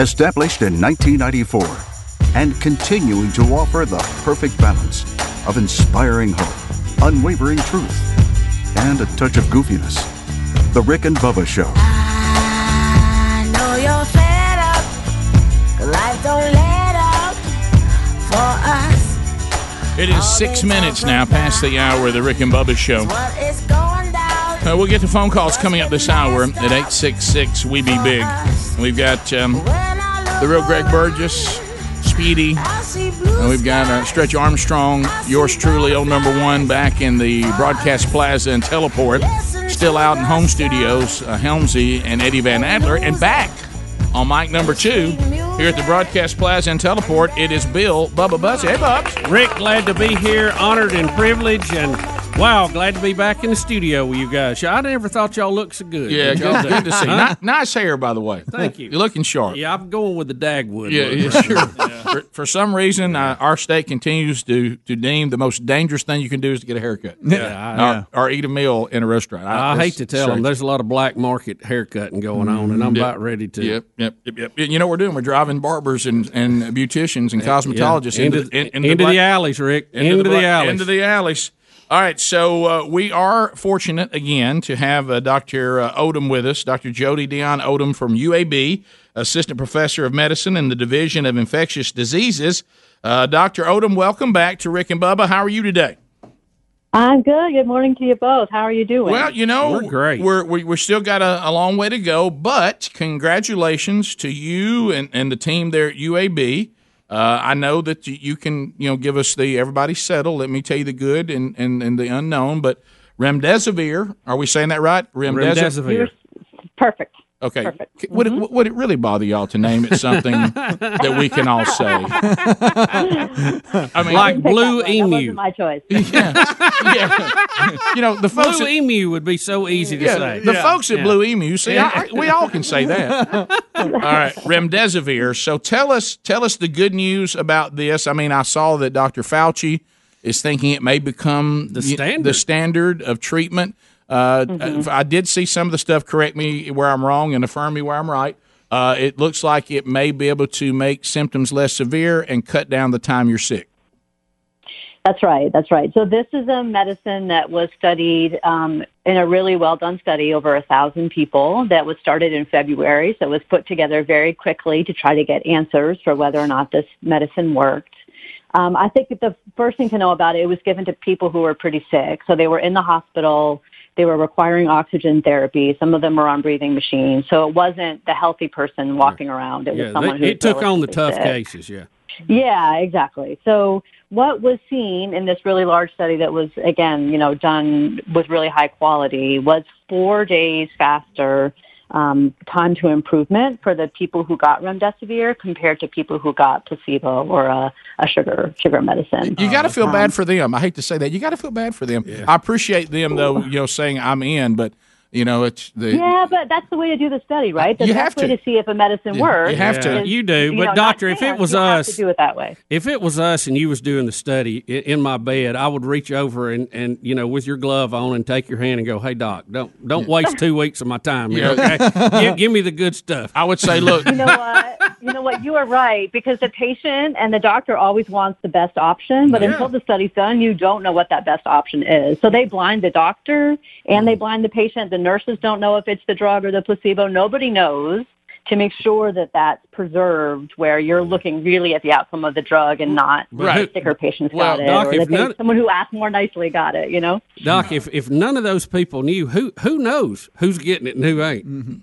Established in 1994 and continuing to offer the perfect balance of inspiring hope, unwavering truth, and a touch of goofiness. The Rick and Bubba Show. I know you're fed up. 'cause Life don't let up for us. It is six minutes now past the hour of the Rick and Bubba Show. What is going down? Uh, we'll get to phone calls coming up this hour at 866 We Be Big. We've got um, When I look the real Greg Burgess, Speedy, and we've got uh, Stretch Armstrong, yours truly, old number one, back in the Broadcast Plaza and Teleport. Still out in home studios, uh, Helmsy and Eddie Van Adler, and back on mic number two here at the Broadcast Plaza and Teleport. It is Bill Bubba Bussey. Hey, Bubs. Rick, glad to be here, honored and privileged, and wow, glad to be back in the studio with you guys. I never thought y'all looked so good. Yeah, good, good to see. Huh? Ni- nice hair, by the way. Thank you. You're looking sharp. Yeah, I'm going with the Dagwood. Yeah, yeah, right sure. now. For, for some reason, uh, our state continues to, to deem the most dangerous thing you can do is to get a haircut. Yeah, Or, or eat a meal in a restaurant. I, I hate to tell them, them. there's a lot of black market haircutting going on, and I'm Yep. about ready to. Yep, yep, yep, yep. You know what we're doing? We're driving barbers and, and beauticians and cosmetologists Yeah. into, into, in- into, black- the alleys, Rick. Into, the, black- alleys. Into the alleys. All right, so uh, we are fortunate again to have uh, Dr. Uh, Odom with us, Dr. Jodie Dionne-Odom from UAB, Assistant Professor of Medicine in the Division of Infectious Diseases. Uh, Dr. Odom, welcome back to Rick and Bubba. How are you today? I'm good. Good morning to you both. How are you doing? Well, you know, We're great. We're we, we're still got a, a long way to go, but congratulations to you and, and the team there at UAB. Uh, I know that you, you can you know give us the everybody settle. Let me tell you the good and, and, and the unknown. But remdesivir, are we saying that right? Remdesivir. You're perfect. Okay. Perfect. Would, it, mm-hmm. would it really bother y'all to name it something that we can all say? I mean, Like Blue that one. That Emu. wasn't my choice. yeah, yeah. you know the folks. Blue at- Emu would be so easy to Yeah, say. the folks at Yeah. Blue Emu. See, I, we all can say that. all right, remdesivir. So tell us, tell us the good news about this. I mean, I saw that Dr. Fauci is thinking it may become The standard. the standard of treatment. Uh, Mm-hmm. I did see some of the stuff. Correct me where I'm wrong and affirm me where I'm right. Uh, it looks like it may be able to make symptoms less severe and cut down the time you're sick. That's right. That's right. So this is a medicine that was studied um, in a really well done study over a thousand people that was started in February. So it was put together very quickly to try to get answers for whether or not this medicine worked. Um, I think that the first thing to know about it, it was given to people who were pretty sick. So they were in the hospital. They were requiring oxygen therapy. Some of them were on breathing machines. So it wasn't the healthy person walking around. It was someone they- who it took on the tough sick. cases. Yeah. Yeah, exactly. So what was seen in this really large study that was again, you know, done with really high quality was four days faster um, time to improvement for the people who got remdesivir compared to people who got placebo or a, a sugar sugar medicine. You got to feel Um, bad for them. I hate to say that. You got to feel bad for them. I appreciate them though, you know, saying I'm in, but you know, it's the Yeah, but that's the way to do the study, uh, right? The You best have way to. to see if a medicine works. you have to. is, You do, but know, doctor, if it was you have us- to do it that way. If it was us and you was doing the study in my bed, I would reach over and, and you know with your glove on and take your hand and go, "Hey doc, don't don't waste two weeks of my time. here, Okay, give, give me the good stuff." I would say, look, you know what? You know what? You are right because the patient and the doctor always wants the best option, but Yeah. until the study's done, you don't know what that best option is. So they blind the doctor and they mm. blind the patient. The nurses don't know if it's the drug or the placebo. Nobody knows to make sure that that's preserved where you're looking really at the outcome of the drug and not Right. the sicker patients Well, got it Doc, or the pa- none- someone who asked more nicely got it, you know? Doc, if if none of those people knew, who who knows who's getting it and who ain't? Mm-hmm.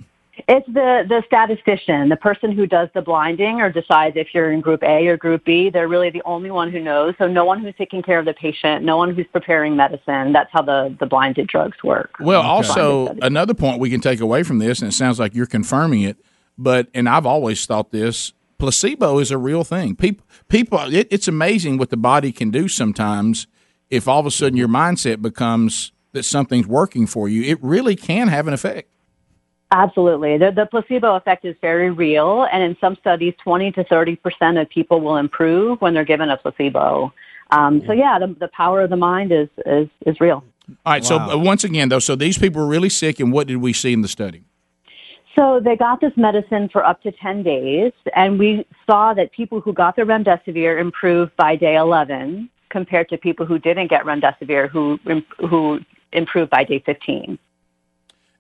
It's the, the statistician, the person who does the blinding or decides if you're in group A or group B. They're really the only one who knows. So no one who's taking care of the patient, no one who's preparing medicine. That's how the, the blinded drugs work. Well, also another point we can take away from this, and it sounds like you're confirming it, but and I've always thought this: placebo is a real thing. People, people, it, it's amazing what the body can do sometimes. If all of a sudden your mindset becomes that something's working for you, it really can have an effect. Absolutely. The, the placebo effect is very real. And in some studies, 20 to 30% of people will improve when they're given a placebo. Um, so yeah, the, the power of the mind is, is, is real. All right. So uh, once again, though, so these people were really sick, and what did we see in the study? So they got this medicine for up to 10 days, and we saw that people who got the remdesivir improved by day 11 compared to people who didn't get remdesivir who, who improved by day 15.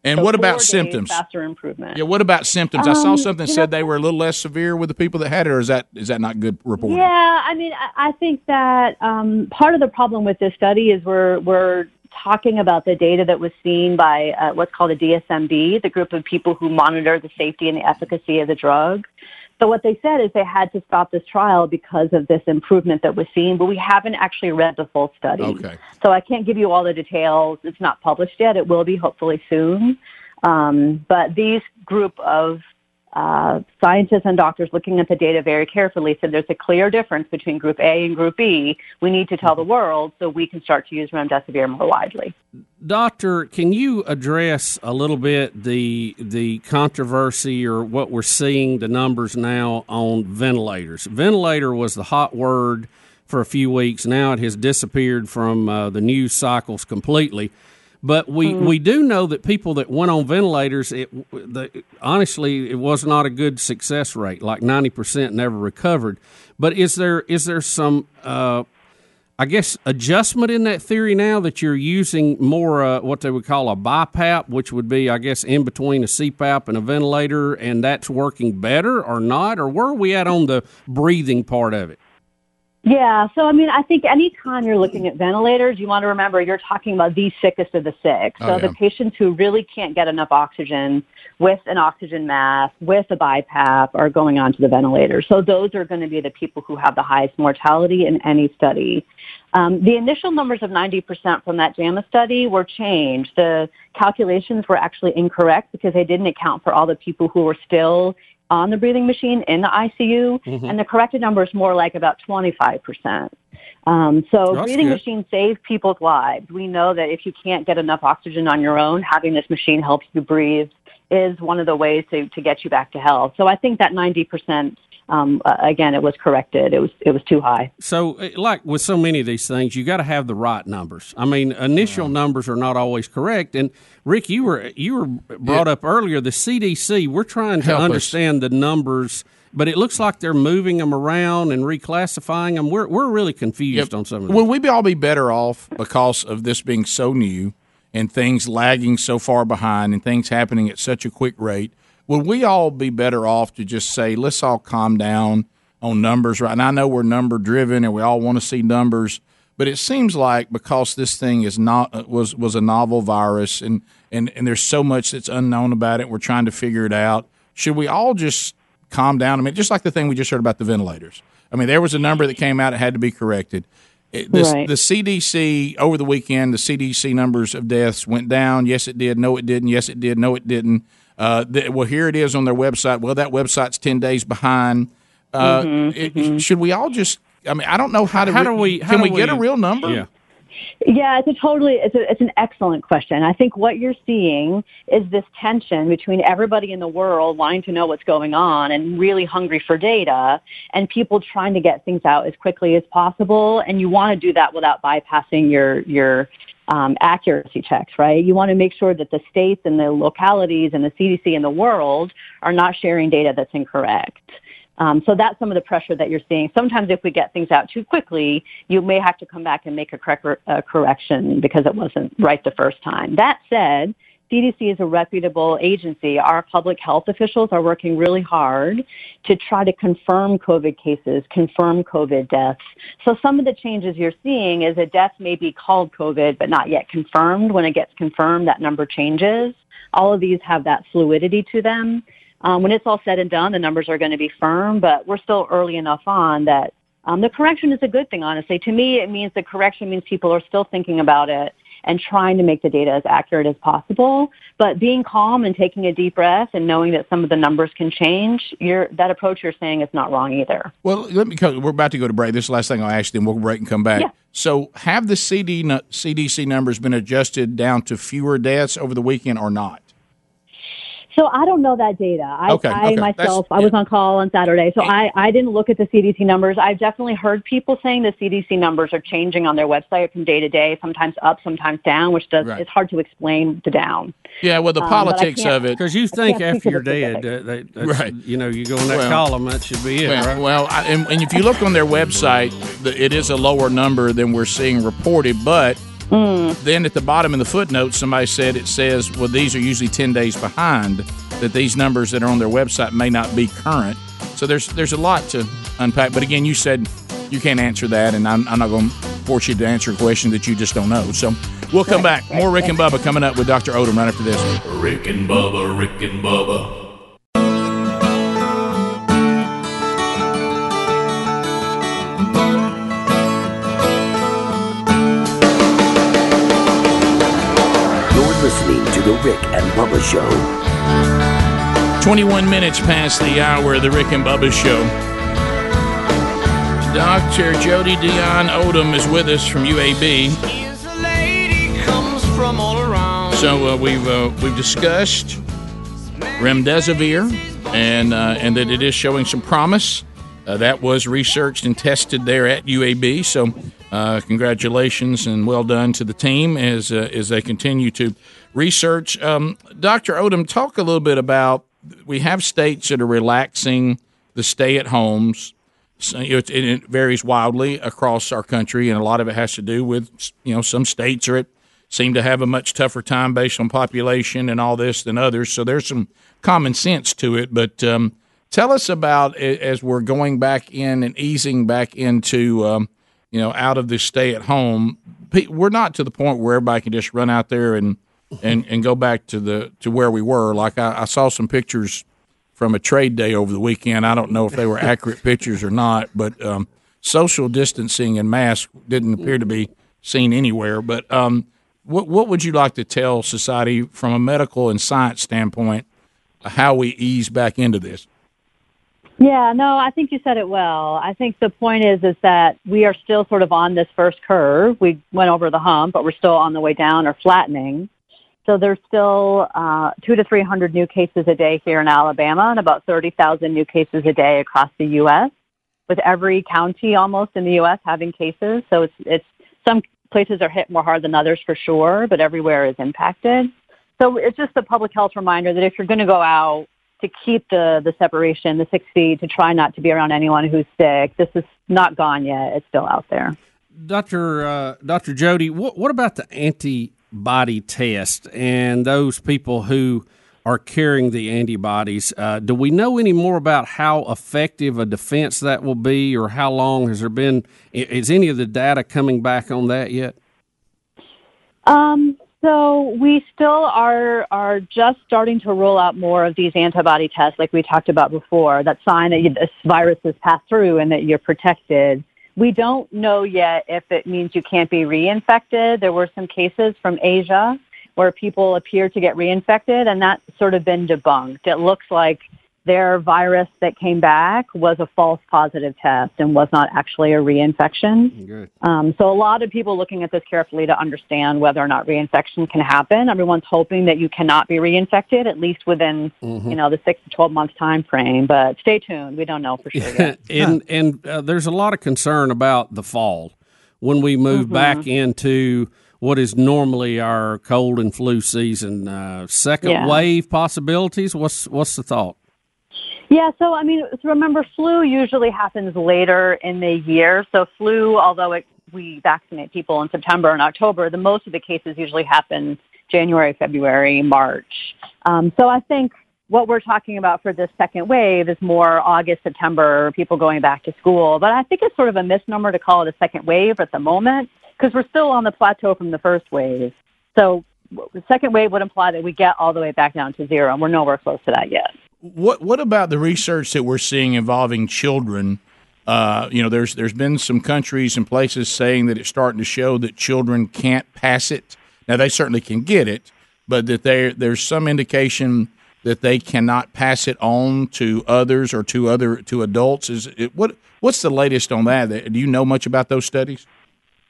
And So what about symptoms? Faster improvement. Yeah, what about symptoms? I saw Um, something said know- they were a little less severe with the people that had it, or is that is that not good reporting? Yeah, I mean, I, I think that um, part of the problem with this study is we're we're talking about the data that was seen by uh, what's called a DSMB, the group of people who monitor the safety and the efficacy of the drug. So what they said is they had to stop this trial because of this improvement that was seen, but we haven't actually read the full study. Okay. So I can't give you all the details. It's not published yet. It will be hopefully soon. Um, but these group of uh, scientists and doctors looking at the data very carefully said there's a clear difference between group A and group B. We need to tell the world so we can start to use remdesivir more widely. Doctor, can you address a little bit the the controversy or what we're seeing the numbers now on ventilators? Ventilator was the hot word for a few weeks. Now it has disappeared from uh, the news cycles completely. But we, we do know that people that went on ventilators, it the, honestly it was not a good success rate. Like ninety percent never recovered. But is there is there some uh, I guess adjustment in that theory now that you're using more uh, what they would call a BiPAP, which would be, I guess, in between a CPAP and a ventilator, and that's working better or not, or where are we at on the breathing part of it? Yeah, so I mean, I think anytime you're looking at ventilators, you want to remember you're talking about the sickest of the sick. So Oh, yeah. the patients who really can't get enough oxygen with an oxygen mask, with a BiPAP, are going on to the ventilator. So those are going to be the people who have the highest mortality in any study. Um, the initial numbers of 90% from that JAMA study were changed. The calculations were actually incorrect because they didn't account for all the people who were still on the breathing machine in the ICU, and the corrected number is more like about 25%. Um, so That's breathing good. machines save people's lives. We know that if you can't get enough oxygen on your own, having this machine helps you breathe is one of the ways to, to get you back to health. So I think that 90%, um, uh, again, it was corrected. It was, it was too high. So, eh, like with so many of these things, you got to have the right numbers. I mean, initial numbers are not always correct. And Rick, you were you were brought up earlier. The CDC, we're trying to Help us. understand the numbers, but it looks like they're moving them around and reclassifying them. We're we're really confused on some of them. Will we be all be better off because of this being so new and things lagging so far behind and things happening at such a quick rate? Will we all be better off to just say, let's all calm down on numbers right now? I know we're number driven and we all want to see numbers, but it seems like because this thing is not uh, was was a novel virus and and and there's so much that's unknown about it, we're trying to figure it out. Should we all just calm down? I mean, just like the thing we just heard about the ventilators. I mean, there was a number that came out; it had to be corrected. It, this, Right. The CDC over the weekend, the CDC numbers of deaths went down. Yes, it did. No, it didn't. Yes, it did. No, it didn't. Uh, th- well, here it is on their website. Well, that website's ten days behind. Uh, it- Should we all just? I mean, I don't know how to. How do we- how Can do we get a real number? yeah. Yeah, it's a totally it's a, it's an excellent question. I think what you're seeing is this tension between everybody in the world wanting to know what's going on and really hungry for data and people trying to get things out as quickly as possible and you want to do that without bypassing your your um, accuracy checks, right? You want to make sure that the states and the localities and the CDC in the world are not sharing data that's incorrect. Um, so that's some of the pressure that you're seeing. Sometimes if we get things out too quickly, you may have to come back and make a correct, uh, correction because it wasn't right the first time. That said, CDC is a reputable agency. Our public health officials are working really hard to try to confirm COVID cases, confirm COVID deaths. So some of the changes you're seeing is a death may be called COVID but not yet confirmed. When it gets confirmed, that number changes. All of these have that fluidity to them. Um, when it's all said and done, the numbers are going to be firm, but we're still early enough on that um, the correction is a good thing, honestly. To me, it means the correction means people are still thinking about it and trying to make the data as accurate as possible. But being calm and taking a deep breath and knowing that some of the numbers can change, you're, that approach you're saying is not wrong either. Well, let me. We're about to go to break. This is the last thing I'll ask you, then we'll break and come back. Yeah. So, have the CD, CDC numbers been adjusted down to fewer deaths over the weekend or not? So I don't know that data. I, Okay, I okay. myself, That's- I was yeah. on call on Saturday, so I, I didn't look at the CDC numbers. I've definitely heard people saying the CDC numbers are changing on their website from day to day, sometimes up, sometimes down, which does Right. it's hard to explain the down. Yeah, well, the Um, politics of it. Because you think after speak to you're dead, uh, that, that's, Right. you know, you go in that Well- column, that should be it, Well, right? well I, and, and if you look on their website, the, it is a lower number than we're seeing reported. But Mm. then at the bottom in the footnote, somebody said it says, well, these are usually 10 days behind, that these numbers that are on their website may not be current. So there's there's a lot to unpack. But again, you said you can't answer that, and I'm, I'm not going to force you to answer a question that you just don't know. So we'll come back. More Rick and Bubba coming up with Dr. Odom right after this. Rick and Bubba, Rick and Bubba. Listening to The Rick and Bubba Show. 21 minutes past the hour of the Rick and Bubba Show. Dr. Jodie Dionne-Odom is with us from UAB. So uh, we've uh, we've discussed remdesivir and uh, and that it is showing some promise. Uh, that was researched and tested there at UAB. So uh, congratulations and well done to the team as uh, as they continue to research. Um, Dr. Odom, talk a little bit about we have states that are relaxing the stay at homes. So, it, it varies wildly across our country, and a lot of it has to do with you know some states are at seem to have a much tougher time based on population and all this than others. So there's some common sense to it. But um, tell us about as we're going back in and easing back into um, you know out of the stay at home. We're not to the point where everybody can just run out there and and, and go back to the to where we were. Like I, I saw some pictures from a trade day over the weekend. I don't know if they were accurate pictures or not, but um, social distancing and masks didn't appear to be seen anywhere. But um, what what would you like to tell society from a medical and science standpoint how we ease back into this? Yeah, no, I think you said it well. I think the point is is that we are still sort of on this first curve. We went over the hump, but we're still on the way down or flattening. So there's still uh, two to three hundred new cases a day here in Alabama, and about thirty thousand new cases a day across the U.S. With every county almost in the U.S. having cases, so it's it's some places are hit more hard than others for sure, but everywhere is impacted. So it's just a public health reminder that if you're going to go out, to keep the the separation, the six feet, to try not to be around anyone who's sick. This is not gone yet; it's still out there. Doctor uh, Doctor Jodie, what what about the antibody test and those people who are carrying the antibodies? Uh, do we know any more about how effective a defense that will be, or how long has there been? Is any of the data coming back on that yet? Um, so we still are are just starting to roll out more of these antibody tests, like we talked about before. That sign that you, this virus has passed through and that you're protected. We don't know yet if it means you can't be reinfected. There were some cases from Asia where people appear to get reinfected, and that's sort of been debunked. It looks like their virus that came back was a false positive test and was not actually a reinfection. Um, so a lot of people looking at this carefully to understand whether or not reinfection can happen. Everyone's hoping that you cannot be reinfected, at least within you know the six to twelve month time frame. But stay tuned; we don't know for sure yet. and and uh, there's a lot of concern about the fall when we move back into what is normally our cold and flu season. Uh, second Yeah. wave possibilities. What's what's the thought? Yeah, so I mean, remember, flu usually happens later in the year. So flu, although it, we vaccinate people in September and October, the most of the cases usually happen January, February, March. Um, so I think what we're talking about for this second wave is more August, September, people going back to school. But I think it's sort of a misnomer to call it a second wave at the moment because we're still on the plateau from the first wave. So the second wave would imply that we get all the way back down to zero, and we're nowhere close to that yet. What what about the research that we're seeing involving children? Uh, you know, there's there's been some countries and places saying that it's starting to show that children can't pass it. Now they certainly can get it, but that there there's some indication that they cannot pass it on to others or to other to adults. Is it, what what's the latest on that? Do you know much about those studies?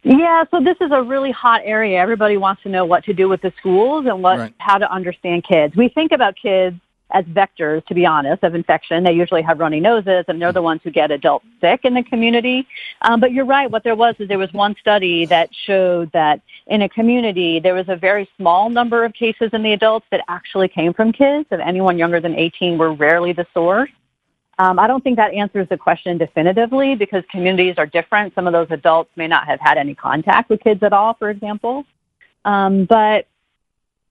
Yeah, so this is a really hot area. Everybody wants to know what to do with the schools and what Right. how to understand kids. We think about kids as vectors, to be honest, of infection. They usually have runny noses, and they're the ones who get adults sick in the community. Um, but you're right. What there was is there was one study that showed that in a community there was a very small number of cases in the adults that actually came from kids. Of anyone younger than 18 were rarely the source. Um, I don't think that answers the question definitively because communities are different. Some of those adults may not have had any contact with kids at all, for example. Um, but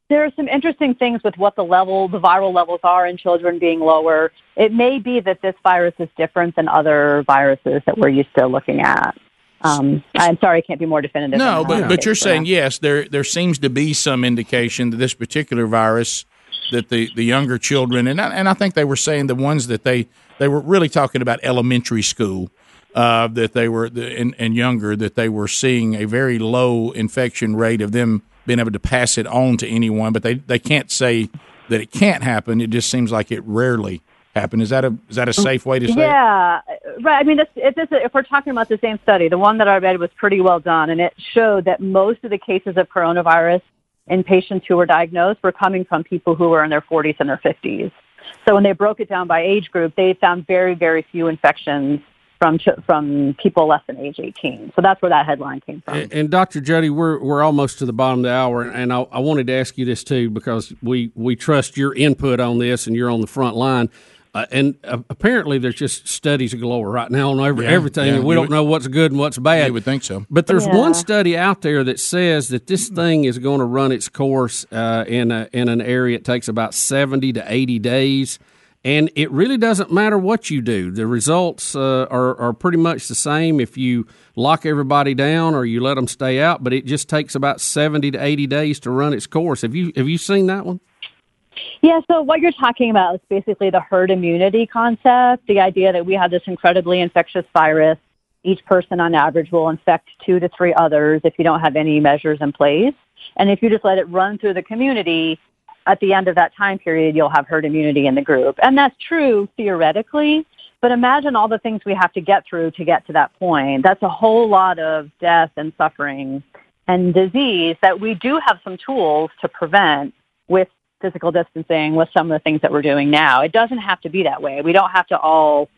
there are some interesting things with what the level, the viral levels are in children being lower. It may be that this virus is different than other viruses that we're used to looking at. Um, I'm sorry, I can't be more definitive. No, but but you're saying yes. There there seems to be some indication that this particular virus, that the, the younger children, and I, and I think they were saying the ones that they they were really talking about elementary school, uh, that they were the, and, and younger that they were seeing a very low infection rate of them being able to pass it on to anyone, but they they can't say that it can't happen. It just seems like it rarely happen. Is that a is that a safe way to say? it? Yeah, right. I mean, this, this, if we're talking about the same study, the one that I read was pretty well done, and it showed that most of the cases of coronavirus in patients who were diagnosed were coming from people who were in their 40s and their 50s. So when they broke it down by age group, they found very, very few infections from from people less than age 18. So that's where that headline came from. And, and Dr. Jodie, we're we're almost to the bottom of the hour, and I, I wanted to ask you this too because we we trust your input on this, and you're on the front line. Uh, and uh, apparently, there's just studies galore right now on every, Yeah, everything, yeah, and we don't would- know what's good and what's bad. You would think so. But there's Yeah. one study out there that says that this thing is going to run its course uh, in a, in an area. It takes about seventy to eighty days, and it really doesn't matter what you do. The results uh, are are pretty much the same if you lock everybody down or you let them stay out. But it just takes about seventy to eighty days to run its course. Have you have you seen that one? Yeah, so what you're talking about is basically the herd immunity concept, the idea that we have this incredibly infectious virus. Each person on average will infect two to three others if you don't have any measures in place. And if you just let it run through the community, at the end of that time period, you'll have herd immunity in the group. And that's true theoretically, but imagine all the things we have to get through to get to that point. That's a whole lot of death and suffering and disease that we do have some tools to prevent with physical distancing with some of the things that we're doing now. It doesn't have to be that way. We don't have to all,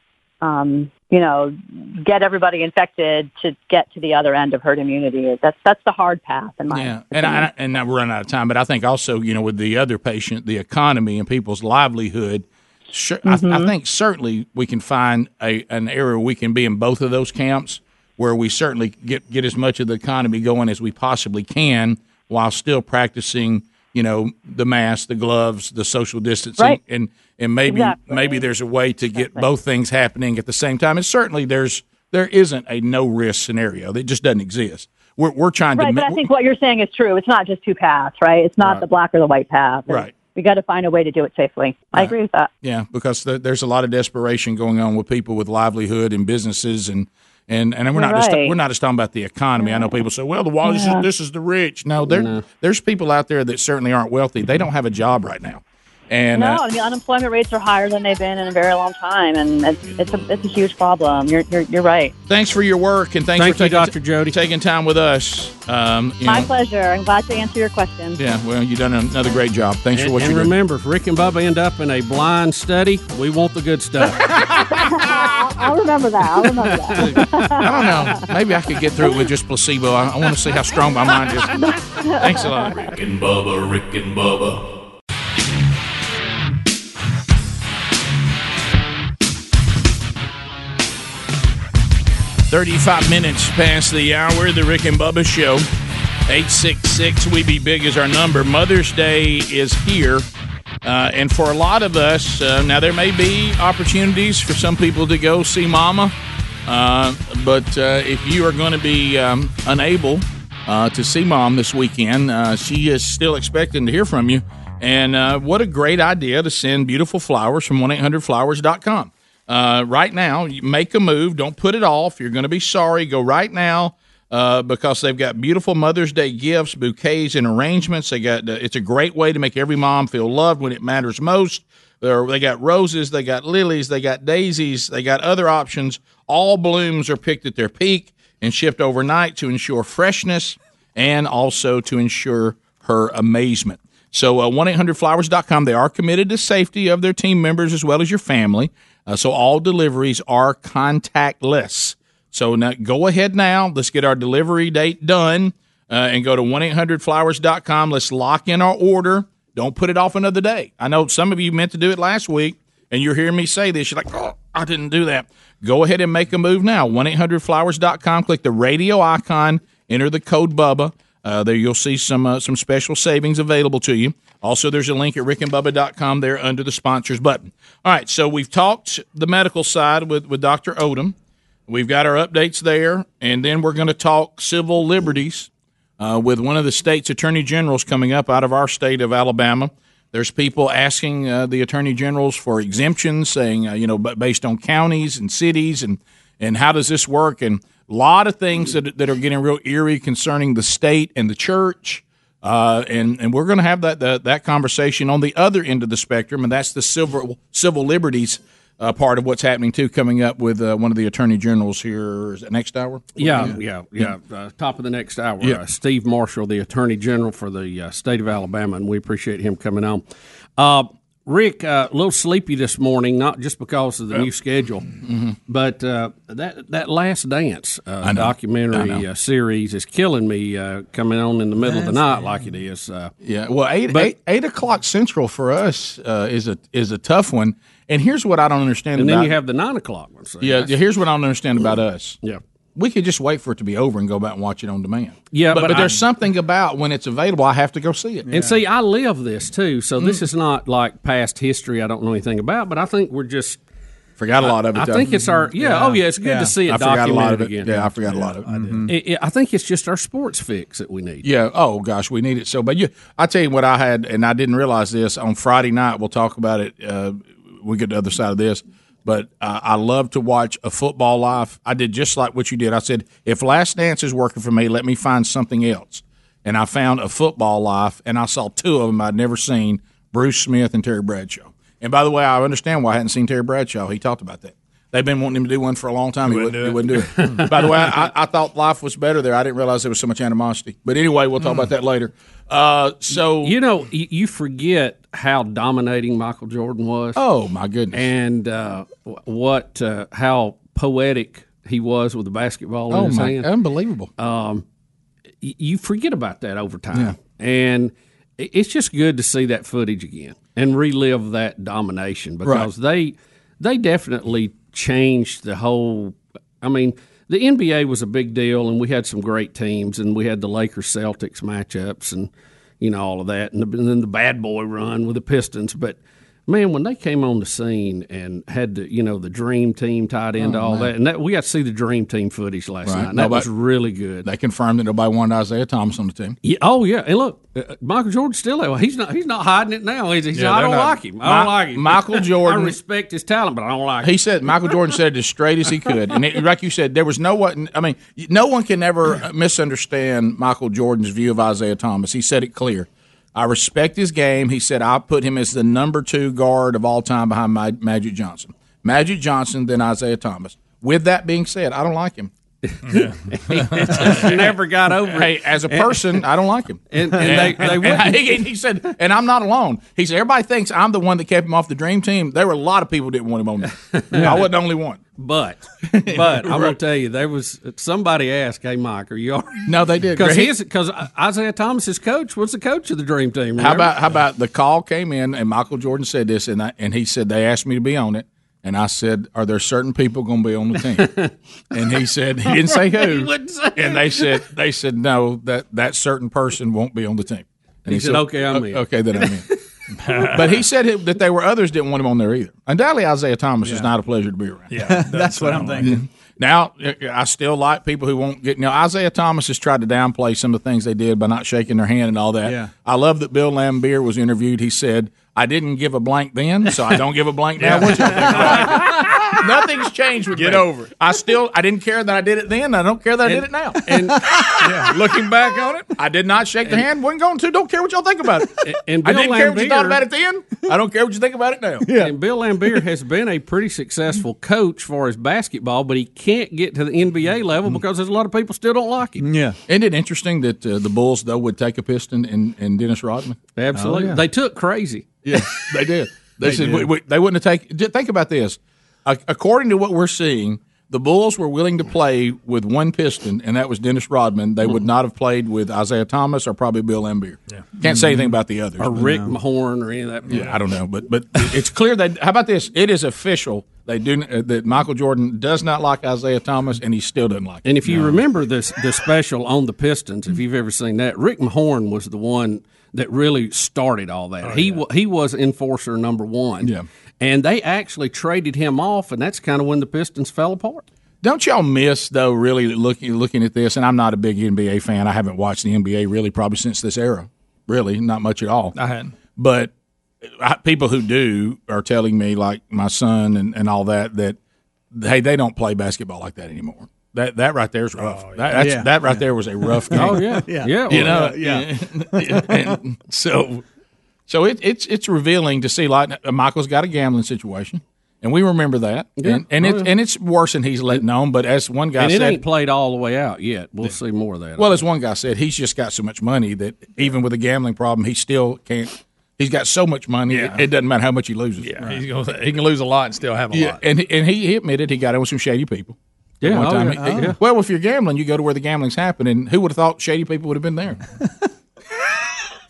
um, you know, get everybody infected to get to the other end of herd immunity. That's that's the hard path in my Yeah, and I, and now we're running out of time, but I think also you know with the other patient, the economy and people's livelihood. Sure, I, I mm-hmm. think certainly we can find a an area we can be in both of those camps where we certainly get get as much of the economy going as we possibly can while still practicing you know the mask, the gloves, the social distancing, Right. and and maybe Exactly. maybe there's a way to get both things happening at the same time. And certainly there's there isn't a no risk scenario that just doesn't exist. We're we're trying Right, to but I think what you're saying is true. It's not just two paths, right? It's not Right. the black or the white path. Right. We got to find a way to do it safely. I agree with that. Yeah, because th- there's a lot of desperation going on with people with livelihood and businesses, and and and we're You're not just we're not just talking about the economy. I know people say, "Well, the wall this, is, this is the rich." No, there there's people out there that certainly aren't wealthy. They mm-hmm. don't have a job right now, and No, uh, I mean unemployment rates are higher than they've been in a very long time, and it's it's a it's a huge problem. You're you're, you're right. thanks for your work and thanks Thank for you, taking Dr. Jodie. taking time with us. Um, you My know, pleasure. I'm glad to answer your questions. yeah, well, you've done another great job. Thanks for And, what and you're doing. remember, if Rick and Bubba end up in a blind study, we want the good stuff. I'll, I'll remember that. I'll remember that. I don't know. Maybe I could get through it with just placebo. I, I want to see how strong my mind is. Thanks a lot. Rick and Bubba, Rick and Bubba. 35 minutes past the hour, the Rick and Bubba Show. 866 We Be Big is our number. Mother's Day is here. Uh, and for a lot of us, uh, now there may be opportunities for some people to go see Mama. Uh, but uh, if you are going to be um, unable uh, to see Mom this weekend, uh, she is still expecting to hear from you. And what a great idea to send beautiful flowers from 1 800flowers.com. Uh, right now, make a move. Don't put it off. You're going to be sorry. Go right now uh, because they've got beautiful Mother's Day gifts, bouquets, and arrangements. They got. Uh, it's a great way to make every mom feel loved when it matters most. They're, they got roses, they got lilies, they got daisies, they got other options. All blooms are picked at their peak and shipped overnight to ensure freshness and also to ensure her amazement. So uh, 1-800-Flowers.com. They are committed to safety of their team members as well as your family. Uh, so all deliveries are contactless. So now go ahead now. Let's get our delivery date done uh, and go to 1-800-Flowers.com. Let's lock in our order. Don't put it off another day. I know some of you meant to do it last week, and you're hearing me say this. You're like, oh, I didn't do that. Go ahead and make a move now. 1-800-Flowers.com. Click the radio icon. Enter the code BUBBA. Uh, there you'll see some uh, some special savings available to you. Also, there's a link at rickandbubba.com there under the sponsors button. All right, so we've talked the medical side with, with Dr. Odom. We've got our updates there, and then we're going to talk civil liberties uh, with one of the state's attorney generals coming up out of our state of Alabama. There's people asking uh, the attorney generals for exemptions, saying, uh, you know, based on counties and cities, and and how does this work? And a lot of things that that are getting real eerie concerning the state and the church. Uh, and and we're going to have that, that that conversation on the other end of the spectrum, and that's the civil civil liberties uh, part of what's happening too. Coming up with uh, one of the attorney generals here is it next hour. Yeah, yeah, yeah. Uh, top of the next hour, Yeah. uh, Steve Marshall, the Attorney General for the uh, state of Alabama, and we appreciate him coming on. Rick, uh, a little sleepy this morning, not just because of the new schedule, but uh, that that Last Dance uh, Mm-hmm. know. I documentary uh, series is killing me. Uh, coming on in the middle of the night like it is. Uh, Yeah, well, eight, But- eight, eight o'clock central for us uh, is a is a tough one. And here's what I don't understand and about then you have the nine o'clock one. So yeah. that's- Here's what I don't understand about us. yeah. We could just wait for it to be over and go back and watch it on demand. Yeah, but, but but there's I- something about when it's available, I have to go see it. And see, I live this too, so Mm. this is not like past history. I don't know anything about, but I think we're just. Forgot a lot of it. I though. think it's our yeah. Oh yeah, it's good Yeah. to see it I forgot a lot of it. again. Yeah, I forgot a lot of it. Mhm. It- it- I think it's just our sports fix that we need. Yeah. Oh gosh, we need it so. But you, I tell you what, I had, and I didn't realize this on Friday night. We'll talk about it. Uh, we get to the other side of this, but uh, I love to watch a football live. I did just like what you did. I said, if Last Dance is working for me, let me find something else. And I found a football life, and I saw two of them I'd never seen: Bruce Smith and Terry Bradshaw. And by the way, I understand why I hadn't seen Terry Bradshaw. He talked about that. They've been wanting him to do one for a long time. He wouldn't, he wouldn't do it. By the way, I, I thought life was better there. I didn't realize there was so much animosity. But anyway, we'll talk about that later. Uh, so, You know, you forget how dominating Michael Jordan was, oh my goodness, and uh, what uh, how poetic he was with the basketball in oh his my, hand. unbelievable. y- you forget about that over time. And it's just good to see that footage again and relive that domination because they they definitely changed the whole. I mean, the NBA was a big deal, and we had some great teams, and we had the Lakers Celtics matchups, and you know all of that, and, the, and then the bad boy run with the Pistons, but. Man, when they came on the scene and had the you know the dream team tied into all that, and that we got to see the dream team footage last Oh, Right. night, and that was really good. they confirmed that nobody wanted Isiah Thomas on the team. Yeah, oh yeah, and look, uh, Michael Jordan's still there. He's not. He's not hiding it now. He's, he's Yeah, I don't not- like him. I don't like him. Michael Jordan- I respect his talent, but I don't like him. He said Michael Jordan said it as straight as he could, and it, like you said, there was no one. I mean, no one can ever misunderstand Michael Jordan's view of Isiah Thomas. He said it clear. I respect his game. He said I put him as the number two guard of all time behind Magic Johnson. Magic Johnson, then Isiah Thomas. With that being said, I don't like him. Mm-hmm. never got over it. Hey, as a person, I don't like him. And, and they, they wouldn't. he, he said, and I'm not alone. He said, everybody thinks I'm the one that kept him off the dream team. There were a lot of people who didn't want him on there. I wasn't the only one. But, but I'm gonna tell you, there was somebody asked, "Hey, Mike, are you all right?" No, they did. Because Greg. because Isiah Thomas's coach was the coach of the Dream Team. How about how about the call came in and Michael Jordan said this and I, and he said they asked me to be on it and I said are there certain people going to be on the team and he said he didn't say who He say and they said they said no that that certain person won't be on the team and He said, "Okay, I'm in." okay then I'm in but he said it- that there were others didn't want him on there either undoubtedly Isiah Thomas is not a pleasure to be around Yeah, that's what I'm thinking. now, I still like people who won't get. You know, Isiah Thomas has tried to downplay some of the things they did by not shaking their hand and all that. Yeah. I love that Bill Laimbeer was interviewed. He said, I didn't give a blank then, so I don't give a blank now. What y'all think about it? Nothing's changed with Get me. over it. I still I didn't care that I did it then. I don't care that I did it now. And Yeah, looking back on it, I did not shake the hand. wasn't going to. Don't care what y'all think about it. and I Bill didn't care what you thought about it then. I don't care what you think about it now. And Bill Laimbeer has been a pretty successful coach for his basketball, but he can't get to the NBA level because there's a lot of people still don't like him. yeah, Isn't it interesting that uh, the Bulls though would take a piston and, and Dennis Rodman? Absolutely, yeah. they took crazy. Yeah, they did. They, said did. we, we, they wouldn't have taken. Think about this. A- According to what we're seeing, the Bulls were willing to play with one piston, and that was Dennis Rodman. They would not have played with Isiah Thomas or probably Bill Laimbeer. Yeah. Can't say anything about the others. Or but- Rick Mahorn or any of that. Yeah, I don't know, but but it's clear that. How about this? It is official. They do uh, that. Michael Jordan does not like Isiah Thomas, and he still doesn't like. Him. And if you remember this, the special on the Pistons, if you've ever seen that, Rick Mahorn was the one that really started all that. Oh, he wa he was enforcer number one. Yeah. and they actually traded him off, and that's kind of when the Pistons fell apart. Don't y'all miss though? Really looking looking at this, and I'm not a big NBA fan. I haven't watched the NBA really probably since this era. Really, not much at all. I hadn't. But I, people who do are telling me, like my son and, and all that, that hey, they don't play basketball like that anymore. That that right there is oh, rough. that, that's, Yeah. that right there was a rough game. Oh yeah, Yeah. yeah. you know, yeah. and so so it, it's it's revealing to see like Michael's got a gambling situation, and we remember that, and and, Oh, it's and it's worse than he's letting on. But as one guy and it said, ain't played all the way out yet. We'll see more of that. well, as one guy said, he's just got so much money that even with a gambling problem, he still can't. He's got so much money, Yeah. it, it doesn't matter how much he loses. yeah. He's gonna, he can lose a lot and still have a Yeah, lot. and and he, he admitted he got in with some shady people. At Yeah, one oh, time. yeah. He- Oh. Well, if you're gambling, you go to where the gambling's happening. Who would have thought shady people would have been there?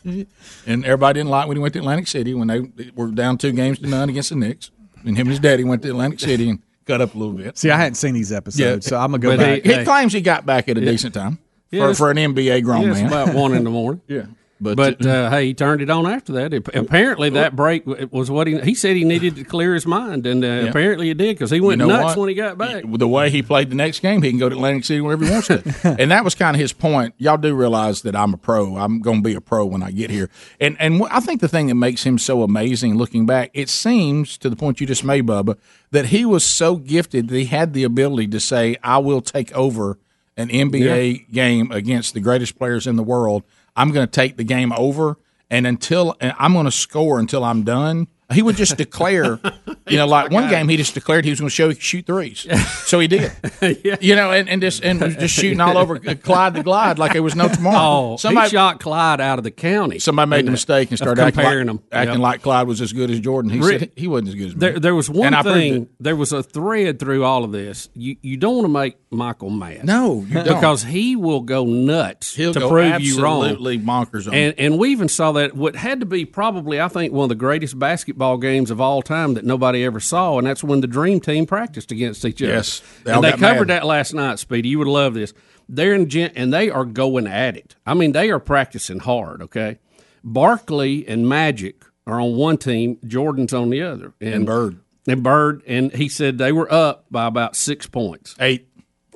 and everybody didn't like when he went to Atlantic City when they were down two games to none against the Knicks. And him and his daddy went to Atlantic City and cut up a little bit. See, I hadn't seen these episodes, Yeah. so I'm gonna go But back. He claims he got back at a decent time Yeah, for, for an NBA grown yeah, it's man. about one in the morning. yeah, but, But uh, hey, he turned it on after that. Ap- Apparently, that break was what he he said he needed to clear his mind, and uh, apparently he did because he went You know nuts what? when he got back. The way he played the next game, he can go to Atlantic City wherever he wants to. and that was kind of his point. Y'all do realize that I'm a pro. I'm going to be a pro when I get here. And and I think the thing that makes him so amazing looking back, it seems to the point you just made, Bubba, that he was so gifted that he had the ability to say, I will take over an NBA game against the greatest players in the world. I'm going to take the game over. And until and I'm going to score until I'm done, he would just declare, you know, like one game he just declared he was going to show he could shoot threes. So he did, you know, and, and just and was just shooting all over uh, Clyde the Glide like there was no tomorrow. Oh, somebody he shot Clyde out of the county. somebody made the mistake and started acting like, comparing acting Yep. like Clyde was as good as Jordan. He Rick- said he wasn't as good as me. There, there was one And thing. There was a thread through all of this. You you don't want to make Michael mad. No, you don't. because he will go nuts He'll to go prove you wrong. absolutely bonkers on And and we even saw that what had to be probably I think one of the greatest basketball games of all time that nobody ever saw, and that's when the Dream Team practiced against each other. Yes, they and they covered mad. that last night, Speedy. You would love this. They're in gen- and they are going at it. I mean, they are practicing hard. Okay, Barkley and Magic are on one team, Jordan's on the other, And Bird. and Bird, and he said they were up by about six points. eight.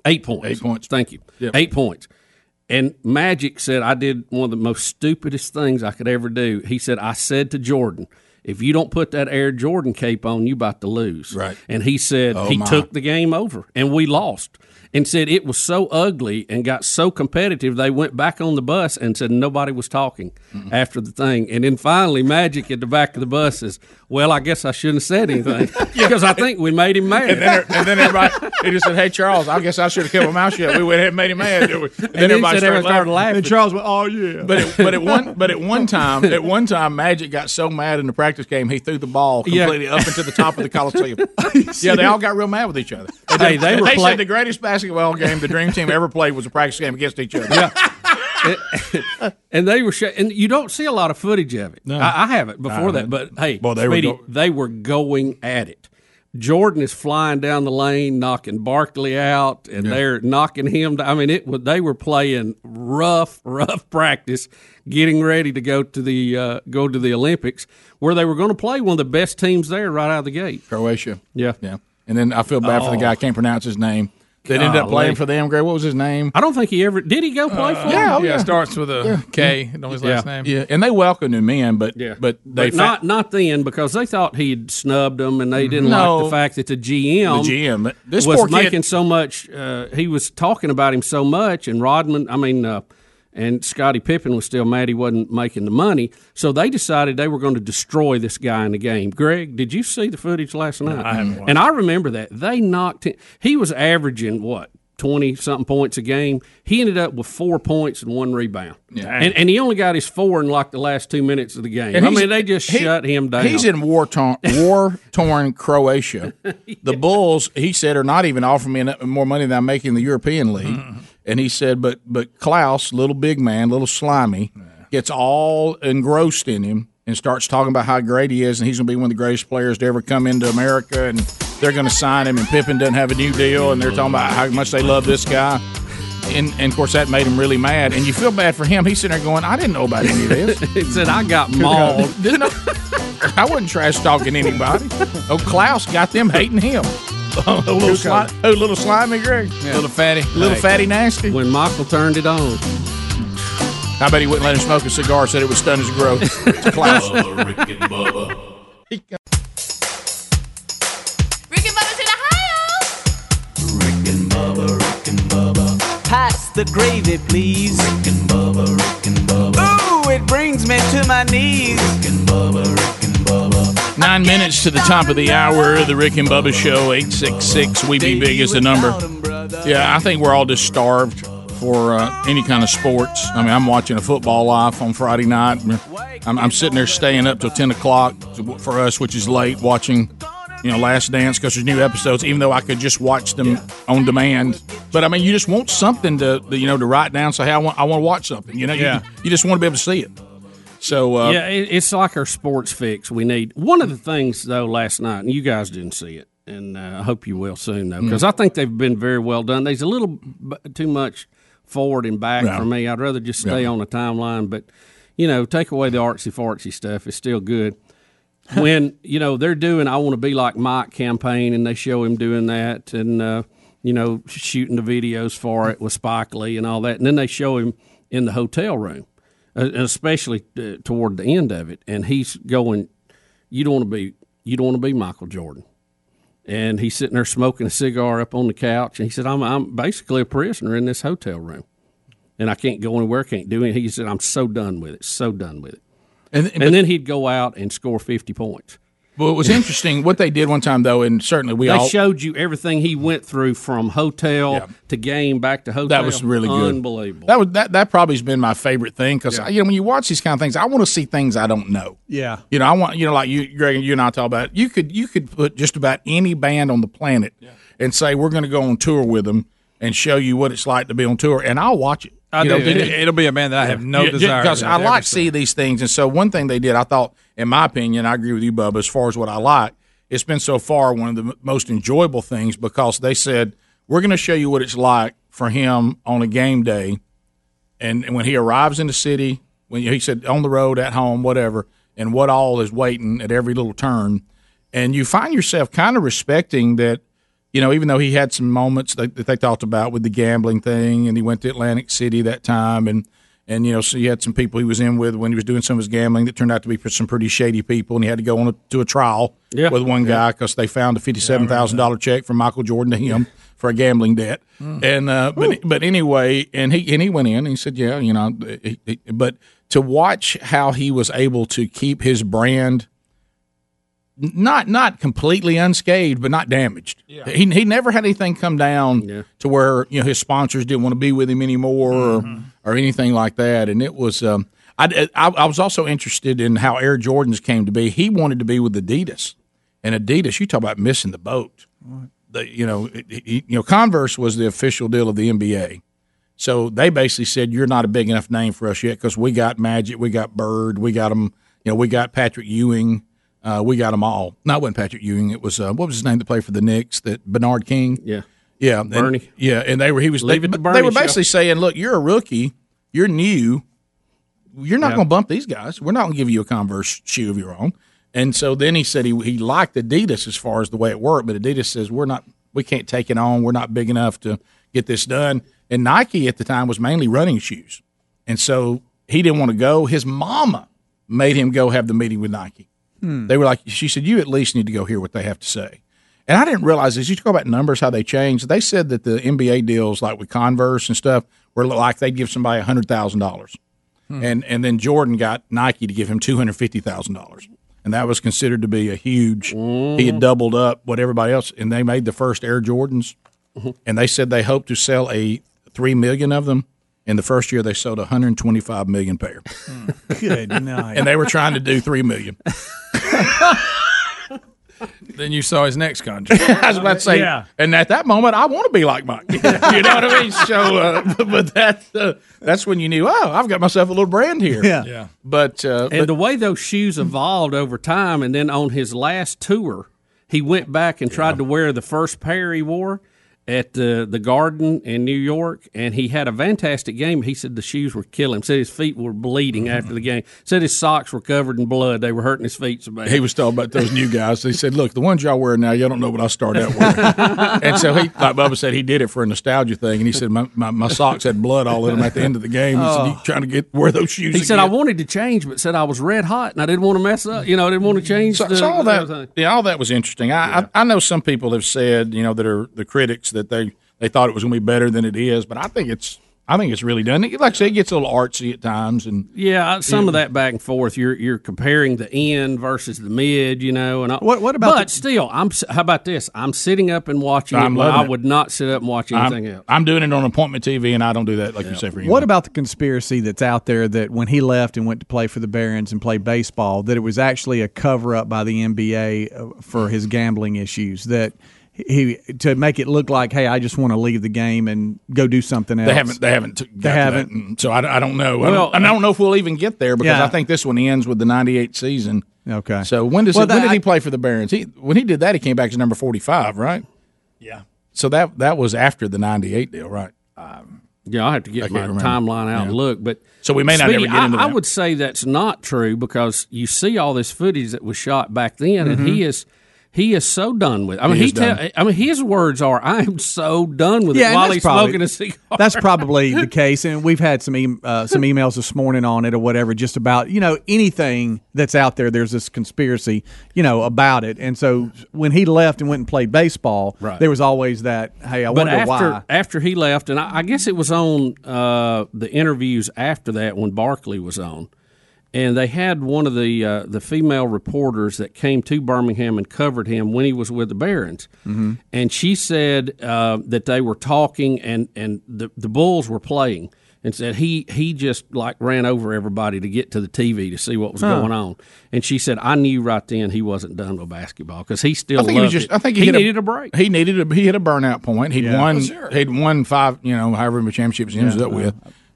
Eight points. Eight points. Thank you. Yep. Eight points. And Magic said, I did one of the most stupidest things I could ever do. He said, I said to Jordan, if you don't put that Air Jordan cape on, you about to lose. Right. And he said Oh, he my. took the game over and we lost. And said it was so ugly and got so competitive they went back on the bus and said nobody was talking after the thing. And then finally Magic at the back of the bus says, Well, I guess I shouldn't have said anything. Because I think we made him mad. And then, er, and then everybody, he just said, "Hey Charles, I guess I should have kept my mouth shut." We went ahead and made him mad. And, and then then everybody said everybody started laughing. And Charles went, "Oh yeah." But it, but at one but at one time at one time Magic got so mad in the practice game he threw the ball Yeah. completely up into the top of the Coliseum. yeah, they all got real mad with each other. Hey, they were they play- said the greatest basketball game the Dream Team ever played was a practice game against each other. Yeah. and they were, sh- and you don't see a lot of footage of it. I, I haven't before that, but hey, they were go- they were going at it. Jordan is flying down the lane, knocking Barkley out, and they're knocking him. Down. I mean, it they were playing rough, rough practice, getting ready to go to the uh, go to the Olympics, where they were going to play one of the best teams there right out of the gate. Croatia. Yeah. Yeah. And then I feel bad for the guy I can't pronounce his name. That ended up playing for them. Greg, what was his name? I don't think he ever did. He go play for Uh, yeah, them? oh, yeah, yeah. starts with a K. Yeah. Know his Yeah. last name. Yeah, and they welcomed him in, but Yeah, but they but not not then because they thought he'd snubbed them and they didn't No. like the fact that the GM, The GM. This was poor kid- making so much. Uh, he was talking about him so much, and Rodman. I mean. Uh, and Scottie Pippen was still mad he wasn't making the money, so they decided they were going to destroy this guy in the game. Greg, did you see the footage last night? I haven't And I remember that they knocked him. He was averaging what twenty something points a game. He ended up with four points and one rebound, and, and he only got his four in like the last two minutes of the game. And I mean, they just he- shut him down. He's in war torn war torn Croatia. The Bulls, he said, are not even offering me more money than I'm making in the European League. And he said, but but Krause, little big man, little slimy, gets all engrossed in him and starts talking about how great he is, and he's going to be one of the greatest players to ever come into America, and they're going to sign him. And Pippen doesn't have a new deal, and they're talking about how much they love this guy. And, and of course, that made him really mad. And you feel bad for him. He's sitting there going, I didn't know about any of this. he said, "I got mauled." I wasn't trash talking anybody. Oh, Krause got them hating him. Oh, little, sli- oh, little slimy Greg. A little fatty. Little fatty nasty. when Michael turned it on. I bet he wouldn't let him smoke a cigar, said it would stun his growth. It's Krause. Bubba, Rick and Bubba. Rick and Bubba's in Ohio. Rick and Bubba, Rick and Bubba. Pass the gravy, please. Rick and Bubba, Rick and Bubba. Ooh, it brings me to my knees. Rick and Bubba, Rick and Bubba. Nine minutes to the top of the hour. The Rick and Bubba Show. Eight six six. We be big is the number. Yeah, I think we're all just starved for uh, any kind of sports. I mean, I'm watching a football live on Friday night. I'm, I'm sitting there staying up till ten o'clock for us, which is late, watching. You know, Last Dance because there's new episodes. Even though I could just watch them on demand, but I mean, you just want something to you know to write down. So hey, I want I want to watch something. You know, you- Yeah. you, just want to be able to see it. So uh, yeah, it, it's like our sports fix. We need one of the things though last night, and you guys didn't see it, and uh, I hope you will soon though, because I think they've been very well done. There's a little b- too much forward and back Yeah. for me. I'd rather just stay Yeah. on the timeline, but you know, take away the artsy fartsy stuff. It's still good. when you know they're doing "I Want to Be Like Mike" campaign, and they show him doing that, and uh, you know shooting the videos for it with Spike Lee and all that, and then they show him in the hotel room, especially uh, toward the end of it, and he's going, "You don't want to be, you don't want to be Michael Jordan." And he's sitting there smoking a cigar up on the couch, and he said, "I'm, I'm basically a prisoner in this hotel room, and I can't go anywhere, can't do anything." He said, "I'm so done with it, so done with it." and, and then he'd go out and score 50 points. Well, it was interesting what they did one time though, and certainly we They all showed you everything he went through from hotel to game back to hotel. that was really good. Unbelievable. That was that that probably has been my favorite thing because you know when you watch these kind of things, I want to see things I don't know. Yeah. You know, I want you know like you, Greg, you and I talk about. You could you could put just about any band on the planet and say we're going to go on tour with them and show you what it's like to be on tour, and I'll watch it. I You know, It, it'll be a band that I have no Yeah, desire because I like to see. see these things. And so one thing they did, I thought, in my opinion, I agree with you, Bubba, as far as what I like. It's been so far one of the most enjoyable things because they said we're going to show you what it's like for him on a game day, and, and when he arrives in the city, when he said on the road, at home, whatever, and what all is waiting at every little turn, and you find yourself kind of respecting that you know, even though he had some moments that, that they talked about with the gambling thing, and he went to Atlantic City that time, and and you know, so he had some people he was in with when he was doing some of his gambling that turned out to be some pretty shady people, and he had to go on a, to a trial Yeah. with one guy because they found a fifty-seven thousand dollar check from Michael Jordan to him for a gambling debt, and uh, but but anyway, and he and he went in and he said, yeah, you know, he, he- but to watch how he was able to keep his brand not not completely unscathed, but not damaged. He he never had anything come down to where you know his sponsors didn't want to be with him anymore or, or anything like that. And it was um, I, I I was also interested in how Air Jordans came to be. He wanted to be with Adidas, and Adidas. You talk about missing the boat. The, you know it- it- you know Converse was the official deal of the NBA. So they basically said, "You're not a big enough name for us yet because we got Magic, we got Bird, we got them. You know, we got Patrick Ewing, uh, we got them all. Not wasn't Patrick Ewing. It was uh, what was his name that played for the Knicks? That Bernard King. Yeah. yeah, and- Bernie. yeah, and they were he was Leave they, it to they Bernie were show. basically saying, "Look, you're a rookie, you're new, you're not Yeah. going to bump these guys. We're not going to give you a Converse shoe of your own." And so then he said he he liked Adidas as far as the way it worked, but Adidas says we're not we can't take it on. We're not big enough to get this done. And Nike at the time was mainly running shoes, and so he didn't want to go. His mama made him go have the meeting with Nike. Hmm. They were like, she said, you at least need to go hear what they have to say. And I didn't realize this. You talk about numbers, how they changed. They said that the NBA deals, like with Converse and stuff, were like they'd give somebody a hundred thousand dollars, Hmm. and and then Jordan got Nike to give him two hundred fifty thousand dollars, and that was considered to be a huge. He had doubled up what everybody else, and they made the first Air Jordans, and they said they hoped to sell a three million of them. In the first year, they sold 125 million pair, Good night. and they were trying to do three million. Then you saw his next contract. I was about to say, Yeah. and at that moment, I want to be like Mike. you know what I mean? So, uh, but that's uh, that's when you knew, oh, I've got myself a little brand here. Yeah. Yeah. But uh, and but- the way those shoes evolved over time, and then on his last tour, he went back and tried to wear the first pair he wore at the the Garden in New York, and he had a fantastic game. He said the shoes were killing him. Said his feet were bleeding mm-hmm. after the game. Said his socks were covered in blood. They were hurting his feet so bad. he was talking about those new guys. They said, "Look, the ones y'all wear now, y'all don't know what I started out wearing." and so he, like Bubba said, he did it for a nostalgia thing. And he said, "My, my, my socks had blood all in them at the end of the game." He said, Oh. "You trying to get wear those shoes?" He said I wanted to change, but said I was red hot and I didn't want to mess up. You know, I didn't want to change. So, the, so all that, yeah, all that was interesting. I, I I know some people have said, you know, that are the critics that they they thought it was going to be better than it is, but I think it's I think it's really done. Like I say, it gets a little artsy at times, and Yeah, some Yeah. of that back and forth. You're you're comparing the end versus the mid, you know, and I, What- what about But the- still, I'm. How about this? I'm sitting up and watching I'm it. When loving I it. would not sit up and watch anything I'm, else. I'm doing it on appointment TV, and I don't do that like you say for you. What about the conspiracy that's out there that when he left and went to play for the Barons and play baseball, that it was actually a cover up by the NBA uh, for his gambling issues? That he to make it look like, hey, I just want to leave the game and go do something else. They haven't. They haven't. Got They haven't. that, so I, I don't know. I, Well, don't, and I don't know if we'll even get there because Yeah. I think this one ends with the '98 season. Okay. So when does Well, it, when did he play for the Barons? He when he did that, he came back as number 45, right? Yeah. So that that was after the '98 deal, right? Um, yeah, I have to I get can't my remember. timeline out and look. But So we may not speaking- ever get into I, I would say that's not true because you see all this footage that was shot back then, and mm-hmm. he is. He is so done with. It. I mean. He he, is tell. done. I mean, his words are, "I am so done with Yeah, it." While he's probably- smoking a cigar. That's probably the case, and we've had some e- uh, some emails this morning on it or whatever, just about you know anything that's out there. There's this conspiracy, you know, about it, and so when he left and went and played baseball, Right. there was always that. Hey, I but wonder after why. after he left, and I, I guess it was on uh, the interviews after that when Barkley was on, and they had one of the uh, the female reporters that came to Birmingham and covered him when he was with the Barons, Mhm. and she said uh, that they were talking and and the the Bulls were playing. And said he he just like ran over everybody to get to the TV to see what was Huh. going on, and she said I knew right then he wasn't done with basketball because he still I think he was just. it. I think he, he needed a, break. He needed a. He hit a burnout point. He'd Yeah. won. Oh, sure. He'd won five. You know, however many championships he ended up with.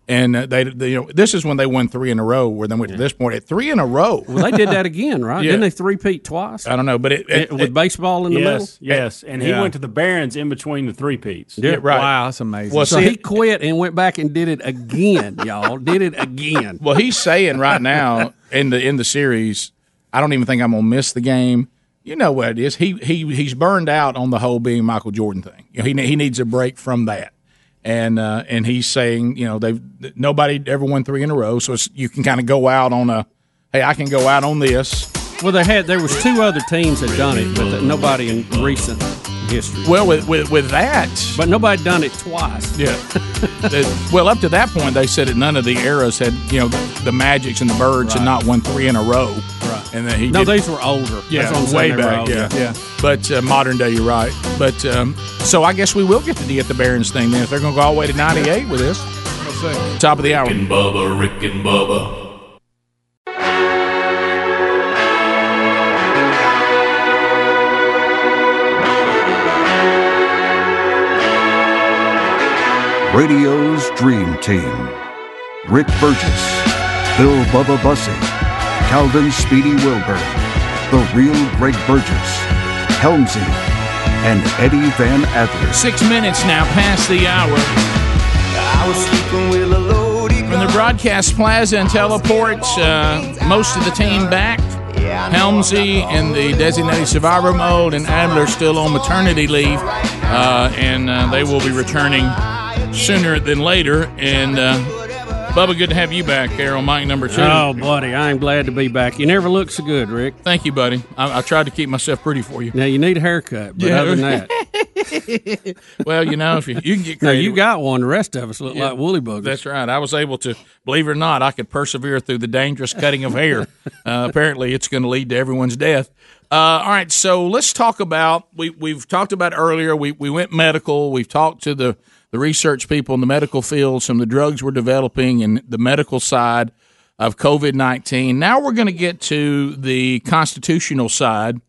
And uh, they, they, you know, this is when they won three in a row. Where they went to this point at three in a row. Well, they did that again, right? Yeah. Didn't they three-peat twice? I don't know, but it, it- with it- baseball in the middle. Yes, yes, and he Yeah. went to the Barons in between the three peats. Yeah, right. Wow, that's amazing. Well, so see- he quit and went back and did it again, y'all. Did it again. Well, he's saying right now in the in the series, I don't even think I'm gonna miss the game. You know what it is? He he he's burned out on the whole being Michael Jordan thing. You know, he he needs a break from that. And uh, and he's saying, you know, they've nobody ever won three in a row, so you can kind of go out on a, hey, I can go out on this. Well, they had there was two other teams that done it, but nobody in recent history. Well, with with, with that, but nobody done it twice. Yeah. The- well, up to that point, they said that none of the eras had, you know, the, the Magics and the Birds had not won three in a row. Right. And then he No, did- these were older. Yeah, That's what I'm saying, way back. older. Yeah, Yeah. But uh, modern day, you're right. But um, so I guess we will get to the At the Barons thing then if they're going to go all the way to '98 with this. Top of the hour. Rick and Bubba, Rick and Bubba. Radio's Dream Team. Rick Burgess, Bill Bubba Bussey, Calvin Speedy Wilbur, The Real Greg Burgess, Helmsy, and Eddie Van Adler. Six minutes now past the hour. From the broadcast plaza and teleports, uh, most of the team back. Helmsy in the designated survivor mode, and Adler still on maternity leave. uh, and uh, they will be returning sooner than later. And uh, Bubba, good to have you back here on mic number two. Oh, buddy, I'm glad to be back. You never look so good, Rick. Thank you, buddy. I, I tried to keep myself pretty for you. Now you need a haircut, but Yeah. other than that, well, you know, if you, you can get no, creative. you got one. The rest of us look Yeah. like woolly buggers. That's right. I was able to, believe it or not, I could persevere through the dangerous cutting of hair. Uh, apparently, it's going to lead to everyone's death. Uh, all right, so let's talk about we we've talked about earlier. We we went medical. We've talked to the the research people in the medical field, some of the drugs we're developing, and the medical side of COVID nineteen. Now we're going to get to the constitutional side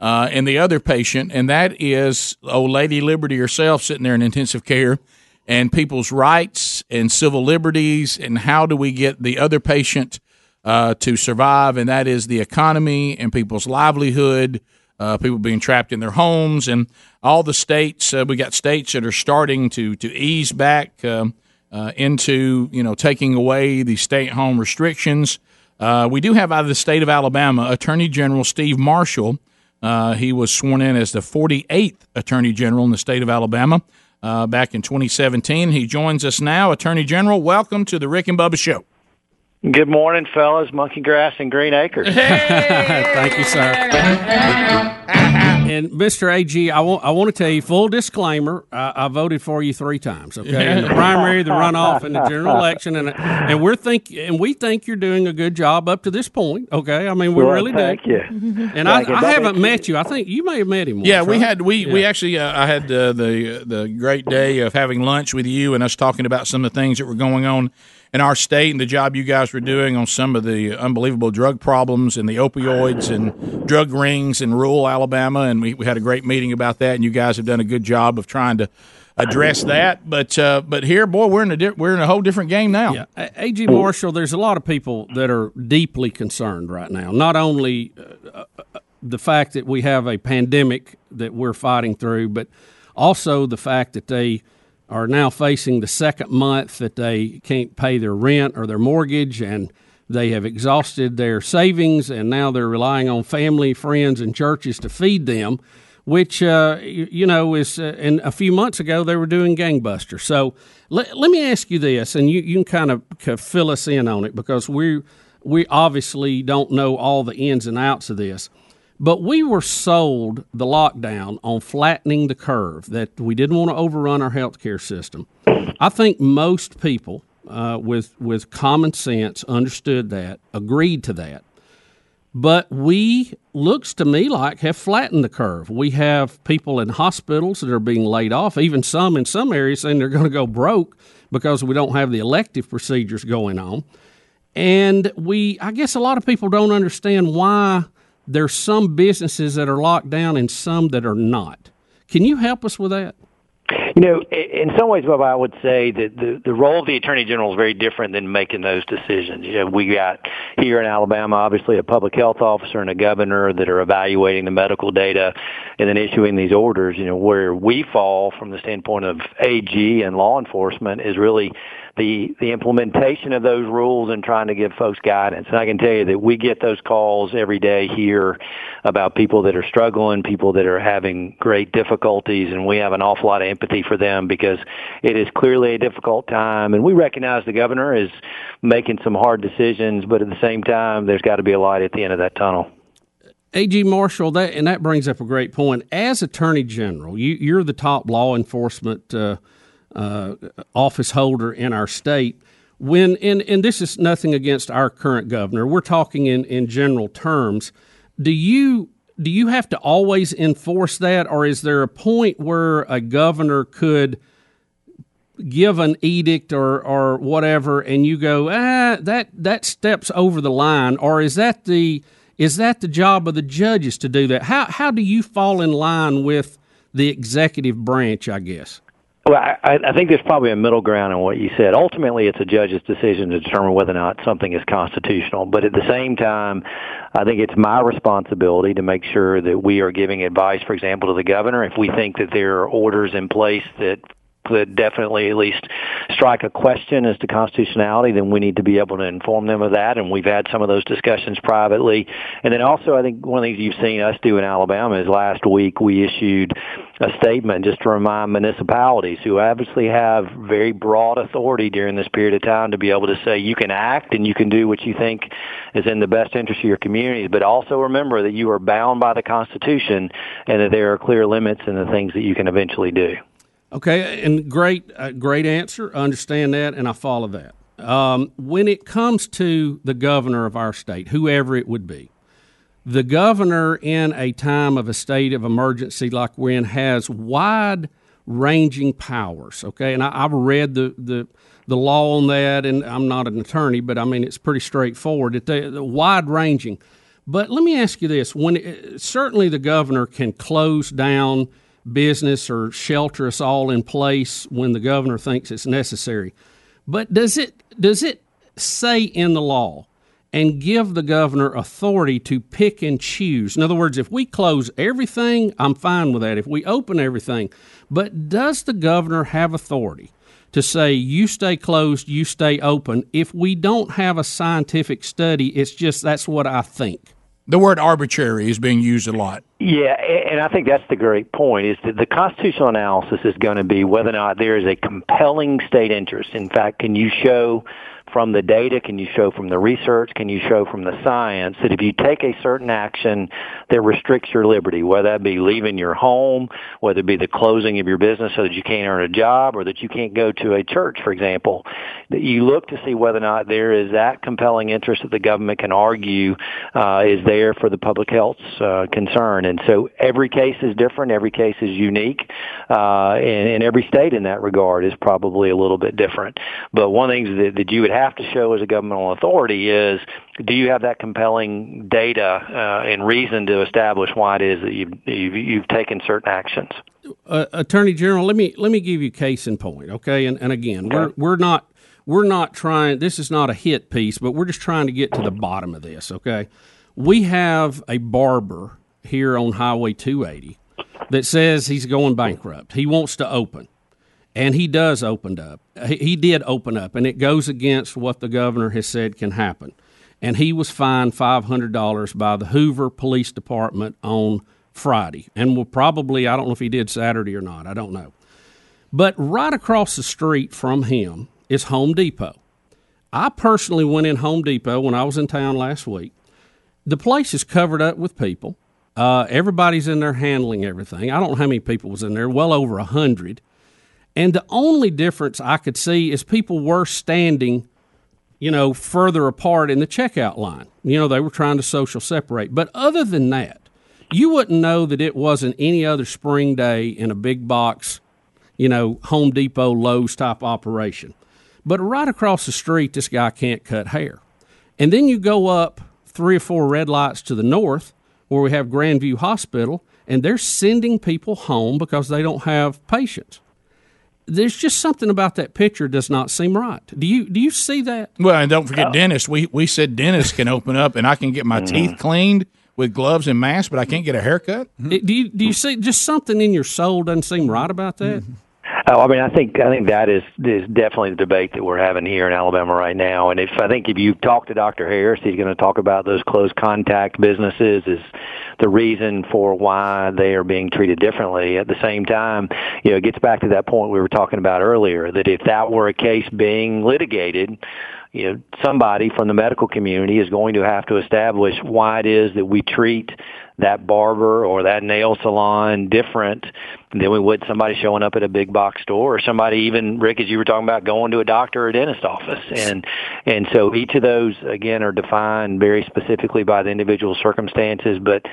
uh, and the other patient, and that is old Lady Liberty herself sitting there in intensive care, and people's rights and civil liberties, and how do we get the other patient uh, to survive, and that is the economy and people's livelihood, uh, people being trapped in their homes, and all the states. Uh, we got states that are starting to to ease back. Um, uh, into you know taking away the stay-at-home restrictions. Uh, we do have out of the state of Alabama Attorney General Steve Marshall. Uh, he was sworn in as the 48th Attorney General in the state of Alabama uh, back in 2017. He joins us now. Attorney General, welcome to the Rick and Bubba Show. Good morning, fellas. Monkey grass and green acres. Thank you, sir. And Mr. AG, I want I want to tell you full disclaimer. I, I voted for you three times. Okay, in the primary, the runoff, and the general election, and and we're think and we think you're doing a good job up to this point. Okay, I mean we Well, really thank do. you. And Thank I, you. I haven't met you. I think you may have met him. Once, Yeah, we right? had we we actually uh, I had uh, the the great day of having lunch with you and us talking about some of the things that were going on in our state and the job you guys were doing on some of the unbelievable drug problems and the opioids and drug rings in rural Alabama and we, we had a great meeting about that and you guys have done a good job of trying to address that but uh, but here boy we're in a di- we're in a whole different game now Yeah, AG Marshall. There's a lot of people that are deeply concerned right now. Not only uh, uh, the fact that we have a pandemic that we're fighting through, but also the fact that they are now facing the second month that they can't pay their rent or their mortgage, and they have exhausted their savings, and now they're relying on family, friends, and churches to feed them. Which uh, you, know is, uh, and a few months ago they were doing gangbusters. So let, let me ask you this, and you, you can kind of c- fill us in on it because we we obviously don't know all the ins and outs of this. But we were sold the lockdown on flattening the curve, that we didn't want to overrun our healthcare system. I think most people uh, with, with common sense understood that, agreed to that. But we, looks to me like, have flattened the curve. We have people in hospitals that are being laid off, even some in some areas saying they're going to go broke because we don't have the elective procedures going on. And we, I guess a lot of people don't understand why there's some businesses that are locked down and some that are not. Can you help us with that? You know, in some ways, Bob, I would say that the, the role of the Attorney General is very different than making those decisions. You know, we got here in Alabama, obviously, a public health officer and a governor that are evaluating the medical data and then issuing these orders. You know, where we fall from the standpoint of AG and law enforcement is really the the implementation of those rules and trying to give folks guidance. And I can tell you that we get those calls every day here about people that are struggling, people that are having great difficulties, and we have an awful lot of empathy for them because it is clearly a difficult time. And we recognize the governor is making some hard decisions, but at the same time, there's got to be a light at the end of that tunnel. AG Marshall, that and that brings up a great point. As Attorney General, you, you're the top law enforcement uh, uh, office holder in our state. When and, and this is nothing against our current governor. We're talking in, in general terms. Do you do you have to always enforce that, or is there a point where a governor could give an edict or or whatever, and you go, ah, that that steps over the line, or is that the is that the job of the judges to do that? How how do you fall in line with the executive branch? I guess. Well, I, I think there's probably a middle ground in what you said. Ultimately, it's a judge's decision to determine whether or not something is constitutional. But at the same time, I think it's my responsibility to make sure that we are giving advice, for example, to the governor if we think that there are orders in place that that definitely at least strike a question as to constitutionality, then we need to be able to inform them of that. And we've had some of those discussions privately. And then also, I think one of the things you've seen us do in Alabama is last week we issued a statement just to remind municipalities who obviously have very broad authority during this period of time to be able to say you can act and you can do what you think is in the best interest of your communities, but also remember that you are bound by the Constitution and that there are clear limits in the things that you can eventually do. Okay, and great, uh, great answer. I understand that, and I follow that. Um, when it comes to the governor of our state, whoever it would be, the governor in a time of a state of emergency like we're in has wide ranging powers. Okay, and I, I've read the, the the law on that, and I'm not an attorney, but I mean it's pretty straightforward. It, they, wide ranging. But let me ask you this: when it, certainly the governor can close down business or shelter us all in place when the governor thinks it's necessary, but does it does it say in the law and give the governor authority to pick and choose? In other words, if we close everything, I'm fine with that. If we open everything, but does the governor have authority? to say you stay closed, you stay open. If we don't have a scientific study, it's just that's what I think. The word arbitrary is being used a lot. Yeah, and I think that's the great point is that the constitutional analysis is going to be whether or not there is a compelling state interest. In fact, can you show from the data, can you show from the research, can you show from the science that if you take a certain action that restricts your liberty, whether that be leaving your home, whether it be the closing of your business so that you can't earn a job or that you can't go to a church, for example, that you look to see whether or not there is that compelling interest that the government can argue uh, is there for the public health uh, concern. And so every case is different, every case is unique, uh, and, and every state in that regard is probably a little bit different. But one of the things that, that you would have to show as a governmental authority is do you have that compelling data uh, and reason to establish why it is that you've, you've, you've taken certain actions? Uh, Attorney General, let me let me give you case in point, okay? And and again, okay. we're we're not we're not trying. This is not a hit piece, but we're just trying to get to the bottom of this, okay? We have a barber here on Highway 280 that says he's going bankrupt. He wants to open and he does opened up. He, did open up, and it goes against what the governor has said can happen. And he was fined five hundred dollars by the Hoover Police Department on Friday, and will probably I don't know if he did Saturday or not. I don't know. But right across the street from him is Home Depot. I personally went in Home Depot when I was in town last week. The place is covered up with people. Uh, everybody's in there handling everything. I don't know how many people was in there. Well over a hundred. And the only difference I could see is people were standing, you know, further apart in the checkout line. You know, they were trying to social separate. But other than that, you wouldn't know that it wasn't any other spring day in a big box, you know, Home Depot, Lowe's type operation. But right across the street, this guy can't cut hair. And then you go up three or four red lights to the north where we have Grandview Hospital, and they're sending people home because they don't have patients there's just something about that picture does not seem right. Do you do you see that? Well, and don't forget dentists. We we said dentists can open up and I can get my mm-hmm. teeth cleaned with gloves and masks, but I can't get a haircut. Mm-hmm. Do you do you see just something in your soul doesn't seem right about that? Mm-hmm. Oh, I mean, I think I think that is is definitely the debate that we're having here in Alabama right now. And if I think if you talk to Dr. Harris, he's going to talk about those close contact businesses is the reason for why they are being treated differently. At the same time, you know, it gets back to that point we were talking about earlier that if that were a case being litigated, you know, somebody from the medical community is going to have to establish why it is that we treat that barber or that nail salon different than we would somebody showing up at a big box store or somebody even Rick as you were talking about going to a doctor or a dentist office. And and so each of those again are defined very specifically by the individual circumstances. But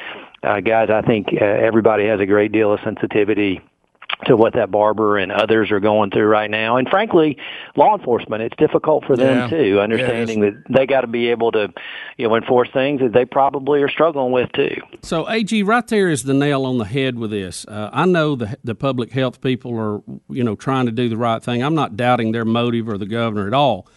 uh, guys I think uh, everybody has a great deal of sensitivity to what that barber and others are going through right now. And frankly, law enforcement, it's difficult for them yeah. too, understanding that they got to be able to, you know, enforce things that they probably are struggling with too. So, AG, right there is the nail on the head with this. Uh, I know the the public health people are, you know, trying to do the right thing. I'm not doubting their motive or the governor at all.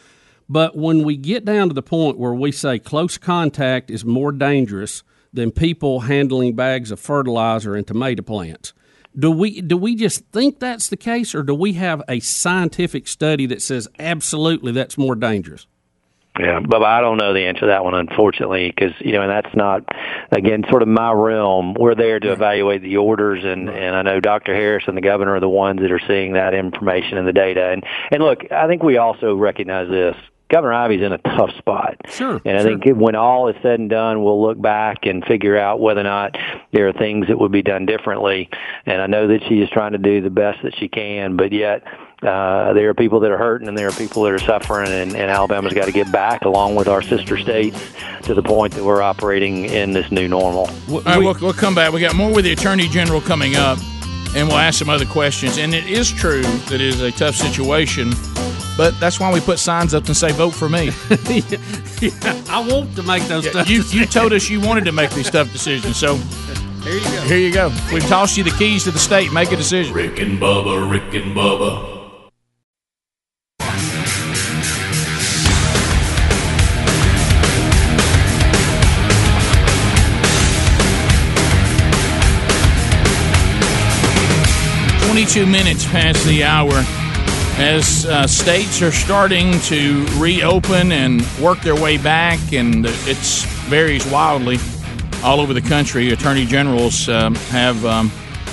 But when we get down to the point where we say close contact is more dangerous than people handling bags of fertilizer and tomato plants, Do we do we just think that's the case, or do we have a scientific study that says absolutely that's more dangerous? Yeah, but I don't know the answer to that one, unfortunately, because you know, and that's not again sort of my realm. We're there to evaluate the orders, and and I know Dr. Harris and the governor are the ones that are seeing that information and the data. And and look, I think we also recognize this. Governor Ivey's in a tough spot. Sure. And I think when all is said and done, we'll look back and figure out whether or not there are things that would be done differently. And I know that she is trying to do the best that she can, but yet uh, there are people that are hurting and there are people that are suffering, and, and Alabama's got to get back, along with our sister states, to the point that we're operating in this new normal. All right, we'll, we'll come back. We got more with the Attorney General coming up, and we'll ask some other questions. And it is true that it is a tough situation, but that's why we put signs up and say, vote for me. I want to make those tough you, you told us you wanted to make these tough decisions, so Here you go. here you go. We've tossed you the keys to the state. Make a decision. Rick and Bubba, Rick and Bubba. Twenty-two minutes past the hour. As uh, states are starting to reopen and work their way back, and it varies wildly all over the country. Attorney generals um, have um,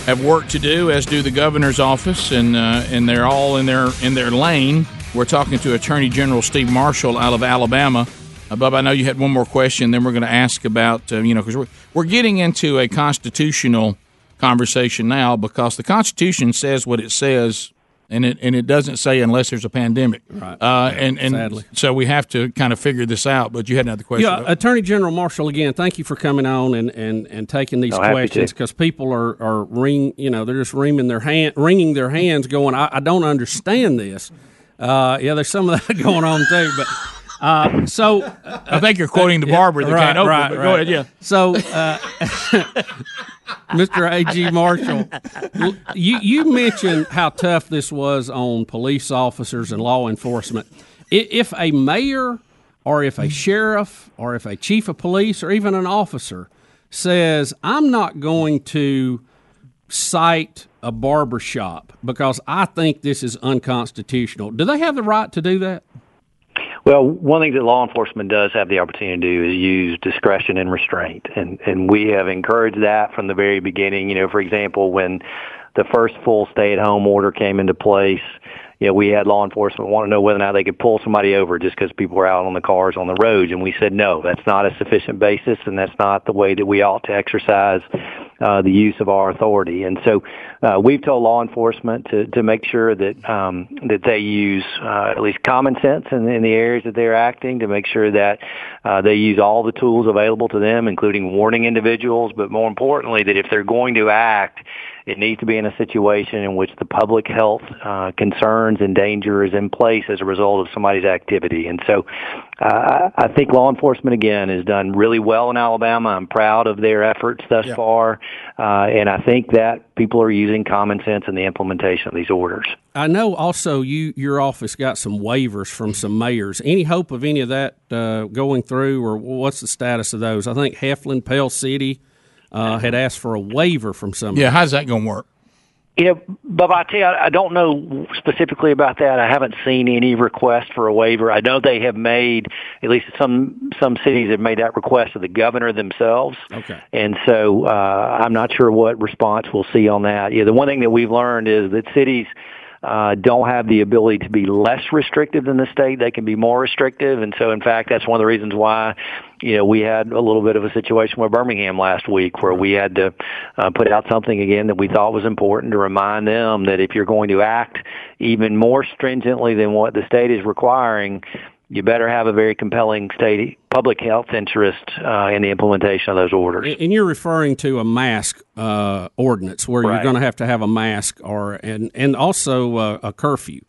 have work to do, as do the governor's office, and uh, and they're all in their in their lane. We're talking to Attorney General Steve Marshall out of Alabama. Uh, Bub, I know you had one more question. Then we're going to ask about uh, you know because we're we're getting into a constitutional conversation now because the Constitution says what it says. And it, and it doesn't say unless there's a pandemic, Right. Uh, and and Sadly. so we have to kind of figure this out. But you had another question. Yeah, Attorney General Marshall, again, thank you for coming on and, and, and taking these Oh, questions because people are, are ring, you know, they're just wringing their hand, wringing their hands, going, I, I don't understand this. Uh, yeah, there's some of that going on too, but uh, so I think you're quoting the barber that right, can't open. right, but right. Go ahead, yeah. So, uh, Mr. A.G. Marshall, you, you mentioned how tough this was on police officers and law enforcement. If a mayor or if a sheriff or if a chief of police or even an officer says, I'm not going to cite a barber shop because I think this is unconstitutional, do they have the right to do that? Well, one thing that law enforcement does have the opportunity to do is use discretion and restraint, and and we have encouraged that from the very beginning. You know, for example, when the first full stay-at-home order came into place, you know, we had law enforcement want to know whether or not they could pull somebody over just because people were out on the cars on the roads, and we said no, that's not a sufficient basis, and that's not the way that we ought to exercise uh, the use of our authority. And so uh, we've told law enforcement to, to make sure that um, that they use uh, at least common sense in, in the areas that they're acting, to make sure that uh, they use all the tools available to them, including warning individuals, but more importantly, that if they're going to act, it needs to be in a situation in which the public health uh, concerns and danger is in place as a result of somebody's activity. And so uh, I think law enforcement, again, has done really well in Alabama. I'm proud of their efforts thus far. Uh, and I think that people are using common sense in the implementation of these orders. I know also you your office got some waivers from some mayors. Any hope of any of that uh, going through, or what's the status of those? I think Heflin, Pell City uh, had asked for a waiver from some. Yeah, how's that going to work? You know, Bob, I tell you, I I don't know specifically about that. I haven't seen any request for a waiver. I know they have made, at least some some cities have made that request to the governor themselves. Okay. And so uh, I'm not sure what response we'll see on that. Yeah, the one thing that we've learned is that cities uh, don't have the ability to be less restrictive than the state. They can be more restrictive. And so, in fact, that's one of the reasons why, you know, we had a little bit of a situation with Birmingham last week where we had to uh, put out something again that we thought was important to remind them that if you're going to act even more stringently than what the state is requiring, you better have a very compelling state public health interest uh, in the implementation of those orders. And you're referring to a mask uh, ordinance where you're going to have to have a mask, or and and also uh, a curfew.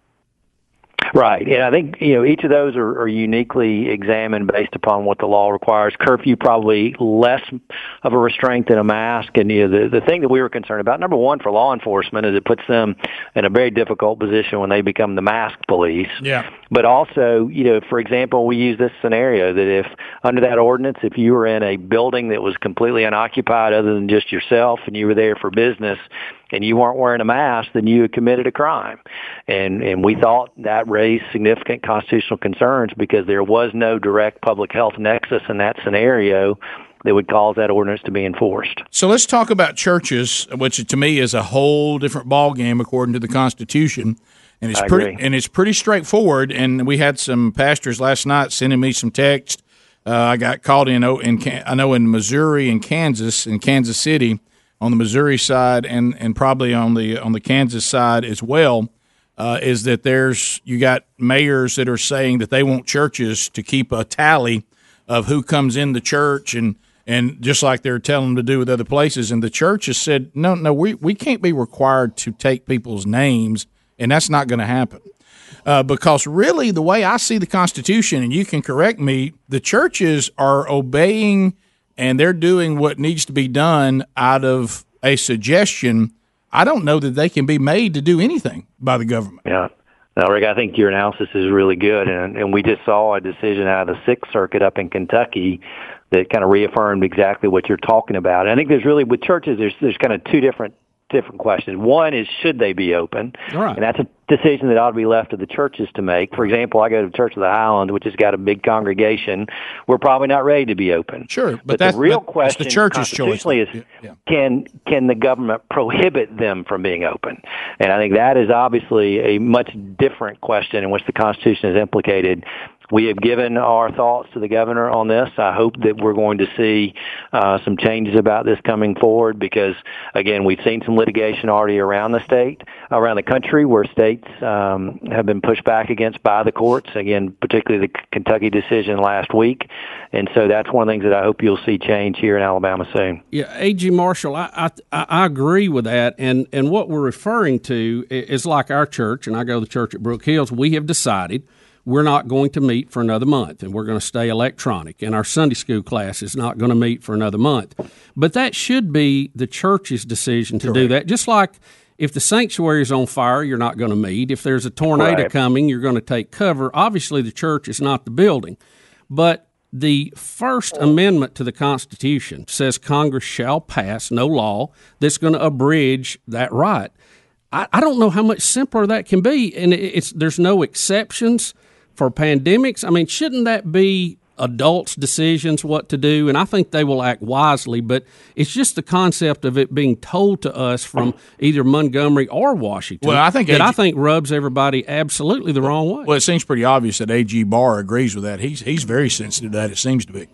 Right, and I think you know each of those are, are uniquely examined based upon what the law requires. Curfew probably less of a restraint than a mask, and you know the the thing that we were concerned about, number one for law enforcement, is it puts them in a very difficult position when they become the mask police. Yeah. But also, you know, for example, we use this scenario that if under that ordinance, if you were in a building that was completely unoccupied other than just yourself and you were there for business, and you weren't wearing a mask, then you had committed a crime. And and we thought that raised significant constitutional concerns because there was no direct public health nexus in that scenario that would cause that ordinance to be enforced. So let's talk about churches, which to me is a whole different ball game according to the Constitution. And it's I pretty agree. and it's pretty straightforward. And we had some pastors last night sending me some text. Uh, I got called in oh, in I know in Missouri and Kansas in Kansas City on the Missouri side and and probably on the on the Kansas side as well. Uh, is that there's you got mayors that are saying that they want churches to keep a tally of who comes in the church and and just like they're telling them to do with other places and the church has said no no we, we can't be required to take people's names and that's not going to happen uh, because really the way i see the constitution and you can correct me the churches are obeying and they're doing what needs to be done out of a suggestion i don't know that they can be made to do anything by the government Yeah. Now, Rick, I think your analysis is really good, and, and we just saw a decision out of the Sixth Circuit up in Kentucky that kind of reaffirmed exactly what you're talking about. And I think there's really with churches, there's there's kind of two different different questions. One is should they be open, Right. and that's a decision that ought to be left to the churches to make. For example, I go to the Church of the Highland, which has got a big congregation. We're probably not ready to be open. Sure, but, But, that's the real but question the church's choice is can can the government prohibit them from being open? And I think that is obviously a much different question in which the Constitution is implicated. We have given our thoughts to the governor on this. I hope that we're going to see uh, some changes about this coming forward because, again, we've seen some litigation already around the state, around the country, where states um, have been pushed back against by the courts. Again, particularly the Kentucky decision last week, and so that's one of the things that I hope you'll see change here in Alabama soon. Yeah, A.G. Marshall, I, I I agree with that, and and what we're referring to is like our church, and I go to the church at Brook Hills. We have decided we're not going to meet for another month, and we're going to stay electronic, and our Sunday school class is not going to meet for another month. But that should be the church's decision to do that, just like. If the sanctuary is on fire, you're not going to meet. If there's a tornado Right. coming, you're going to take cover. Obviously, the church is not the building. But the First Amendment to the Constitution says Congress shall pass no law that's going to abridge that right. I, I don't know how much simpler that can be, and it's there's no exceptions for pandemics. I mean, shouldn't that be adults' decisions what to do? And I think they will act wisely, but it's just the concept of it being told to us from either Montgomery or Washington. Well, I think that AG I think rubs everybody absolutely the wrong way. Well, it seems pretty obvious that A.G. Barr agrees with that. He's he's very sensitive to that. It seems to be.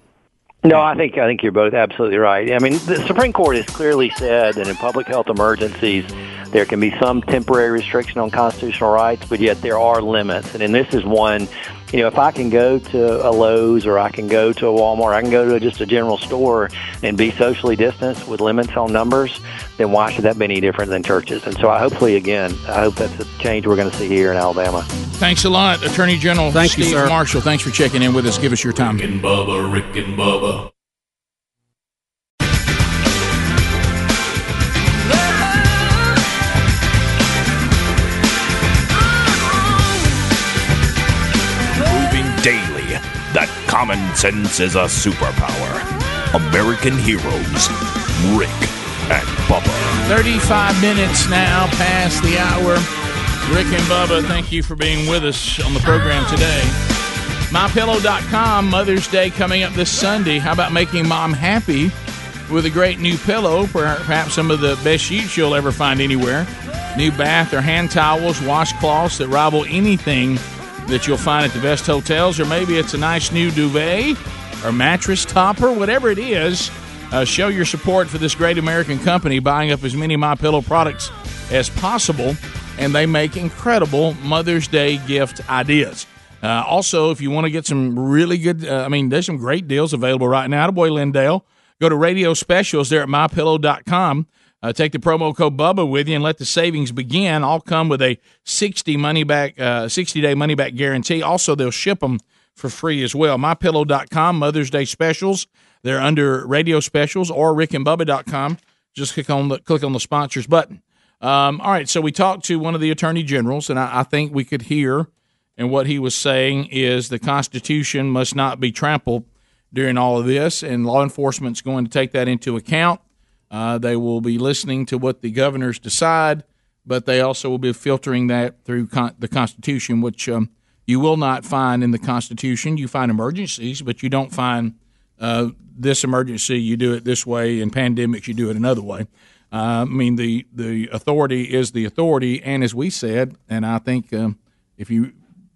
No, I think I think you're both absolutely right. I mean, the Supreme Court has clearly said that in public health emergencies, there can be some temporary restriction on constitutional rights, but yet there are limits. And, and this is one. You know, if I can go to a Lowe's or I can go to a Walmart, I can go to just a general store and be socially distanced with limits on numbers, then why should that be any different than churches? And so, I hopefully, again, I hope that's a change we're going to see here in Alabama. Thanks a lot, Attorney General Thank you, Steve sir. Marshall. Thanks for checking in with us. Give us your time. Rick and Bubba, Rick and Bubba. Daily that common sense is a superpower. American heroes, Rick and Bubba. 35 minutes now past the hour. Rick and Bubba, thank you for being with us on the program today. MyPillow.com, Mother's Day coming up this Sunday. How about making mom happy with a great new pillow? Perhaps some of the best sheets you'll ever find anywhere. New bath or hand towels, washcloths that rival anything that you'll find at the best hotels, or maybe it's a nice new duvet or mattress topper, whatever it is. Uh, show your support for this great American company, buying up as many My Pillow products as possible, and they make incredible Mother's Day gift ideas. Uh, also, if you want to get some really good, uh, I mean, there's some great deals available right now. At Boy, Lindell, go to Radio Specials there at MyPillow.com. Uh, take the promo code Bubba with you and let the savings begin. All come with a 60 money back, uh, 60 day money back guarantee. Also, they'll ship them for free as well. MyPillow.com Mother's Day specials. They're under radio specials or rickandbubba.com. Just click on the click on the sponsors button. Um, all right, so we talked to one of the attorney generals, and I, I think we could hear, and what he was saying is the Constitution must not be trampled during all of this, and law enforcement's going to take that into account. Uh, they will be listening to what the governors decide, but they also will be filtering that through con- the Constitution, which um, you will not find in the Constitution. You find emergencies, but you don't find uh, this emergency. You do it this way. In pandemics, you do it another way. Uh, I mean, the the authority is the authority, and as we said, and I think um, if you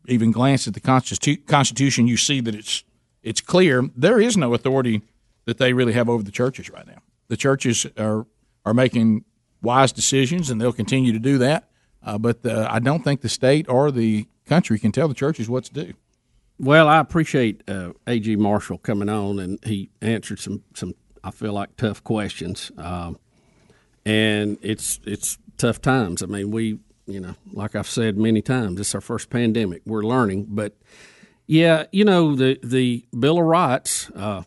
even glance at the Constitu- Constitution, you see that it's it's clear there is no authority that they really have over the churches right now. The churches are are making wise decisions, and they'll continue to do that. Uh, but uh, I don't think the state or the country can tell the churches what to do. Well, I appreciate uh, A.G. Marshall coming on, and he answered some some I feel like tough questions. Um, and it's it's tough times. I mean, we you know, like I've said many times, it's our first pandemic. We're learning, but yeah, you know, the the Bill of Rights, uh,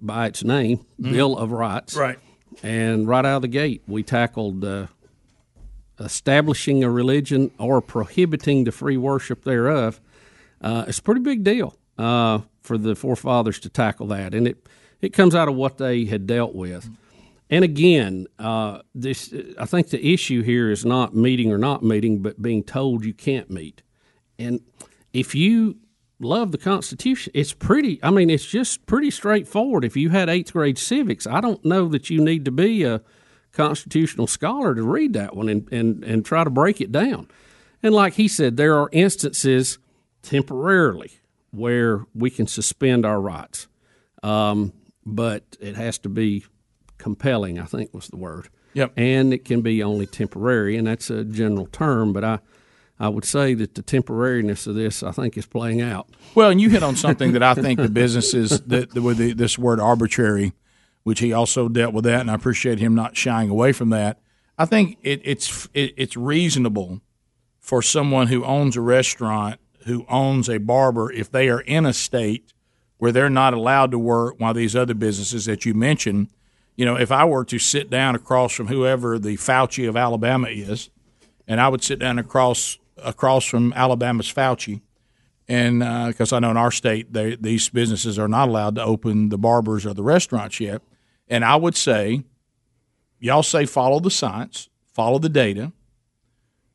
by its name, Mhm. Bill of Rights, Right. And right out of the gate, we tackled uh, establishing a religion or prohibiting the free worship thereof. Uh, it's a pretty big deal uh, for the forefathers to tackle that, and it it comes out of what they had dealt with. And again, uh, this I think the issue here is not meeting or not meeting, but being told you can't meet. And if you love the Constitution, it's pretty. I mean, it's just pretty straightforward. If you had eighth grade civics, I don't know that you need to be a constitutional scholar to read that one and, and, and try to break it down. And like he said, there are instances temporarily where we can suspend our rights, um, but it has to be compelling. I think was the word. Yep. And it can be only temporary, and that's a general term. But I, I would say that the temporariness of this, I think, is playing out. Well, and you hit on something that I think the businesses that with the, this word arbitrary, which he also dealt with that, and I appreciate him not shying away from that. I think it, it's it, it's reasonable for someone who owns a restaurant, who owns a barber, if they are in a state where they're not allowed to work, while these other businesses that you mentioned, you know, if I were to sit down across from whoever the Fauci of Alabama is, and I would sit down across across from Alabama's Fauci, and because I know in our state they, these businesses are not allowed to open the barbers or the restaurants yet, and I would say, y'all say follow the science, follow the data.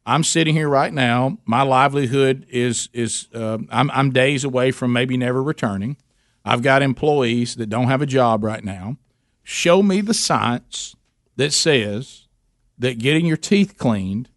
I'm sitting here right now. My livelihood is is uh, I'm I'm days away from maybe never returning. I've got employees that don't have a job right now. Show me the science that says that getting your teeth cleaned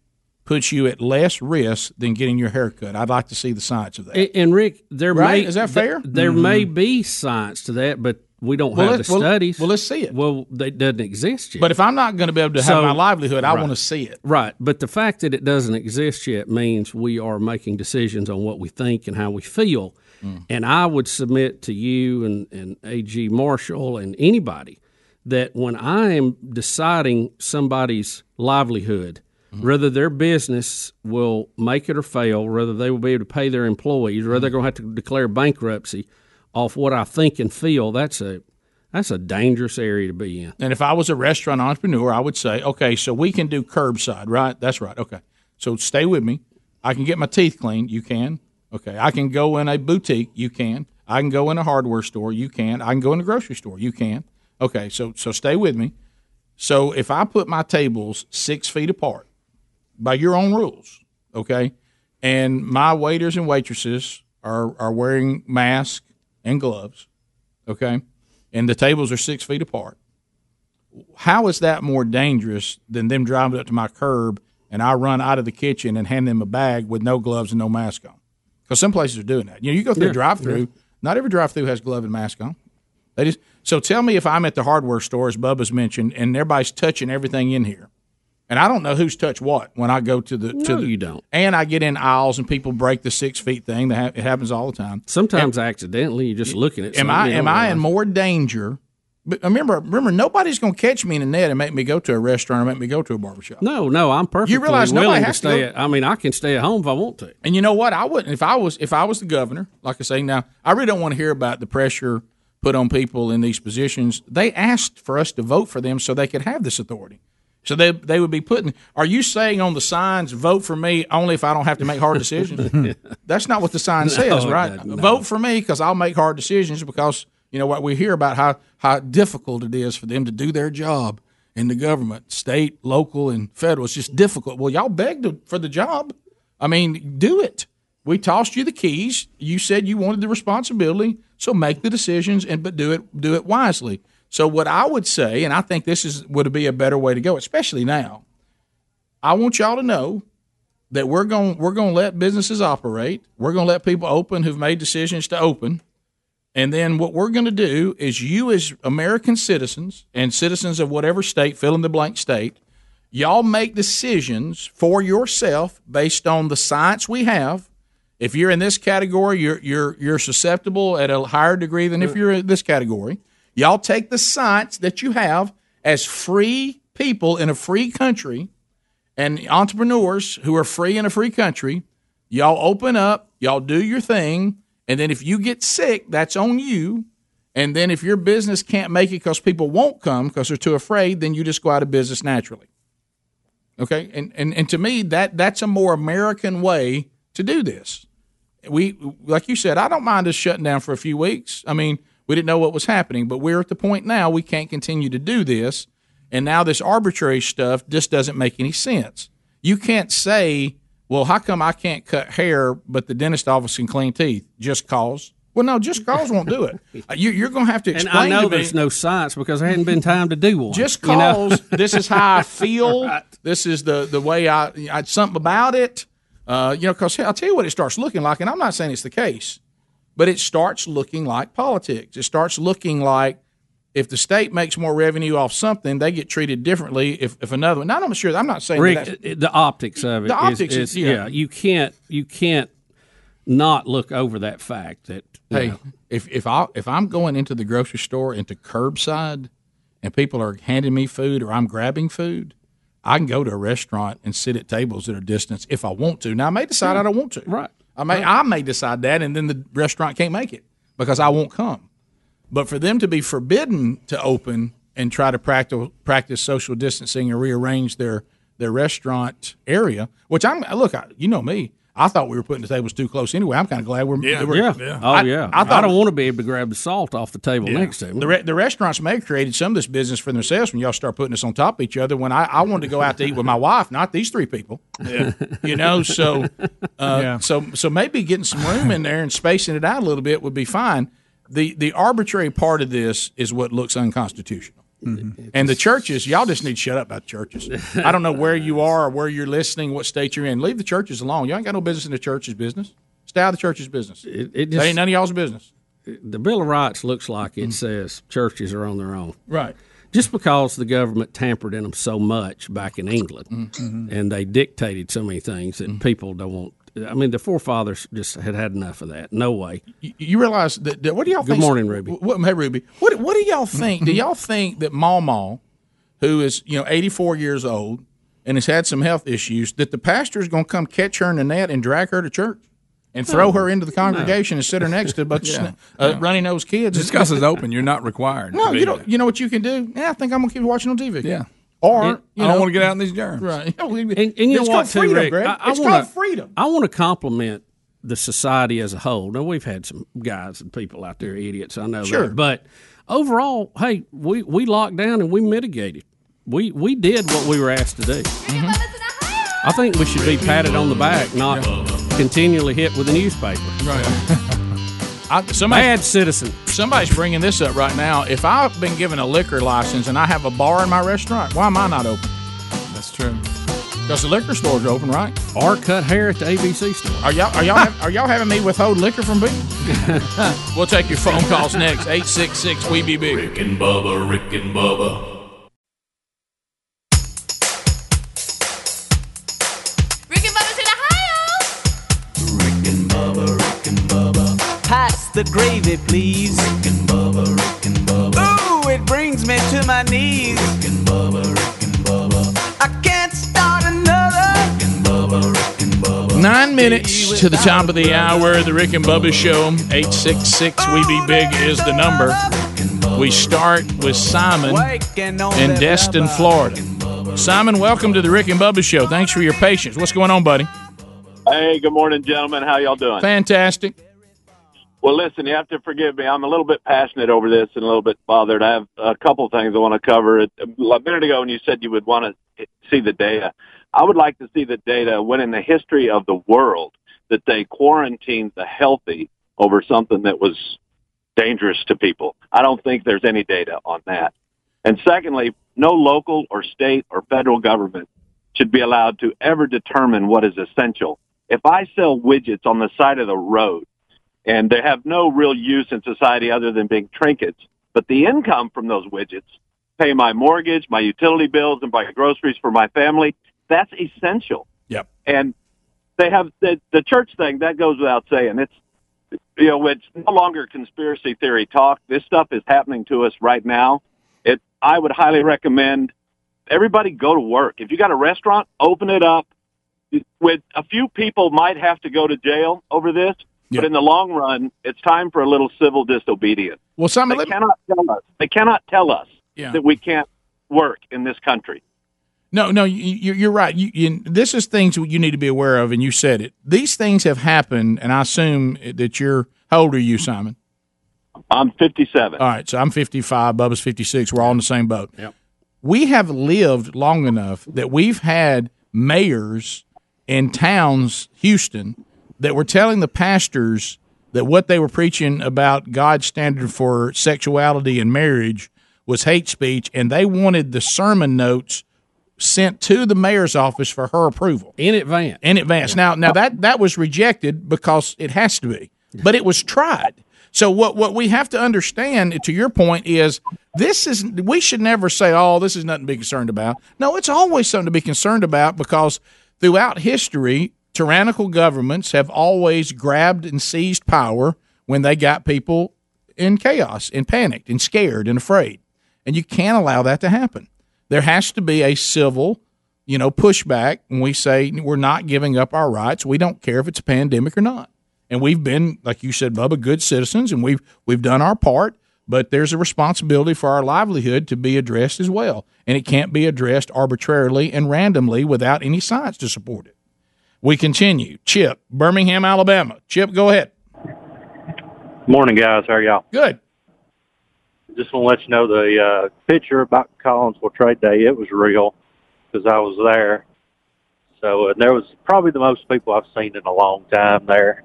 puts you at less risk than getting your hair cut. I'd like to see the science of that. And, and Rick, there Right? may Is that fair? th- there Mhm. may be science to that, but we don't Well, have the well- studies. well, let's see it. Well, it doesn't exist yet. But if I'm not going to be able to have So- my livelihood, I Right. want to see it. Right, but the fact that it doesn't exist yet means we are making decisions on what we think and how we feel. Mm. And I would submit to you and, and A.G. Marshall and anybody that when I am deciding somebody's livelihood, Mm-hmm. whether their business will make it or fail, whether they will be able to pay their employees, whether they're going to have to declare bankruptcy off what I think and feel, that's a that's a dangerous area to be in. And if I was a restaurant entrepreneur, I would say, okay, so we can do curbside, right? That's right. Okay. So stay with me. I can get my teeth cleaned. You can. Okay. I can go in a boutique. You can. I can go in a hardware store. You can. I can go in a grocery store. You can. Okay. So so stay with me. So if I put my tables six feet apart by your own rules, okay, and my waiters and waitresses are are wearing masks and gloves, okay, and the tables are six feet apart how is that more dangerous than them driving up to my curb and I run out of the kitchen and hand them a bag with no gloves and no mask on? Because some places are doing that. You know, you go through Yeah, a drive-through. yeah. Not every drive-through has glove and mask on. They just so tell me if I'm at the hardware store, as Bubba's mentioned, and everybody's touching everything in here, and I don't know who's touched what when I go to the to No, the, you don't. and I get in aisles and people break the six feet thing. That ha- it happens all the time. Sometimes accidentally, you're just looking at. Am I am I in more danger? But uh, remember, remember, nobody's going to catch me in a net and make me go to a restaurant or make me go to a barbershop. No, no, I'm perfectly You realize nobody willing to has to stay. at, I mean, I can stay at home if I want to. And you know what? I wouldn't if I was if I was the governor. Like I say now, I really don't want to hear about the pressure put on people in these positions. They asked for us to vote for them so they could have this authority. So they they would be putting. Are you saying on the signs, "Vote for me only if I don't have to make hard decisions"? That's not what the sign No, says, right? no. Vote for me because I'll make hard decisions because you know what we hear about how how difficult it is for them to do their job in the government, state, local, and federal. It's just difficult. Well, y'all begged for the job. I mean, do it. We tossed you the keys. You said you wanted the responsibility, so make the decisions and but do it do it wisely. So what I would say, and I think this is would be a better way to go, especially now. I want y'all to know that we're going we're going to let businesses operate. We're going to let people open who've made decisions to open. And then what we're going to do is you as American citizens and citizens of whatever state, fill in the blank state, y'all make decisions for yourself based on the science we have. If you're in this category, you're you're you're susceptible at a higher degree than if uh, you're in this category. Y'all take the science that you have as free people in a free country and entrepreneurs who are free in a free country, y'all open up, y'all do your thing, and then if you get sick, that's on you. And then if your business can't make it because people won't come because they're too afraid, then you just go out of business naturally. Okay, and and and to me that that's a more American way to do this. We like you said, I don't mind us shutting down for a few weeks. I mean, we didn't know what was happening, but we're at the point now we can't continue to do this. And now this arbitrary stuff just doesn't make any sense. You can't say, well, how come I can't cut hair, but the dentist office can clean teeth? Just cause. Well, no, just cause won't do it. You, you're going to have to And explain I know to me. there's no science because there hadn't been time to do one. Just you know? cause this is how I feel. This is the the way I, I something about it. Uh, you know, because I'll tell you what it starts looking like, and I'm not saying it's the case, but it starts looking like politics. It starts looking like if the state makes more revenue off something, they get treated differently. If, if another one, now I'm sure. I'm not saying Rick, that the optics of it. The is- optics is, is- yeah. You can't. You can't not look over that fact that. Hey, know, if if I if I'm going into the grocery store into curbside, and people are handing me food or I'm grabbing food, I can go to a restaurant and sit at tables that are distance if I want to. Now I may decide I don't want to. Right. I may I may decide that, and then the restaurant can't make it because I won't come. But for them to be forbidden to open and try to practice practice social distancing and rearrange their their restaurant area, which I'm look, I, you know me. I thought we were putting the tables too close anyway. I'm kind of glad we're yeah, we're- yeah. Oh I- yeah. I I, thought don't want to be able to grab the salt off the table next to me. the, re- the restaurants may have created some of this business for themselves when y'all start putting us on top of each other. When I, I wanted to go out to eat with my wife, not these three people. Yeah. you know, so uh, Yeah. so so maybe getting some room in there and spacing it out a little bit would be fine. The the arbitrary part of this is what looks unconstitutional. Mm-hmm. And the churches, y'all just need to shut up about churches. I don't know where you are or where you're listening, what state you're in. Leave the churches alone. You ain't got no business in the church's business. Stay out of the church's business. It, it that just, ain't none of y'all's business. the Bill of Rights looks like it mm-hmm. says churches are on their own. Right. Just because the government tampered in them so much back in England, Mm-hmm. and they dictated so many things that mm-hmm. people don't want. I mean, the forefathers just had had enough of that. No way. You, you realize that, that- What do y'all think? Good think? morning, Ruby. What, hey, Ruby. What What do y'all think? do y'all think that Mama, who is you know 84 years old and has had some health issues, that the pastor is going to come catch her in the net and drag her to church? And throw her into the congregation and sit her next to a bunch Yeah. of uh, runny nosed kids. Just because it's open, you're not required. No, to be you know, there. you know what you can do. Yeah, I think I'm gonna keep watching on TV. Yeah. Or And you I don't want to get out in these germs. Right. And, and you know It's what, called too, freedom, Rick? Greg. I, I It's wanna, called freedom. I want to compliment the society as a whole. Now we've had some guys and people out there idiots. I know Sure. that, but overall, hey, we we locked down and we mitigated. We we did what we were asked to do. I think we should be patted on the back, not continually hit with a newspaper. Right. I, somebody, Bad citizen. Somebody's bringing this up right now. If I've been given a liquor license and I have a bar in my restaurant, why am I not open? That's true. Because the liquor store's open, right? Or cut hair at the ABC store. Are y'all are y'all have, are y'all having me withhold liquor from me? we'll take your phone calls next. Eight six six we be big. Rick and Bubba, Rick and Bubba. The gravy, please. Rick and Bubba, Rick and Bubba. Ooh, it brings me to my knees. Rick and Bubba, Rick and Bubba. I can't start another. Rick and Bubba, Rick and Bubba. Nine minutes to the top of the hour. The Rick and Bubba Show. Eight six six we be big is the number. We start with Simon in Destin, Florida. Simon, welcome to the Rick and Bubba Show. Thanks for your patience. What's going on, buddy? Hey, good morning, gentlemen. How y'all doing? Fantastic. Well, listen, you have to forgive me. I'm a little bit passionate over this and a little bit bothered. I have a couple things I want to cover. A minute ago, when you said you would want to see the data, I would like to see the data when in the history of the world that they quarantined the healthy over something that was dangerous to people. I don't think there's any data on that. And secondly, no local or state or federal government should be allowed to ever determine what is essential. If I sell widgets on the side of the road and they have no real use in society other than being trinkets, but the income from those widgets pay my mortgage, my utility bills, and buy groceries for my family, that's essential. Yep. And they have the, the church thing that goes without saying. It's you know, it's no longer conspiracy theory talk. This stuff is happening to us right now. It, I would highly recommend everybody go to work. If you got a restaurant, open it up. With a few people might have to go to jail over this, but in the long run, it's time for a little civil disobedience. Well, some they cannot tell us. They cannot tell us Yeah. that we can't work in this country. No, no, you, you- you're right. You, you, this is things you need to be aware of, and you said it. These things have happened, and I assume that you're. How old are you, Simon? I'm 57. All right, so I'm 55. Bubba's 56. We're all in the same boat. Yep. We have lived long enough that we've had mayors in towns, Houston, that were telling the pastors that what they were preaching about God's standard for sexuality and marriage was hate speech, and they wanted the sermon notes sent to the mayor's office for her approval in advance. In advance. Now, now that that was rejected because it has to be, but it was tried. So what what we have to understand, to your point, is this is we should never say, "Oh, this is nothing to be concerned about." No, it's always something to be concerned about because throughout history, tyrannical governments have always grabbed and seized power when they got people in chaos and panicked and scared and afraid, and you can't allow that to happen. There has to be a civil, you know, pushback when we say we're not giving up our rights. We don't care if it's a pandemic or not. And we've been, like you said, Bubba, good citizens, and we've we've done our part. But there's a responsibility for our livelihood to be addressed as well, and it can't be addressed arbitrarily and randomly without any science to support it. We continue. Chip, Birmingham, Alabama. Chip, go ahead. Morning, guys. How are y'all? Good. Just want to let you know the uh, picture about Collinsville Trade Day. It was real because I was there. So uh, there was probably the most people I've seen in a long time there.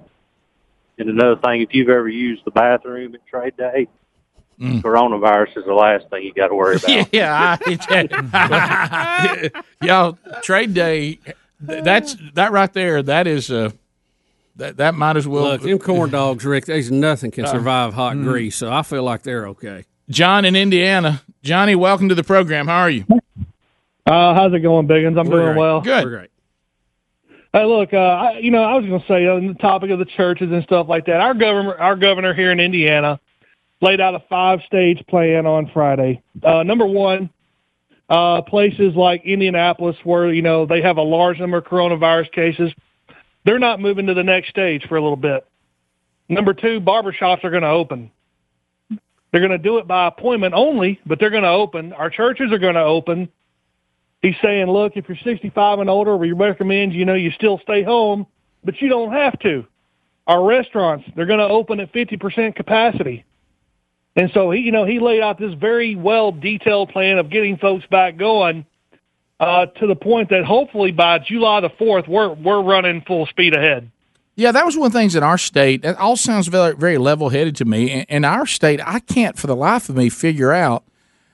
And another thing, if you've ever used the bathroom at Trade Day, coronavirus is the last thing you got to worry about. yeah, I, y'all trade day. Th- That's that right there. That is uh, that that might as well. Look, them corn dogs, Rick. There's nothing can Uh, survive hot mm. grease, so I feel like they're okay. John in Indiana. Johnny, welcome to the program. How are you? Uh, how's it going, Biggins? I'm We're doing great. well. Good. We're great. Hey, look, uh, I, you know, I was going to say on the topic of the churches and stuff like that. Our governor, our governor here in Indiana, laid out a five-stage plan on Friday. Uh, number one, uh, places like Indianapolis, where you know they have a large number of coronavirus cases, they're not moving to the next stage for a little bit. Number two, barbershops are going to open. They're going to do it by appointment only, but they're going to open. Our churches are going to open. He's saying, look, if you're 65 and older, we recommend, you know, you still stay home, but you don't have to. Our restaurants, they're going to open at 50% capacity. And so he, you know, he laid out this very well detailed plan of getting folks back going uh, to the point that hopefully by July the 4th, we're, we're running full speed ahead. Yeah, that was one of the things in our state. It all sounds very, very level headed to me. In our state, I can't for the life of me figure out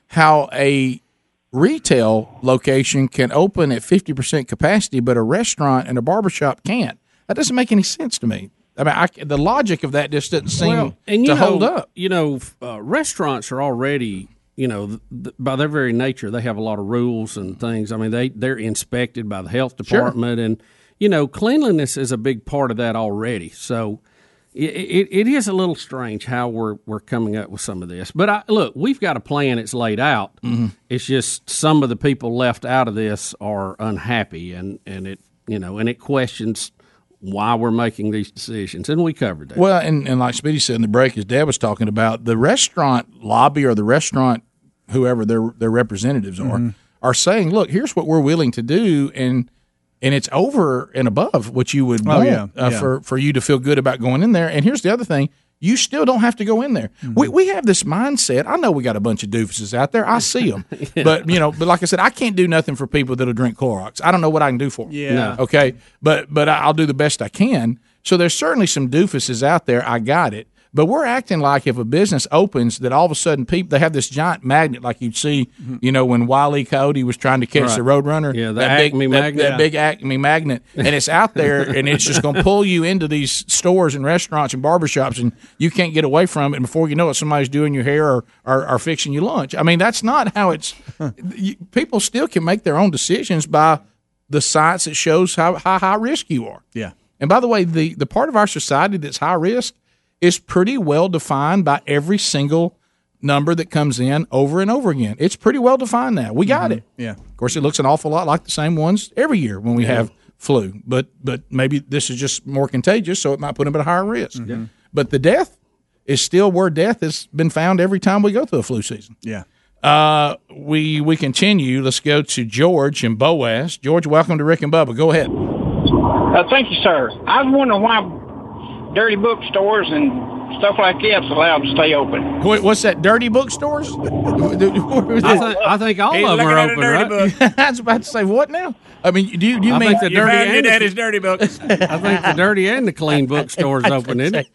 how a retail location can open at 50% capacity, but a restaurant and a barbershop can't. That doesn't make any sense to me. I mean, I, the logic of that just doesn't seem well, and to know, hold up. You know, uh, restaurants are already, you know, th- th- by their very nature, they have a lot of rules and things. I mean, they they're inspected by the health Sure. department, and you know, cleanliness is a big part of that already. So. It, it, it is a little strange how we're we're coming up with some of this, but I, look, we've got a plan. It's laid out. Mm-hmm. It's just some of the people left out of this are unhappy, and and it you know, and it questions why we're making these decisions, and we covered that. Well, and, and like Speedy said in the break, as Dad was talking about, the restaurant lobby or the restaurant, whoever their their representatives are, Mhm. are saying, "Look, here's what we're willing to do," and and it's over and above what you would Oh, want yeah, uh, yeah. for for you to feel good about going in there. And here's the other thing: you still don't have to go in there. Mm-hmm. We, we have this mindset. I know we got a bunch of doofuses out there. I see them, but you know, but like I said, I can't do nothing for people that'll drink Clorox. I don't know what I can do for them. Yeah. No. Okay. But but I'll do the best I can. So there's certainly some doofuses out there. I got it. But we're acting like if a business opens, that all of a sudden people they have this giant magnet, like you'd see, you know, when Wiley Coyote was trying to catch Mm-hmm. Right. the Roadrunner. Yeah, the that Acme big, that- magnet. that big Acme magnet, and it's out there, and it's just going to pull you into these stores and restaurants and barbershops, and you can't get away from it. And before you know it, somebody's doing your hair or, or, or fixing you lunch. I mean, that's not how it's. you, people still can make their own decisions by the science that shows how, how high risk you are. Yeah. And by the way, the, the part of our society that's high risk is pretty well defined by every single number that comes in over and over again. It's pretty well defined now. We got it. Yeah. Of course, it looks an awful lot like the same ones every year when we Yeah. have flu, but but maybe this is just more contagious, so it might put them at a higher risk. Mm-hmm. But the death is still where death has been found every time we go through a flu season. Yeah. Uh, we we continue. Let's go to George and Boaz. George, welcome to Rick and Bubba. Go ahead. Uh, thank you, sir. I was wondering why dirty bookstores and stuff like that's allowed to stay open. Wait, what's that? Dirty bookstores? I think, I think all of them are open, right? I was about to say what now? I mean, do you, do you I mean think the dirty and the, dirty books? I think the dirty and the clean bookstores open, isn't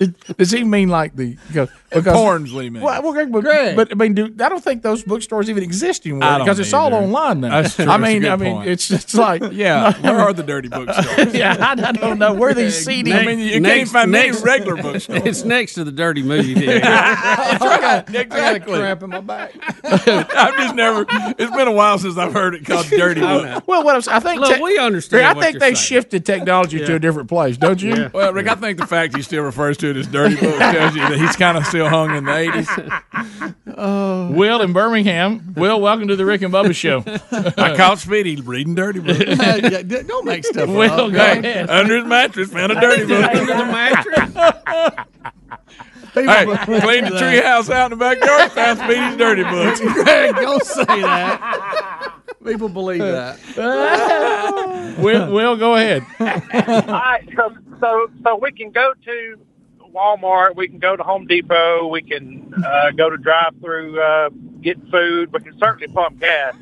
it? Does he mean like the because, Pornsley, man. Well, well, Greg, but, but I mean, do, I don't think those bookstores even exist anymore because it's all online now. That's true. I That's a mean, good I mean, point. it's it's like Yeah, where are the dirty bookstores? yeah, I, I don't know where these CD. I mean, you can't Next- find any regular bookstores. It's next to the dirty movie theater. exactly. Crap in my back. I've just never. It's been a while since I've heard it called dirty book. Well, what else? I think Look, te- we understand I what think you're they saying. shifted technology to a different place, don't you? Yeah. Well, Rick, I think the fact he still refers to it as dirty book tells you that he's kind of still hung in the eighties. Oh. Will in Birmingham. Will, welcome to the Rick and Bubba Show. I caught Speedy reading dirty books. Yeah, d- don't make stuff Will, up. go ahead. Under his mattress, found a dirty book. Under the mattress. Hey, cleaned the tree house out in the backyard, found Speedy's dirty books. Greg, don't say that. People believe that. Will, Will, go ahead. All right, so, so so we can go to Walmart, we can go to Home Depot, we can uh, go to drive-through, uh, get food. We can certainly pump gas.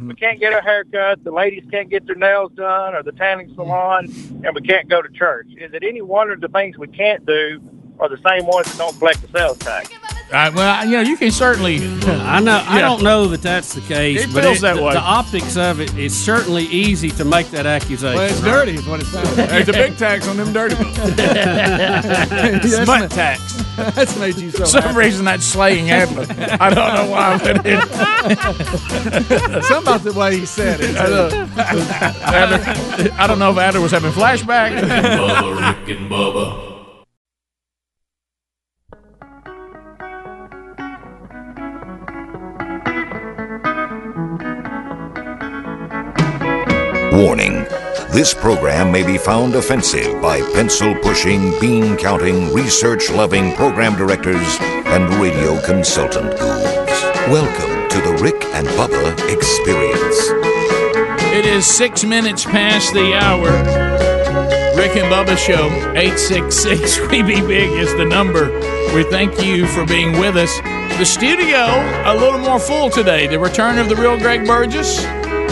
We can't get a haircut. The ladies can't get their nails done, or the tanning salon, and we can't go to church. Is it any wonder the things we can't do are the same ones that don't collect the sales tax? All right, well, you know, you can certainly. I know. I don't know that that's the case. It but feels that the, way. The optics of it is certainly easy to make that accusation. Well, it's dirty, is what it sounds like. There's a big tax on them dirty books. Smut tax. That's made you so For some happy. reason, that's slaying Adler. I don't know why, but it, Something about the way he said it. I, don't- Adler, I don't know if Adler was having flashbacks. Bubba, Rick and Bubba. Warning this program may be found offensive by pencil pushing, bean counting, research loving program directors and radio consultant gurus. Welcome to the Rick and Bubba Experience. It is six minutes past the hour. Rick and Bubba Show, 866 We Be Big is the number. We thank you for being with us. The studio, a little more full today. The return of the real Greg Burgess.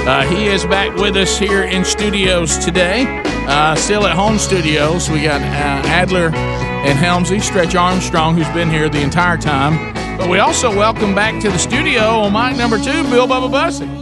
Uh, he is back with us here in studios today. Uh, still at home studios. We got uh, Adler and Helmsy, Stretch Armstrong, who's been here the entire time. But we also welcome back to the studio on mic number two, Bill Bubba Bussey.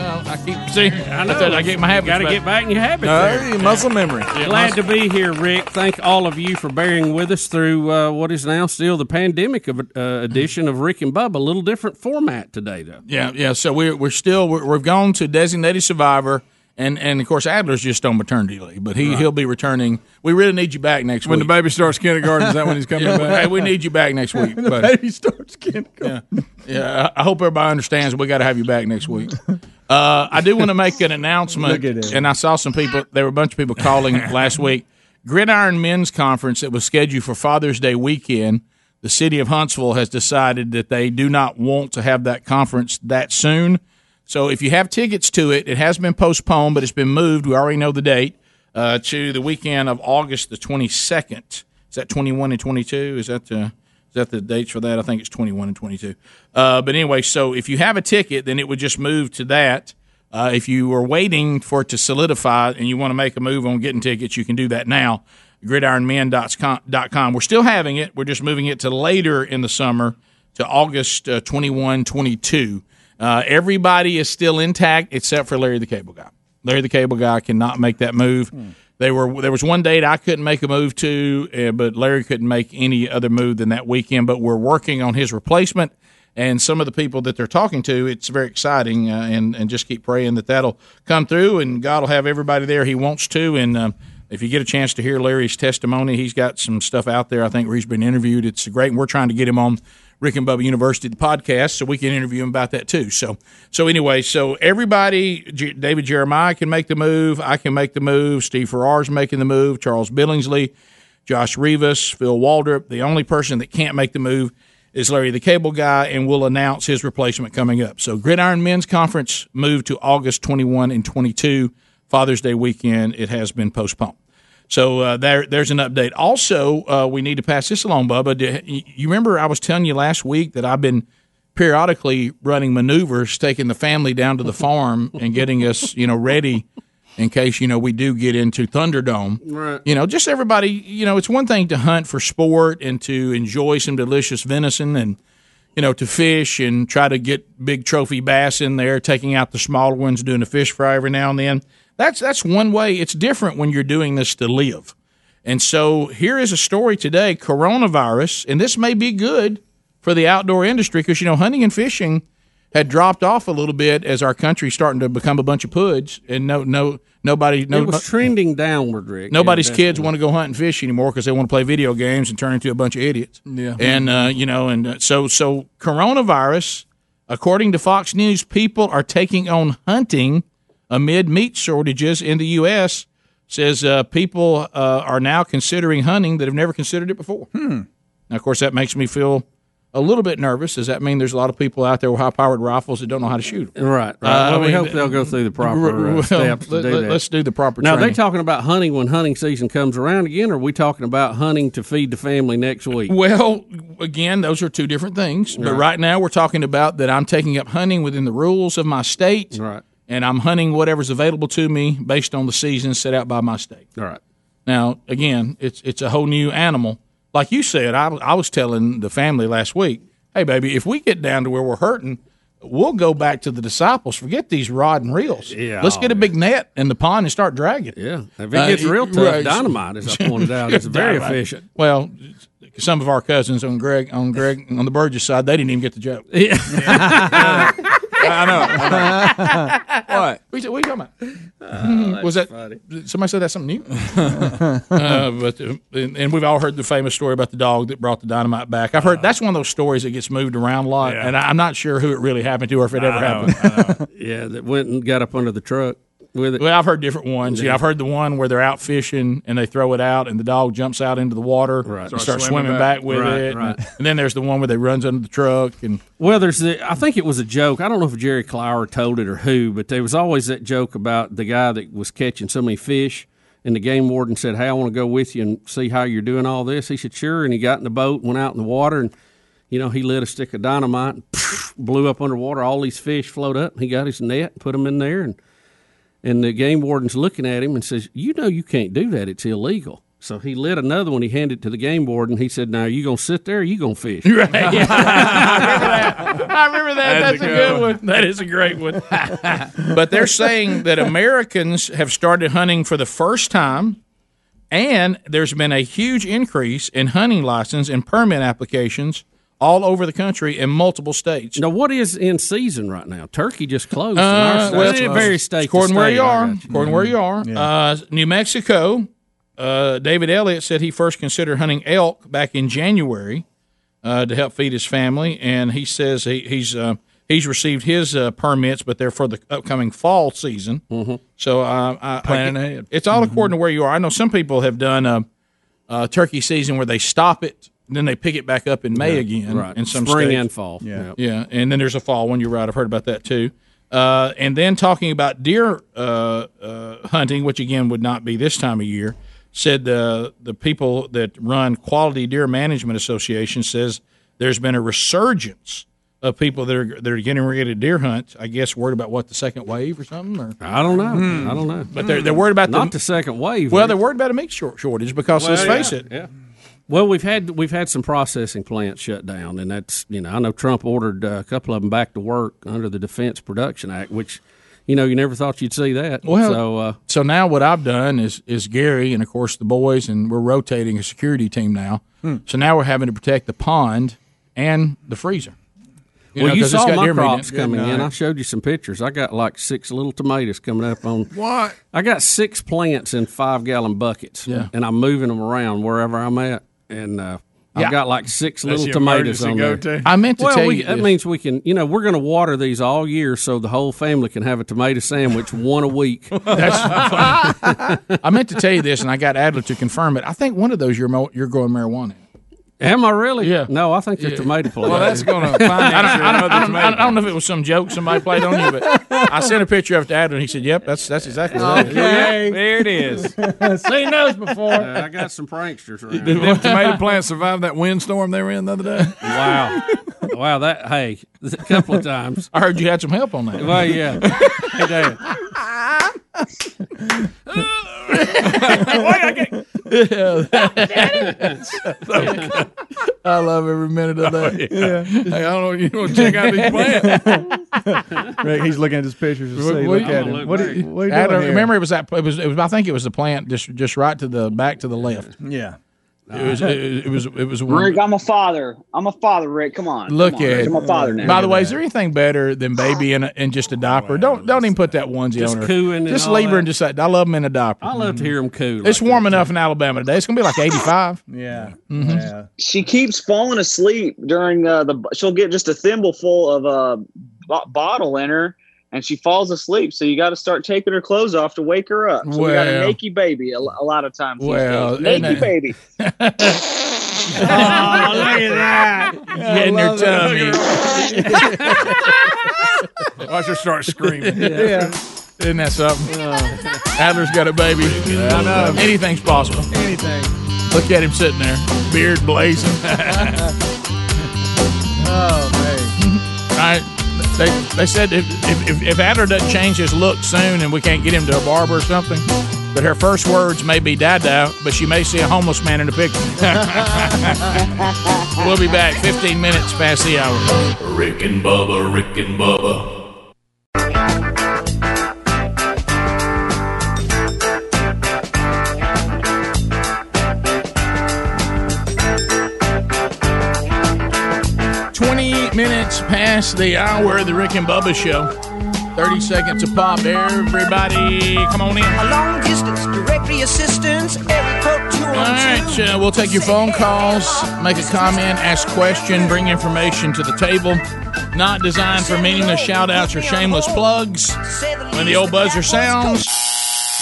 Uh, I keep see. I know. I get my habits. Got to back. get back in your habits. Hey, there. muscle memory. Glad to be here, Rick. Thank all of you for bearing with us through uh, what is now still the pandemic of, uh, edition of Rick and Bubba. A little different format today, though. Yeah, yeah. So we're we're still we're, we've gone to designated survivor, and and of course Adler's just on maternity leave, but he Right. he'll be returning. We really need you back next When week. When the baby starts kindergarten, is that when he's coming yeah, back? Hey, we need you back next week. When the buddy. baby starts kindergarten. Yeah, yeah. I I hope everybody understands. We got to have you back next week. Uh, I do want to make an announcement, Look at it. and I saw some people. There were a bunch of people calling last week. Gridiron Men's Conference that was scheduled for Father's Day weekend. The city of Huntsville has decided that they do not want to have that conference that soon. So if you have tickets to it, it has been postponed, but it's been moved. We already know the date uh, to the weekend of August the twenty second. Is that 21 and 22? Is that the is that the dates for that? I think it's 21 and 22. Uh, but anyway, so if you have a ticket, then it would just move to that. Uh, if you were waiting for it to solidify and you want to make a move on getting tickets, you can do that now. GridironMen.com. We're still having it. We're just moving it to later in the summer to August uh, 21, 22. Uh, everybody is still intact except for Larry the Cable Guy. Larry the Cable Guy cannot make that move. They were there was one date I couldn't make a move to, uh, but Larry couldn't make any other move than that weekend. But we're working on his replacement, and some of the people that they're talking to, it's very exciting. Uh, and and just keep praying that that'll come through, and God will have everybody there He wants to. And um, if you get a chance to hear Larry's testimony, he's got some stuff out there. I think where he's been interviewed. It's great, and we're trying to get him on Rick and Bubba University, the podcast, so we can interview him about that too. So, so anyway, so everybody, J- David Jeremiah can make the move. I can make the move. Steve Farrar's making the move. Charles Billingsley, Josh Rivas, Phil Waldrep. The only person that can't make the move is Larry the Cable Guy, and we'll announce his replacement coming up. So, Gridiron Men's Conference moved to August 21 and 22, Father's Day weekend. It has been postponed. So uh, there, there's an update. Also, uh, we need to pass this along, Bubba. You remember I was telling you last week that I've been periodically running maneuvers, taking the family down to the farm and getting us, you know, ready in case you know we do get into Thunderdome. Right. You know, just everybody. You know, it's one thing to hunt for sport and to enjoy some delicious venison and you know to fish and try to get big trophy bass in there, taking out the smaller ones, doing a fish fry every now and then. That's that's one way. It's different when you're doing this to live. And so here is a story today: coronavirus, and this may be good for the outdoor industry because you know hunting and fishing had dropped off a little bit as our country's starting to become a bunch of puds, and no no nobody no it was trending downward, Rick. Nobody's Yeah, kids want to go hunt and fish anymore because they want to play video games and turn into a bunch of idiots. Yeah. and uh, you know, and uh, so so coronavirus, according to Fox News, people are taking on hunting amid meat shortages in the U.S. Says uh, people uh, are now considering hunting that have never considered it before. Hmm. Now, of course, that makes me feel a little bit nervous. Does that mean there's a lot of people out there with high-powered rifles that don't know how to shoot? 'em? Right, right. Uh, I well, we mean, hope they'll go through the proper uh, well, steps to let- do let- that. let's do the proper Now, they training. talking about hunting when hunting season comes around again, or are we talking about hunting to feed the family next week? Well, again, those are two different things. But Right. right now, we're talking about that I'm taking up hunting within the rules of my state, right? And I'm hunting whatever's available to me based on the season set out by my state. All right. Now, again, it's it's a whole new animal. Like you said, I, I was telling the family last week, hey, baby, if we get down to where we're hurting, we'll go back to the disciples. Forget these rod and reels. Yeah, Let's get a big net in the pond and start dragging. Yeah, if it gets uh, real tough, dynamite, as I pointed out, is very Dynamite. efficient. Well, some of our cousins on Greg on Greg on the Burgess side, they didn't even get the joke. Yeah. Uh, I know. I know. what? What are you talking about? Oh, was that somebody said that's something new? uh, but uh, and, and we've all heard the famous story about the dog that brought the dynamite back. I've heard that's one of those stories that gets moved around a lot, Yeah. and I, I'm not sure who it really happened to or if it ever happened. yeah, that went and got up under the truck with it. Well, I've heard different ones. Yeah, I've heard the one where they're out fishing and they throw it out, and the dog jumps out into the water Right. and Starts starts swimming swimming back. back, with Right, it. right. And, and then there's the one where they runs under the truck and Well, there's the. I think it was a joke. I don't know if Jerry Clower told it or who, but there was always that joke about the guy that was catching so many fish, and the game warden said, "Hey, I want to go with you and see how you're doing all this." He said, "Sure," and he got in the boat, went out in the water, and you know he lit a stick of dynamite, and blew up underwater. All these fish float up. He got his net, and put them in there, and and the game warden's looking at him and says, "You know you can't do that. It's illegal." So he lit another one. He handed it to the game warden. He said, "Now are you gonna sit there? or you gonna fish?" Right. Yeah. I remember that. That's That's, a a good good one. one. That is a great one. but they're saying that Americans have started hunting for the first time, and there's been a huge increase in hunting license and permit applications all over the country in multiple states. Now, what is in season right now? Turkey just closed. in Uh, our state. well, It varies state to according where state, you are. got you. According where you are. Uh, New Mexico. Uh, David Elliott said he first considered hunting elk back in January uh, to help feed his family, and he says he, he's uh, he's received his uh, permits, but they're for the upcoming fall season. Mm-hmm. So uh, I, I, Planning I, ahead. It's all according to where you are. I know some people have done a, a turkey season where they stop it. Then they pick it back up in May Yeah, again, right. In some Spring states. and fall. yeah, Yeah. yeah. And then there's a fall one. You're right. I've heard about that too. Uh, and then talking about deer uh, uh, hunting, which again would not be this time of year. said the the people that run Quality Deer Management Association says there's been a resurgence of people that are that are getting ready to deer hunt. I guess worried about what the second wave or something. Or I don't know. Hmm. I don't know. But they're they're worried about not the, the second wave. well, they're worried about a meat short shortage because let's Well, face it. Yeah. Well, we've had we've had some processing plants shut down, and that's you know I know Trump ordered uh, a couple of them back to work under the Defense Production Act, which you know you never thought you'd see that. Well, so uh, so now what I've done is is Gary and of course the boys, and we're rotating a security team now. Hmm. So now we're having to protect the pond and the freezer. well, know, you 'cause it's saw my deer meat in crops it. coming in. I showed you some pictures. I got like six little tomatoes coming up on. What? I got six plants in five gallon buckets, Yeah. and I'm moving them around wherever I'm at, and. Uh, Yeah. I've got like six That's little tomatoes on there. go-to? I meant to well, tell we, you that this. means we can, you know, we're going to water these all year so the whole family can have a tomato sandwich one a week. That's I meant to tell you this, and I got Adler to confirm it. I think one of those you're you're growing marijuana. In. Am I really? Yeah. No, I think they're tomato plants. Well, that's going to I don't, finance I, don't, I, don't, I don't know if it was some joke somebody played on you, but I sent a picture of it to Adler, and he said, "Yep, that's that's exactly what it is." Okay, there it is. Seen those before. Uh, I got some pranksters around. Did the tomato plant survive that windstorm they were in the other day? wow, wow, that hey, a couple of times. I heard you had some help on that. Well, yeah. Hey, Dad. I love every minute of that. Oh, yeah. Hey, I don't know. You want to check out these plants? Rick, he's looking at his pictures to What- see. what- Look at I'm him. gonna What, are you- what are you Adler, doing here? remember, it was that. It was, it was. I think it was the plant just just right to the back to the left. Yeah. It was. It, it was. It was one. Rick, I'm a father. I'm a father, Rick. Come on. Look Come on, at Rick. I'm a father now. By the way, is there anything better than baby in, a, in just a diaper? Don't don't even put that onesie Just on her. cooing Just all leave her that. and just say, I love them in a diaper. I love to hear them coo. It's warm that. enough in Alabama today. It's gonna be like 85. Yeah. Mhm. Yeah. she keeps falling asleep during uh, the. She'll get just a thimble full of uh, bo- bottle in her, and she falls asleep. So you got to start taking her clothes off to wake her up. So we got a naked baby a, a lot of times. Well, naked isn't baby. Oh, look at that. Getting her tummy. Watch her start screaming. Yeah. Isn't that something? Adler's got a baby. I know. Anything's possible. Anything. Look at him sitting there, beard blazing. Oh, man. All right. They, they said if, if, if Adler doesn't change his look soon and we can't get him to a barber or something, but her first words may be dada, but she may see a homeless man in the picture. we'll be back 15 minutes past the hour. Rick and Bubba, Rick and Bubba. Minutes past the hour of the Rick and Bubba show. 30 seconds to pop. Everybody, come on in. A Long distance directory assistance, code two All right, uh, we'll take your phone calls, make a comment, ask question, bring information to the table. Not designed for meaningless shout outs or shameless plugs. When the old buzzer sounds,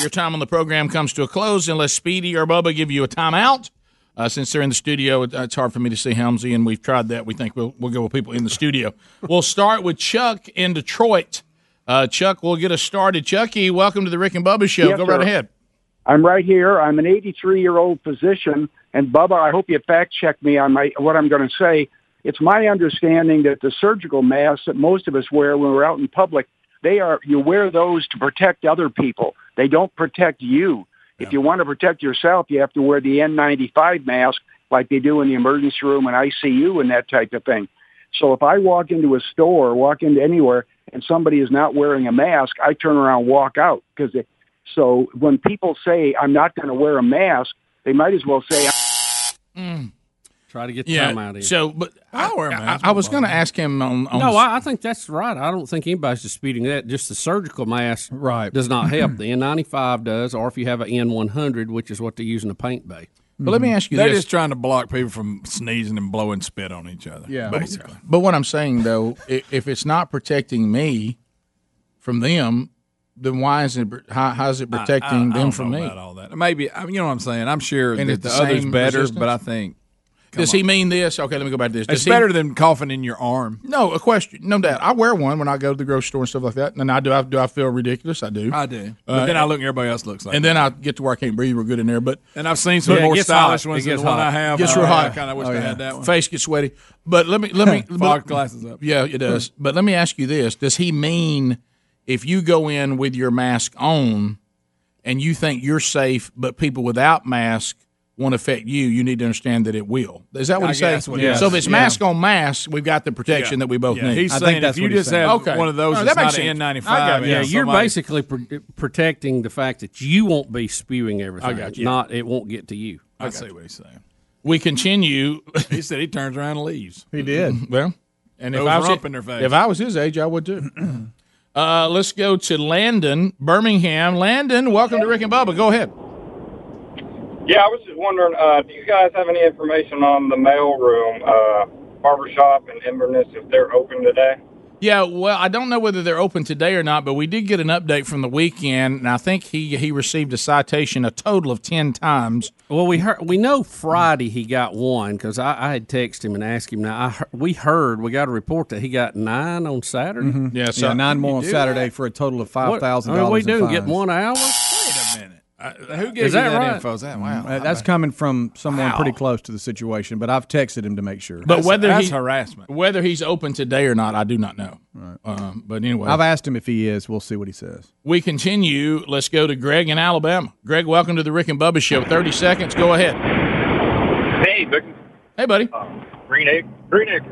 your time on the program comes to a close unless Speedy or Bubba give you a timeout. Uh, since they're in the studio, it- it's hard for me to see Helmsy, and we've tried that. We think we'll, we'll go with people in the studio. we'll start with Chuck in Detroit. Uh, Chuck, we'll get us started. Chucky, welcome to the Rick and Bubba show. Yes, go right ahead. I'm right here. I'm an 83 year old physician, and Bubba, I hope you fact check me on my what I'm going to say. It's my understanding that the surgical masks that most of us wear when we're out in public, they are you wear those to protect other people. They don't protect you. If you want to protect yourself, you have to wear the N95 mask like they do in the emergency room and ICU and that type of thing. So if I walk into a store, walk into anywhere, and somebody is not wearing a mask, I turn around, and walk out because. So when people say I'm not going to wear a mask, they might as well say. Mm. Try to get the time out Yeah. of you. So, but I, wear a I, mask, I was going to ask him on. on No, I, I think that's right. I don't think anybody's disputing that. Just the surgical mask right. does not help. the N95 does, or if you have an N100, which is what they use in a paint bay. But let me ask you They're this. just trying to block people from sneezing and blowing spit on each other. Yeah. basically. But what I'm saying though, if it's not protecting me from them, then why is it? How, how's it protecting I- I them don't from know me? about all that. Maybe I mean, you know what I'm saying. I'm sure And that the, the other's better, resistance? but I think Does he mean this? Okay, let me go back to this. Does It's he- better than coughing in your arm. No, a question. No doubt. I wear one when I go to the grocery store and stuff like that. And I do. I do. I feel ridiculous. I do. I do. Uh, But then I look and everybody else looks like And then I get to where I can't breathe real good in there. But And I've seen some Yeah, it more stylish hot. ones It than gets the one. I have. Gets real hot. I kind of wish Oh, I had that one. Face gets sweaty. But let me let me Fog glasses up. Yeah, it does. But let me ask you this: Does he mean if you go in with your mask on and you think you're safe, but people without mask won't affect you, you need to understand that it will. Is that what I he's saying? what he is. So if it's Yeah. mask on mask, we've got the protection Yeah. that we both Yeah, need. he's I saying think that's if you what just saying. have okay. one of those No, that's that makes an. N95, I got it. Yeah, Yeah, you're somebody- basically pr- protecting the fact that you won't be spewing everything. I got you. Not it won't get to you. I see what he's saying. We continue. He said he turns around and leaves. He did. Well, and if I was rump in their face. if I was his age, I would too. uh, let's go to Landon, Birmingham. Landon, welcome to Rick and Bubba. Go ahead. Yeah, I was just wondering, uh, do you guys have any information on the mail room, uh, barbershop in Inverness if they're open today? Yeah, well, I don't know whether they're open today or not, but we did get an update from the weekend, and I think he he received a citation a total of ten times. Well, we heard we know Friday he got one because I, I had texted him and asked him. Now I heard, we heard we got a report that he got nine on Saturday. Mhm. Yeah, yeah, nine more on Saturday that? for a total of What- five thousand I mean, dollars. we do get one hour. Wait a minute. Uh, who gives Is you that that right? info? Is that wow? Uh, that's coming from someone Wow. pretty close to the situation, but I've texted him to make sure. But whether that's he, harassment. whether he's open today or not, I do not know. Um, but anyway, I've asked him if he is. We'll see what he says. we continue. Let's go to Greg in Alabama. Greg, welcome to the Rick and Bubba Show. Thirty seconds. Go ahead. Hey, Vic. Hey, buddy. Green egg. Green egg.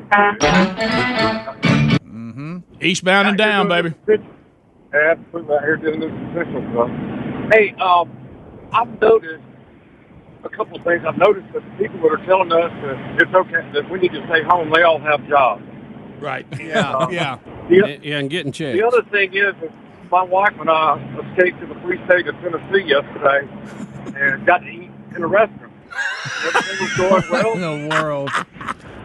Mm-hmm. Eastbound and down, baby. Absolutely, out here doing this official stuff. Hey, um, I've noticed a couple of things. I've noticed that the people that are telling us that it's okay that we need to stay home, they all have jobs. Right. Yeah, yeah. Yeah, yeah, and getting checked. The other thing is, is my wife and I escaped to the free state of Tennessee yesterday and got to eat in a restaurant. Everything was going well. In the world.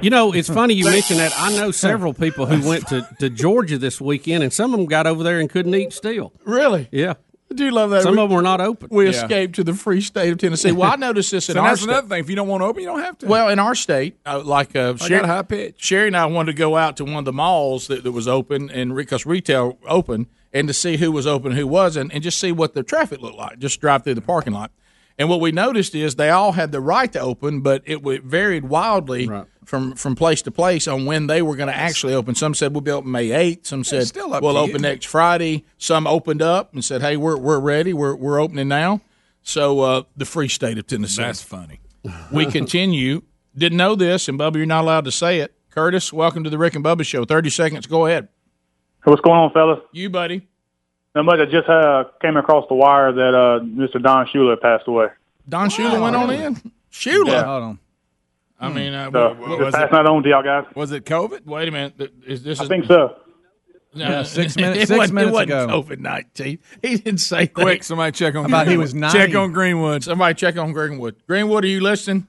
You know, it's funny you mentioned that. I know several people who went to, to Georgia this weekend, and some of them got over there and couldn't eat still. Really? Yeah. I do love that. Some we, of them were not open. we Yeah. escaped to the free state of Tennessee. Well, I noticed this in So our that's state. another thing. If you don't want to open, you don't have to. Well, in our state, uh, like uh, Sherry, high pitch. Sherry and I wanted to go out to one of the malls that, that was open, and because retail open, and to see who was open, and who wasn't, and just see what the traffic looked like. Just drive through the parking lot, and what we noticed is they all had the right to open, but it, w- varied wildly from from place to place on when they were going to actually open. Some said we'll be open May eighth. Some said still we'll open you. next Friday. Some opened up and said, "Hey, we're we're ready. We're we're opening now." So uh, the free state of Tennessee. That's funny. we continue. Didn't know this, and Bubba, you're not allowed to say it. Curtis, welcome to the Rick and Bubba Show. Thirty seconds. Go ahead. What's going on, fellas? You, buddy. Not much. I just uh, came across the wire that uh, Mr. Don Schuler passed away. Don Shula went on in. Shula. Yeah. Hold on. I mean, uh, So, w- w- just was, passing that on to y'all guys. Was it COVID? wait a minute. Is this? I think so. No, Yeah, six minutes- It six wasn't, minutes it wasn't ago. COVID nineteen. He didn't say that. Quick, somebody check on. About he Greenwood. was 90. Check on Greenwood. Somebody check on Greenwood. Greenwood, are you listening?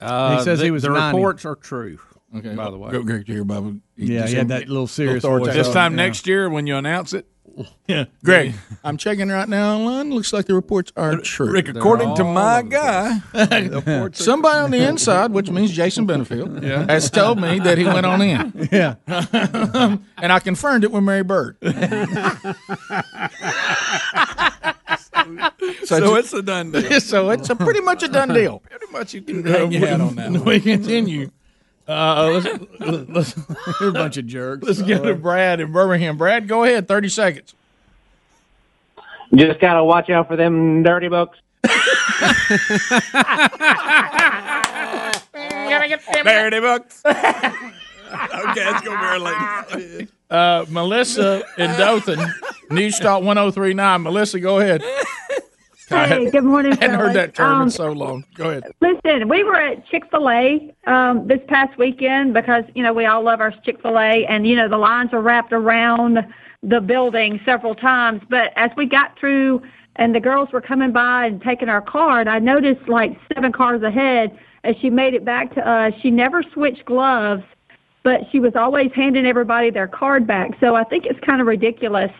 Uh, He says the, he was The 90. reports are true. Okay. By the way. go Greg to hear Bubba. Yeah, he had that little serious authoritative. voice. This time Yeah. next year, when you announce it, Yeah, Greg. I'm checking right now online. Looks like the reports are true. Rick, according to my guy, Somebody on the inside, which means Jason Benefield, has told me that he went on in. Yeah. and I confirmed it with Mary Bird. so it's a done deal. so it's a pretty much a done deal. Pretty much, you can hang your hat on that. one. We continue. Uh, let's, let's, You're a bunch of jerks. let's go to Brad in Birmingham. Brad, go ahead. 30 seconds. Just gotta watch out for them dirty books. Dirty bucks. okay, let's go, Mary Lady. Uh, Melissa in Dothan, News Talk 1039. Melissa, go ahead. Hey, good morning, I hadn't heard that term in Um, so long. Go ahead. Listen, we were at Chick Fil A um, this past weekend because you know we all love our Chick Fil A, and you know the lines are wrapped around the building several times. But as we got through, and the girls were coming by and taking our card, I noticed like seven cars ahead. As she made it back to us, she never switched gloves, but she was always handing everybody their card back. So I think it's kind of ridiculous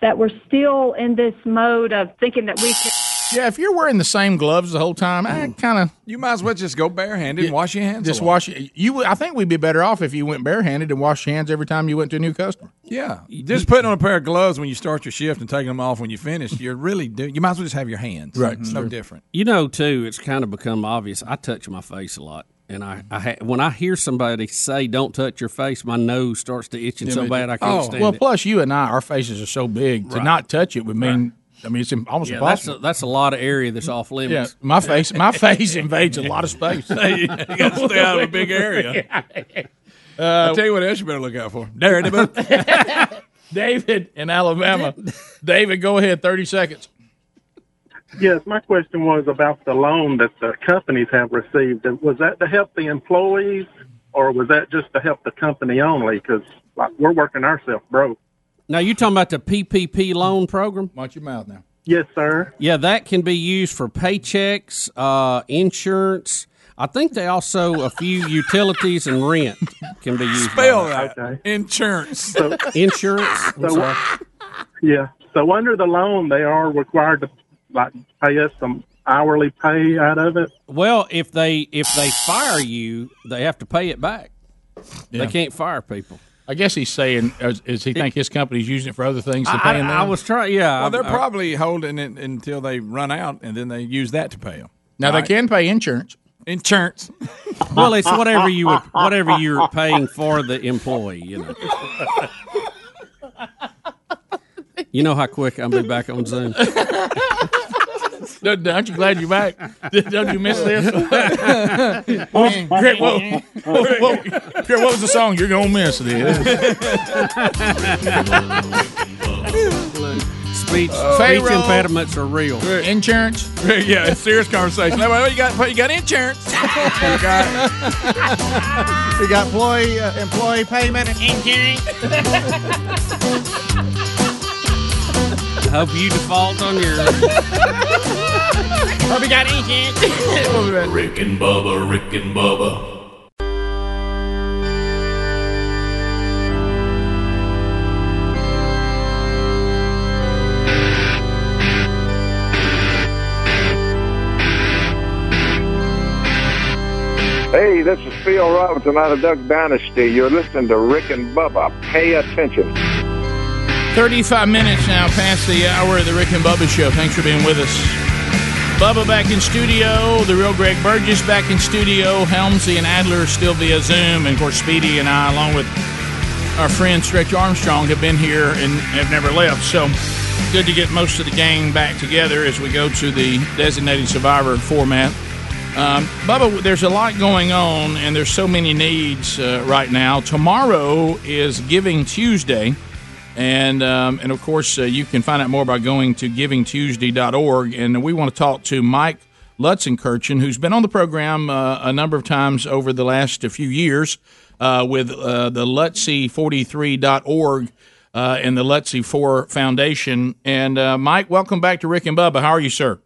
that we're still in this mode of thinking that we can Yeah, if you're wearing the same gloves the whole time, I mm. kind of You might as well just go barehanded and wash your hands. just a lot. wash it. You, I think we'd be better off if you went barehanded and washed your hands every time you went to a new customer. Yeah, just putting on a pair of gloves when you start your shift and taking them off when you finish. You're really do. You might as well just have your hands. Right. It's no Sure. different. You know, too, it's kind of become obvious. I touch my face a lot. And I, I ha- when I hear somebody say "Don't touch your face," my nose starts to itching so bad I can't oh. stand Oh, well, it. plus you and I, our faces are so big to Right. not touch it would mean. I mean, it's almost Yeah, that's impossible. a, that's a lot of area that's off yeah, limits. my face, my face invades a lot of space. you got to stay out of a big area. I'll tell you what else you better look out for. Daredevil. David in Alabama. David, go ahead. Thirty seconds. Yes, my question was about the loan that the companies have received. Was that to help the employees, or was that just to help the company only? Because like, we're working ourselves broke. Now you talking about the PPP loan program? Watch your mouth now. Yes, sir. Yeah, that can be used for paychecks, uh, insurance. I think they also a few utilities and rent can be used. Spell that. that. Insurance. So, Insurance. So- yeah. So under the loan, they are required to like pay us some hourly pay out of it. Well, if they if they fire you, they have to pay it back. Yeah. They can't fire people. I guess he's saying, is, is he think his company's using it for other things than I, paying them? I was trying. Yeah, Well, they're I- probably holding it until they run out, and then they use that to pay them. now they can pay insurance. Insurance. well, it's whatever you would, whatever you're paying for the employee. You know. You know how quick I'll be back on Zoom. Don't- Aren't you glad you're back? Don't you miss this? Man, Grit, what, what, what, Grit, what was the song? You're gonna miss this. Speech Uh, speech payroll. impediments are real. Insurance. yeah, it's serious conversation. Well, you got you got insurance. we got employee uh, employee payment and insurance. Hope you default on your. Hope you got insurance. Rick and Bubba, Rick and Bubba. Hey, this is Phil Robertson out of Duck Dynasty. You're listening to Rick and Bubba. Pay attention. 35 minutes now past the hour of the Rick and Bubba Show. Thanks for being with us. Bubba back in studio. The real Greg Burgess back in studio. Helmsy and Adler still via Zoom. And of course, Speedy and I, along with our friend Stretch Armstrong, have been here and have never left. So good to get most of the gang back together as we go to the designated survivor format. Um, Bubba, there's a lot going on, and there's so many needs uh, right now. Tomorrow is Giving Tuesday, and um, and of course uh, you can find out more by going to GivingTuesday.org. And we want to talk to Mike Lutzenkirchen, who's been on the program uh, a number of times over the last few years uh, with uh, the Lutzie43.org uh, and the Lutzie 4 Foundation. And uh, Mike, welcome back to Rick and Bubba. How are you, sir?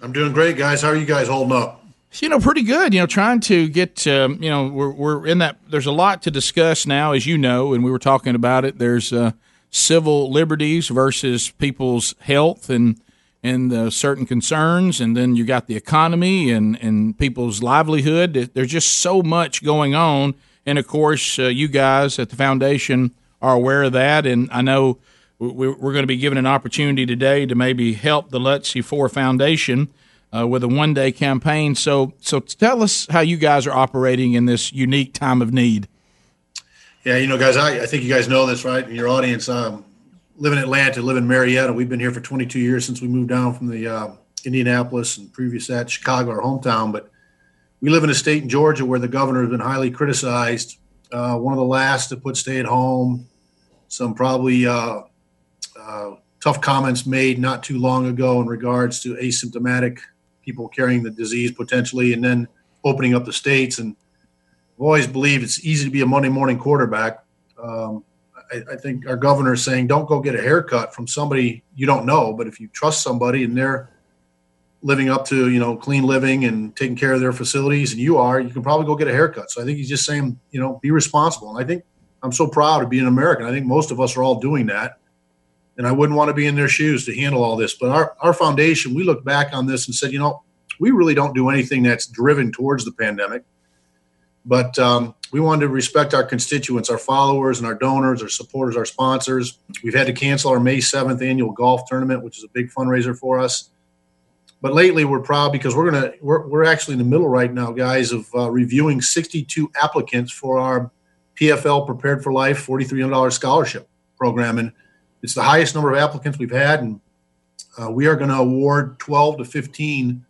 I'm doing great, guys. How are you guys holding up? You know, pretty good. You know, trying to get, um, you know, we're, we're in that, there's a lot to discuss now, as you know, and we were talking about it. There's uh, civil liberties versus people's health and, and uh, certain concerns. And then you got the economy and, and people's livelihood. There's just so much going on. And of course, uh, you guys at the foundation are aware of that. And I know we- we're going to be given an opportunity today to maybe help the Lutzie 4 Foundation uh, with a one day campaign. So, so tell us how you guys are operating in this unique time of need. Yeah, you know, guys, I, I think you guys know this, right? Your audience, um, live in Atlanta, live in Marietta. We've been here for 22 years since we moved down from the uh, Indianapolis and previous that Chicago, our hometown. But we live in a state in Georgia where the governor has been highly criticized. Uh, one of the last to put stay at home. Some probably uh, uh, tough comments made not too long ago in regards to asymptomatic people carrying the disease potentially, and then opening up the states. And I've always believed it's easy to be a Monday morning quarterback. Um, I, I think our governor is saying, don't go get a haircut from somebody you don't know, but if you trust somebody and they're living up to you know clean living and taking care of their facilities, and you are, you can probably go get a haircut. So I think he's just saying, you know, be responsible. And I think I'm so proud of being an American. I think most of us are all doing that. and I wouldn't want to be in their shoes to handle all this. But our, our foundation, we looked back on this and said, you know, we really don't do anything that's driven towards the pandemic. But um, we wanted to respect our constituents, our followers, and our donors, our supporters, our sponsors. We've had to cancel our May 7th annual golf tournament, which is a big fundraiser for us. But lately, we're proud because we're gonna we're, we're actually in the middle right now, guys, of uh, reviewing 62 applicants for our PFL Prepared for Life $4,300 scholarship program, and it's the highest number of applicants we've had, and uh, we are going to award 12 to 15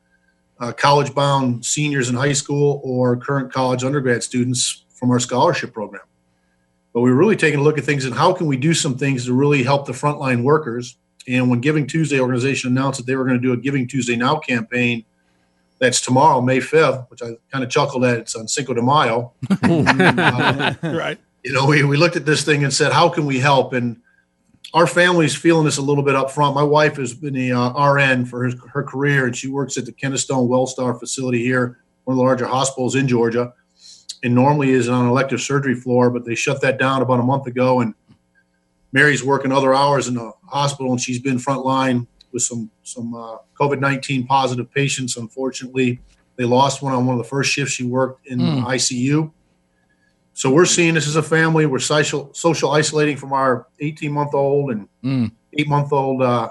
uh, college-bound seniors in high school or current college undergrad students from our scholarship program. But we're really taking a look at things and how can we do some things to really help the frontline workers. And when Giving Tuesday organization announced that they were going to do a Giving Tuesday Now campaign, that's tomorrow, May 5th, which I kind of chuckled at. It's on Cinco de Mayo. Uh, right. You know, we, we looked at this thing and said, how can we help? And our family's feeling this a little bit up front. My wife has been a uh, RN for her, her career, and she works at the Kennestone Wellstar facility here, one of the larger hospitals in Georgia, and normally is on an elective surgery floor, but they shut that down about a month ago. And Mary's working other hours in the hospital, and she's been frontline with some some uh, COVID nineteen positive patients. Unfortunately, they lost one on one of the first shifts she worked in Mm. ICU. So we're seeing this as a family. We're social social isolating from our 18 month old and Mm. eight month old, uh,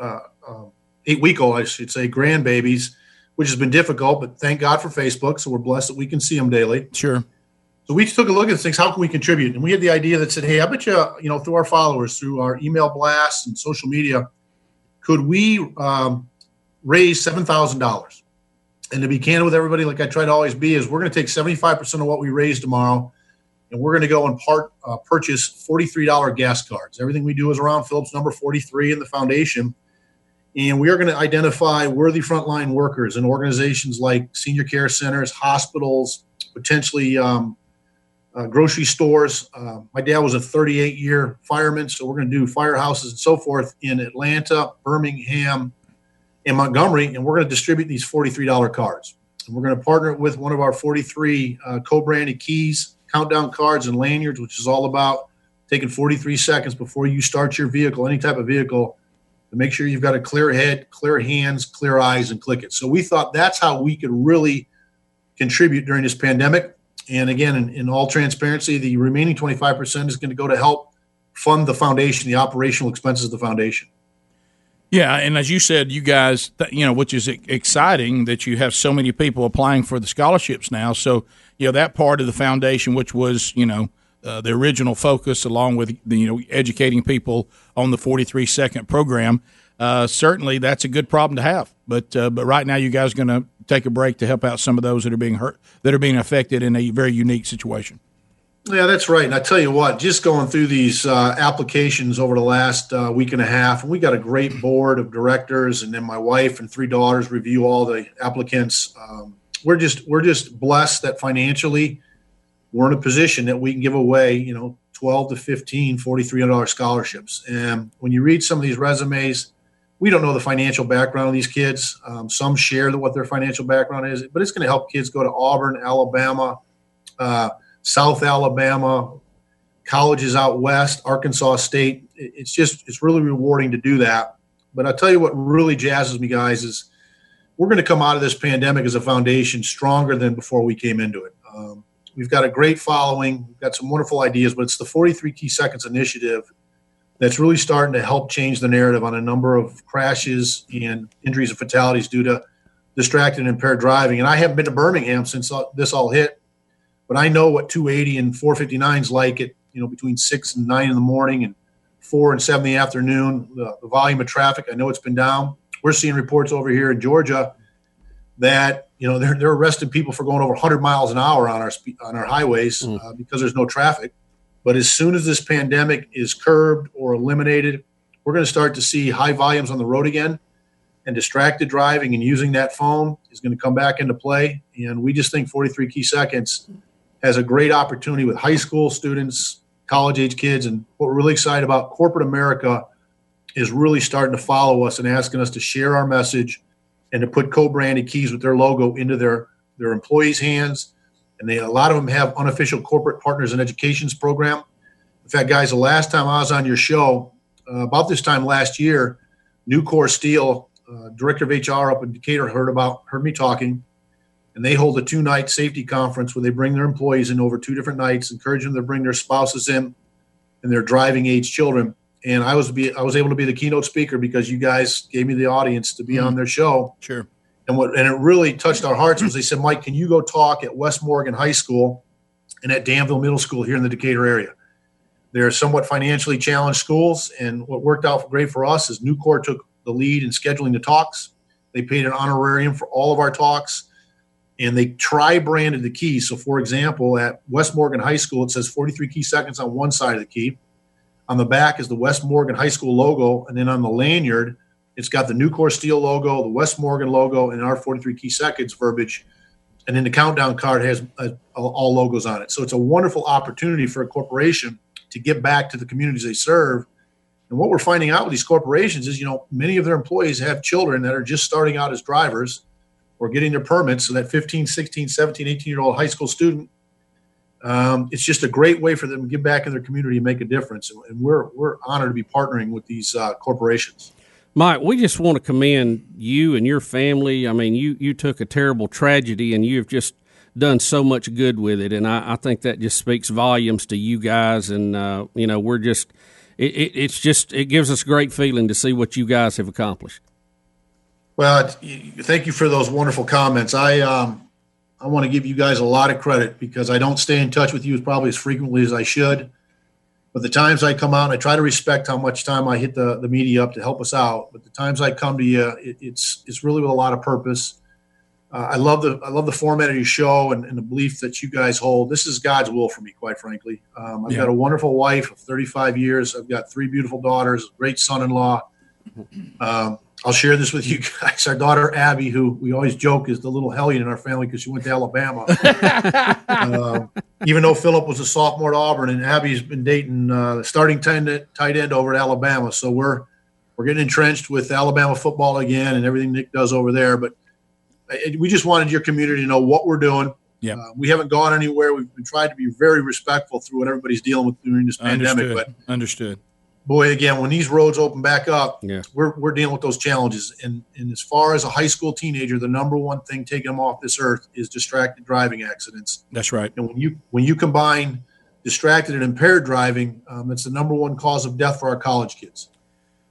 uh, uh, eight week old, I should say, grandbabies, which has been difficult. But thank God for Facebook. So we're blessed that we can see them daily. Sure. So we took a look at things. How can we contribute? And we had the idea that said, "Hey, I bet you, you know, through our followers, through our email blasts and social media, could we um, raise seven thousand dollars?" And to be candid with everybody, like I try to always be, is we're going to take seventy-five percent of what we raise tomorrow, and we're going to go and part uh, purchase forty-three dollar gas cards. Everything we do is around Philip's number forty-three in the foundation, and we are going to identify worthy frontline workers in organizations like senior care centers, hospitals, potentially um, uh, grocery stores. Uh, my dad was a 38 year fireman, so we're going to do firehouses and so forth in Atlanta, Birmingham, and Montgomery, and we're going to distribute these $43 cards. And we're going to partner with one of our 43 uh, co-branded keys, countdown cards, and lanyards, which is all about taking 43 seconds before you start your vehicle, any type of vehicle, to make sure you've got a clear head, clear hands, clear eyes, and click it. So we thought that's how we could really contribute during this pandemic. And again, in, in all transparency, the remaining 25% is going to go to help fund the foundation, the operational expenses of the foundation. Yeah, and as you said, you guys, you know, which is exciting that you have so many people applying for the scholarships now. So, you know, that part of the foundation, which was, you know, uh, the original focus, along with the, you know educating people on the 43 second program, uh, certainly that's a good problem to have. But uh, but right now, you guys are going to take a break to help out some of those that are being hurt, that are being affected in a very unique situation. Yeah, that's right. And I tell you what, just going through these uh, applications over the last uh, week and a half, we got a great board of directors, and then my wife and three daughters review all the applicants. Um, we're just we're just blessed that financially we're in a position that we can give away, you know, 12 to 15 $4,300 scholarships. And when you read some of these resumes, we don't know the financial background of these kids. Um, some share what their financial background is, but it's going to help kids go to Auburn, Alabama, uh, South Alabama, colleges out west, Arkansas State. It's just it's really rewarding to do that. But I'll tell you what really jazzes me, guys, is we're going to come out of this pandemic as a foundation stronger than before we came into it. Um, we've got a great following, we've got some wonderful ideas, but it's the 43 Key Seconds initiative that's really starting to help change the narrative on a number of crashes and injuries and fatalities due to distracted and impaired driving. And I haven't been to Birmingham since this all hit, but I know what 280 and 459 is like at you know between six and nine in the morning and four and seven in the afternoon. The, the volume of traffic, I know it's been down. We're seeing reports over here in Georgia that you know they're, they're arresting people for going over 100 miles an hour on our on our highways uh, because there's no traffic. But as soon as this pandemic is curbed or eliminated, we're going to start to see high volumes on the road again, and distracted driving and using that phone is going to come back into play. And we just think 43 key seconds has a great opportunity with high school students, college age kids, and what we're really excited about corporate America is really starting to follow us and asking us to share our message and to put co-branded keys with their logo into their their employees' hands. And they a lot of them have unofficial corporate partners in education's program. In fact, guys, the last time I was on your show, uh, about this time last year, Nucor Steel, uh, director of HR up in Decatur, heard about heard me talking, and they hold a two night safety conference where they bring their employees in over two different nights, encourage them to bring their spouses in and their driving age children. And I was be I was able to be the keynote speaker because you guys gave me the audience to be mm-hmm. on their show. Sure. And what and it really touched our hearts was they said, Mike, can you go talk at West Morgan High School and at Danville Middle School here in the Decatur area? They're somewhat financially challenged schools, and what worked out great for us is Nucor took the lead in scheduling the talks. They paid an honorarium for all of our talks, and they tri-branded the key. So, for example, at West Morgan High School, it says 43 key seconds on one side of the key. On the back is the West Morgan High School logo, and then on the lanyard, it's got the Nucor Steel logo, the West Morgan logo, and our 43 key seconds verbiage. And then the countdown card has uh, all logos on it. So it's a wonderful opportunity for a corporation to give back to the communities they serve. And what we're finding out with these corporations is, you know, many of their employees have children that are just starting out as drivers or getting their permits. So that 15, 16, 17, 18 year old high school student, um, it's just a great way for them to give back in their community and make a difference. And we're, we're honored to be partnering with these uh, corporations. Mike, we just want to commend you and your family. I mean, you, you took a terrible tragedy and you have just done so much good with it. And I, I think that just speaks volumes to you guys. And, uh, you know, we're just, it, it, it's just, it gives us great feeling to see what you guys have accomplished. Well, thank you for those wonderful comments. I, um, I want to give you guys a lot of credit because I don't stay in touch with you as probably as frequently as I should. But the times I come out, I try to respect how much time I hit the, the media up to help us out. But the times I come to you, it, it's it's really with a lot of purpose. Uh, I love the I love the format of your show and, and, the belief that you guys hold. This is God's will for me, quite frankly. Um, I've Yeah. got a wonderful wife of 35 years. I've got three beautiful daughters, a great son-in-law. Um, I'll share this with you guys. Our daughter Abby, who we always joke is the little hellion in our family because she went to Alabama. Um, even though Philip was a sophomore at Auburn, and Abby's been dating uh, starting tight end, tight end over at Alabama, so we're we're getting entrenched with Alabama football again and everything Nick does over there. But uh, we just wanted your community to know what we're doing. Yeah. Uh, we haven't gone anywhere. We've been trying to be very respectful through what everybody's dealing with during this pandemic. Understood. But Understood. Boy, again, when these roads open back up, Yeah. we're, we're dealing with those challenges. And, and as far as a high school teenager, the number one thing taking them off this earth is distracted driving accidents. That's right. And when you when you combine distracted and impaired driving, um, it's the number one cause of death for our college kids.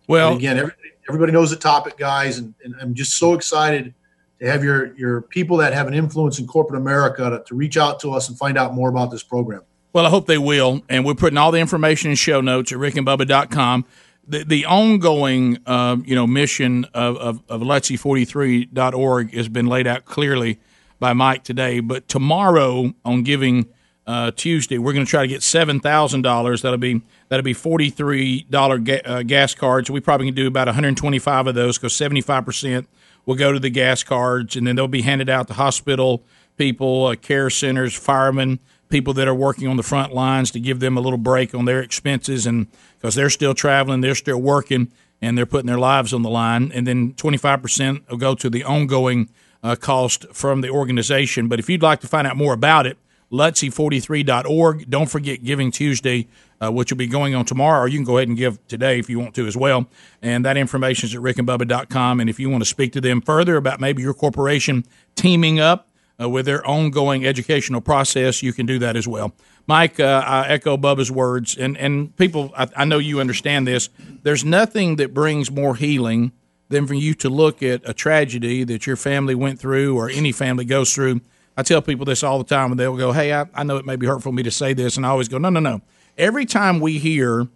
Well, And again, everybody, everybody knows the topic, guys, and, and I'm just so excited to have your your people that have an influence in corporate America to, to reach out to us and find out more about this program. Well, I hope they will. And we're putting all the information in show notes at rickandbubba.com. The, the ongoing, uh, you know, mission of, of, of Lutzie43.org has been laid out clearly by Mike today. But tomorrow on Giving uh, Tuesday, we're going to try to get $7,000. That'll be that'll be $43 ga- uh, gas cards. We probably can do about 125 of those because 75% will go to the gas cards, and then they'll be handed out to hospital people, uh, care centers, firemen, people that are working on the front lines to give them a little break on their expenses, and because they're still traveling, they're still working, and they're putting their lives on the line. And then 25% will go to the ongoing uh, cost from the organization. But if you'd like to find out more about it, Lutzie43.org. Don't forget Giving Tuesday, uh, which will be going on tomorrow, or you can go ahead and give today if you want to as well. And that information is at rickandbubba.com. And if you want to speak to them further about maybe your corporation teaming up uh, with their ongoing educational process, you can do that as well. Mike, uh, I echo Bubba's words, and, and people, I, I know you understand this. There's nothing that brings more healing than for you to look at a tragedy that your family went through or any family goes through. I tell people this all the time, and they'll go, Hey, I, I know it may be hurtful for me to say this. And I always go, No, no, no. Every time we hear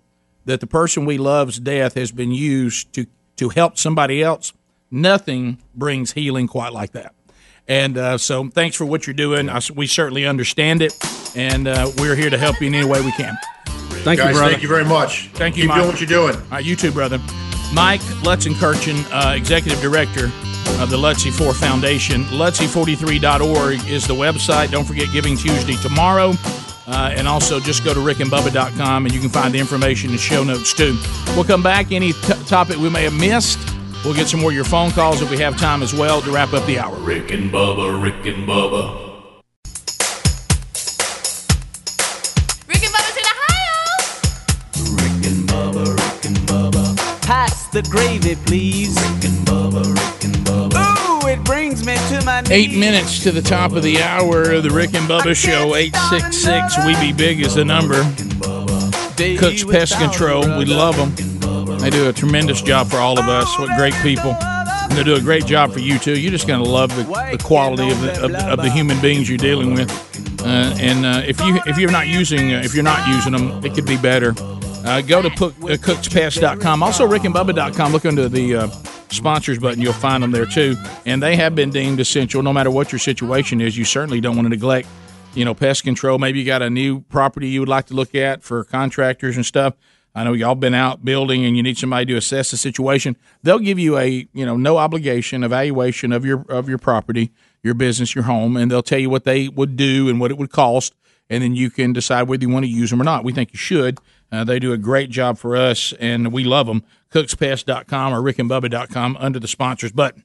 that the person we love's death has been used to, to help somebody else, nothing brings healing quite like that. And uh, so, thanks for what you're doing. I s we certainly understand it, and uh, we're here to help you in any way we can. Thank Guys, you, brother. Thank you very much. Thank you, Keep Mike. doing what you're doing. All right, you too, brother. Mike Lutzenkirchen, uh, Executive Director of the Lutzie 4 Foundation. Lutzie43.org is the website. Don't forget Giving Tuesday tomorrow. Uh, and also just go to rickandbubba.com and you can find the information in show notes too. We'll come back. Any t- topic we may have missed, we'll get some more of your phone calls if we have time as well to wrap up the hour. Rick and Bubba, Rick and Bubba. Rick and Bubba's in Ohio. Rick and Bubba, Rick and Bubba. Pass the gravy, please. Rick and Bubba, Rick and Bubba. Ooh, it brings me to my knees. Eight minutes to the top of the hour of the Rick and Bubba Show. 866 We Be Big is the number. Cook's Pest Control. We love them. They do a tremendous job for all of us. What great people. And they do a great job for you, too. You're just going to love the, the quality of the, of, of the human beings you're dealing with. Uh, and uh, if you if you're not using uh, if you're not using them, it could be better. Uh, go to cook, uh, cookspest.com. Also, rickandbubba.com. Look under the uh, sponsors button. You'll find them there too. And they have been deemed essential. No matter what your situation is, you certainly don't want to neglect, you know, pest control. Maybe you got a new property you would like to look at for contractors and stuff. I know y'all been out building and you need somebody to assess the situation. They'll give you a, you know, no obligation evaluation of your of your property, your business, your home, and they'll tell you what they would do and what it would cost, and then you can decide whether you want to use them or not. We think you should. Uh, they do a great job for us, and we love them. Cookspest.com or rickandbubba.com under the sponsors button.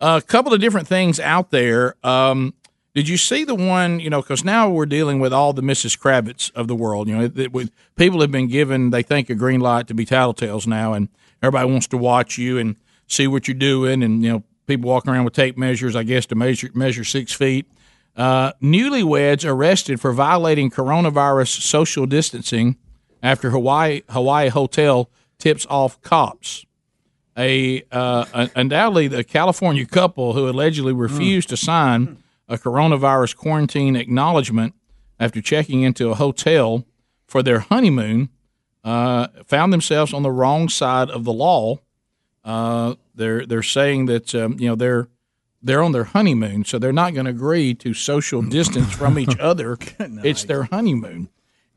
a couple of different things out there. Um, did you see the one? You know, because now we're dealing with all the Mrs. Kravitz of the world. You know, it, it, with, people have been given they think a green light to be tattletales now, and everybody wants to watch you and see what you're doing. And you know, people walking around with tape measures, I guess, to measure measure six feet. Uh, newlyweds arrested for violating coronavirus social distancing after Hawaii Hawaii hotel tips off cops. A uh, undoubtedly the California couple who allegedly refused to sign a coronavirus quarantine acknowledgement after checking into a hotel for their honeymoon uh, found themselves on the wrong side of the law. Uh, they're they're saying that um, you know they're they're on their honeymoon, so they're not going to agree to social distance from each other. it's their honeymoon,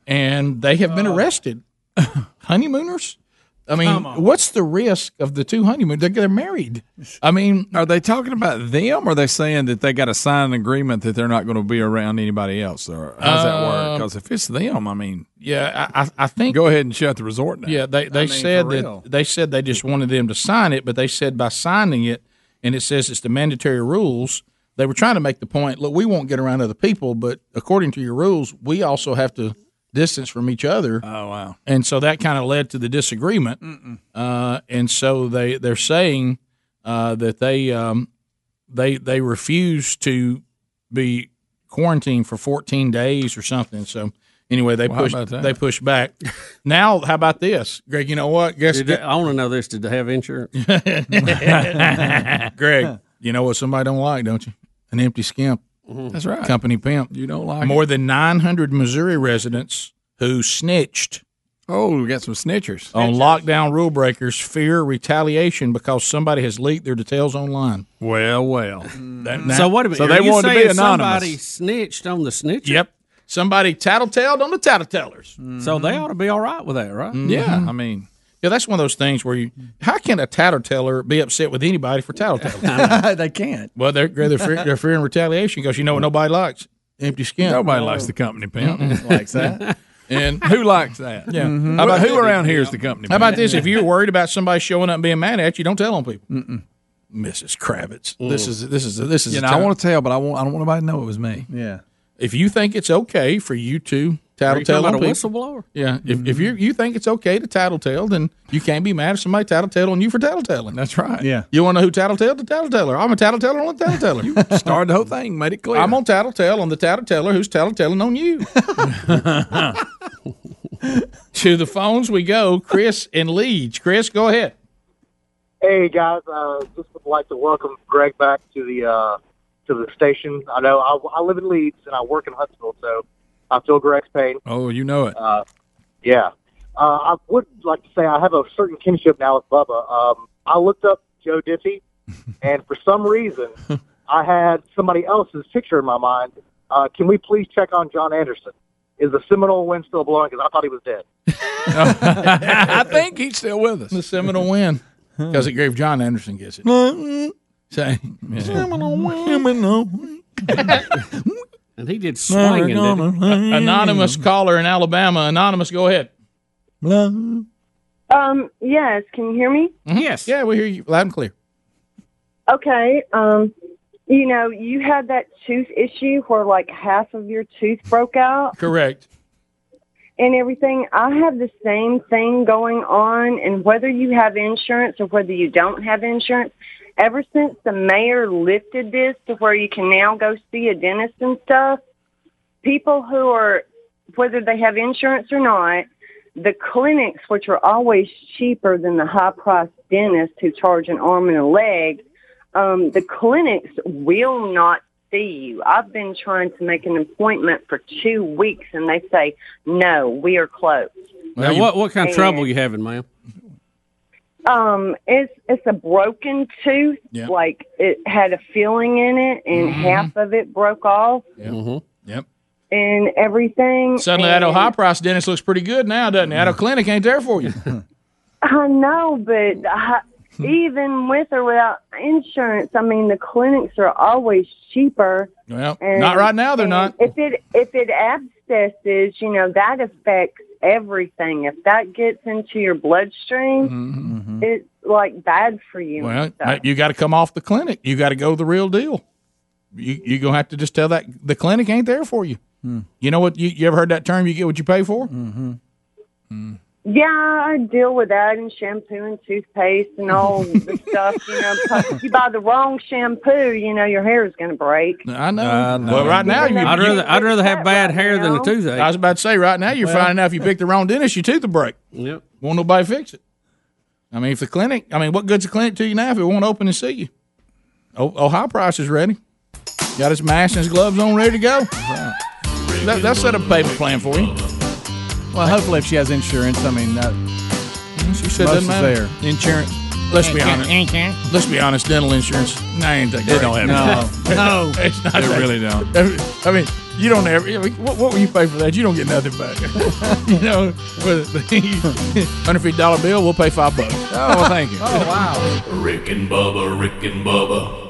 and they have been arrested. Honeymooners. I mean, what's the risk of the two honeymoon? They're, they're married. I mean, are they talking about them, or are they saying that they got to sign an agreement that they're not going to be around anybody else? Or how's that work? Um, Because if it's them, I mean, yeah, I, I, I think go ahead and shut the resort down. Yeah, they they I mean, said for that real. they said they just wanted them to sign it, but they said by signing it, and it says it's the mandatory rules. They were trying to make the point. Look, we won't get around other people, but according to your rules, we also have to distance from each other. Oh wow! And so that kind of led to the disagreement. Uh, and so they they're saying uh, that they um, they they refuse to be quarantined for 14 days or something. So anyway, they Well, how pushed about that? they pushed back. now, how about this, Greg? You know what? Guess Did they- I want to know this. Did they have insurance? Greg, you know what somebody don't like, don't you? An empty skimp. Mm-hmm. That's right. Company pimp. You don't like more it. than 900 Missouri residents who snitched. Oh, we got some snitchers on lockdown rule breakers. Fear retaliation because somebody has leaked their details online. Well, well. Mm. so wait a minute. So they you wanted to be anonymous. Somebody snitched on the snitcher. Yep. Somebody tattletaled on the tattletellers. So they mm-hmm. ought to be all right with that, right? Yeah, mm-hmm. I mean, yeah, that's one of those things where you. How can a tattleteller be upset with anybody for tattletelling? they can't. Well, they're they're, fear, they're fearing retaliation because you know what nobody likes empty skin. Nobody likes the company pimp. Mm-mm. Likes that. And who likes that? Yeah. Mhm. How about who around here is the company? How about this? If you're worried about somebody showing up and being mad at you, don't tell on people. Mrs. Kravitz, this is this is this is. You know, I want to tell, but I want I don't want nobody to know it was me. Yeah. If you think it's okay for you to Are you talking tattletale on about a people, whistleblower? yeah. If, if you you think it's okay to tattletale, then you can't be mad if somebody tattletale on you for tattletailing. That's right. Yeah. You want to know who tattletailed? The tattleteller. I'm a tattleteller on the tattleteller. you started the whole thing, made it clear. I'm on tattletale on the tattleteller who's tattletelling on you. to the phones we go. Chris and Leeds. Chris, go ahead. Hey guys, uh, just would like to welcome Greg back to the uh, to the station. I know I, I live in Leeds and I work in Huntsville, so I feel Greg's pain. Oh, you know it. Uh, yeah, uh, I would like to say I have a certain kinship now with Bubba. Um, I looked up Joe Diffie, and for some reason, I had somebody else's picture in my mind. Uh, can we please check on John Anderson? Is the Seminole wind still blowing? Because I thought he was dead. I think he's still with us. The Seminole wind. because it gave John Anderson gets it. Say, And he did swinging. didn't he? Anonymous caller in Alabama. Anonymous, go ahead. Um, yes, can you hear me? Yes. Yeah, we hear you loud and clear. Okay. Um, you know, you had that tooth issue where like half of your tooth broke out. Correct. and everything. I have the same thing going on, and whether you have insurance or whether you don't have insurance, ever since the mayor lifted this to where you can now go see a dentist and stuff, people who are, whether they have insurance or not, the clinics, which are always cheaper than the high priced dentist who charge an arm and a leg, um, the clinics will not see you. I've been trying to make an appointment for two weeks and they say, no, we are closed. Now, what what kind of And- trouble you having, ma'am? Um, it's it's a broken tooth. Yeah. Like it had a filling in it, and Mhm. half of it broke off, Yep. Yep. and everything. Suddenly, and that high price dentist looks pretty good now, doesn't it? That clinic ain't there for you. I know, but I, even with or without insurance, I mean the clinics are always cheaper. well, And, not right now. They're not. If it if it abscesses, you know that affects everything. If that gets into your bloodstream, it's like bad for you. Mm-hmm. Well, and stuff. mate, you got to come off the clinic. You got to go the real deal. You you gonna have to just tell that the clinic ain't there for you. You know what? You, you ever heard that term? You get what you pay for. Mm-hmm. Yeah, I deal with that and shampoo and toothpaste and all the stuff. You know, if you buy the wrong shampoo, you know your hair is going to break. I know. Well, right now, you, I'd rather I'd rather have bad hair than a toothache. I was about to say, right now, you're Well- finding out if you pick the wrong dentist, your tooth will break. Yep. Won't nobody fix it. I mean, if the clinic, I mean, what good's a clinic to you now if it won't open and see you? Oh, oh high price is ready. Got his mask and his gloves on, ready to go. That, that's set a payment plan for you. Well, hopefully, if she has insurance, I mean, that, She said most doesn't is matter. there. Insurance. Let's be honest. Let's be honest. Dental insurance. Nah, ain't that They great. don't have no, no. It's not. They that- really don't. I mean, you don't ever. I mean, what, what will you pay for that? You don't get nothing back. you know, with the hundred fifty dollar bill, we'll pay five bucks. Oh, well, thank you. Oh, wow. Rick and Bubba, Rick and Bubba.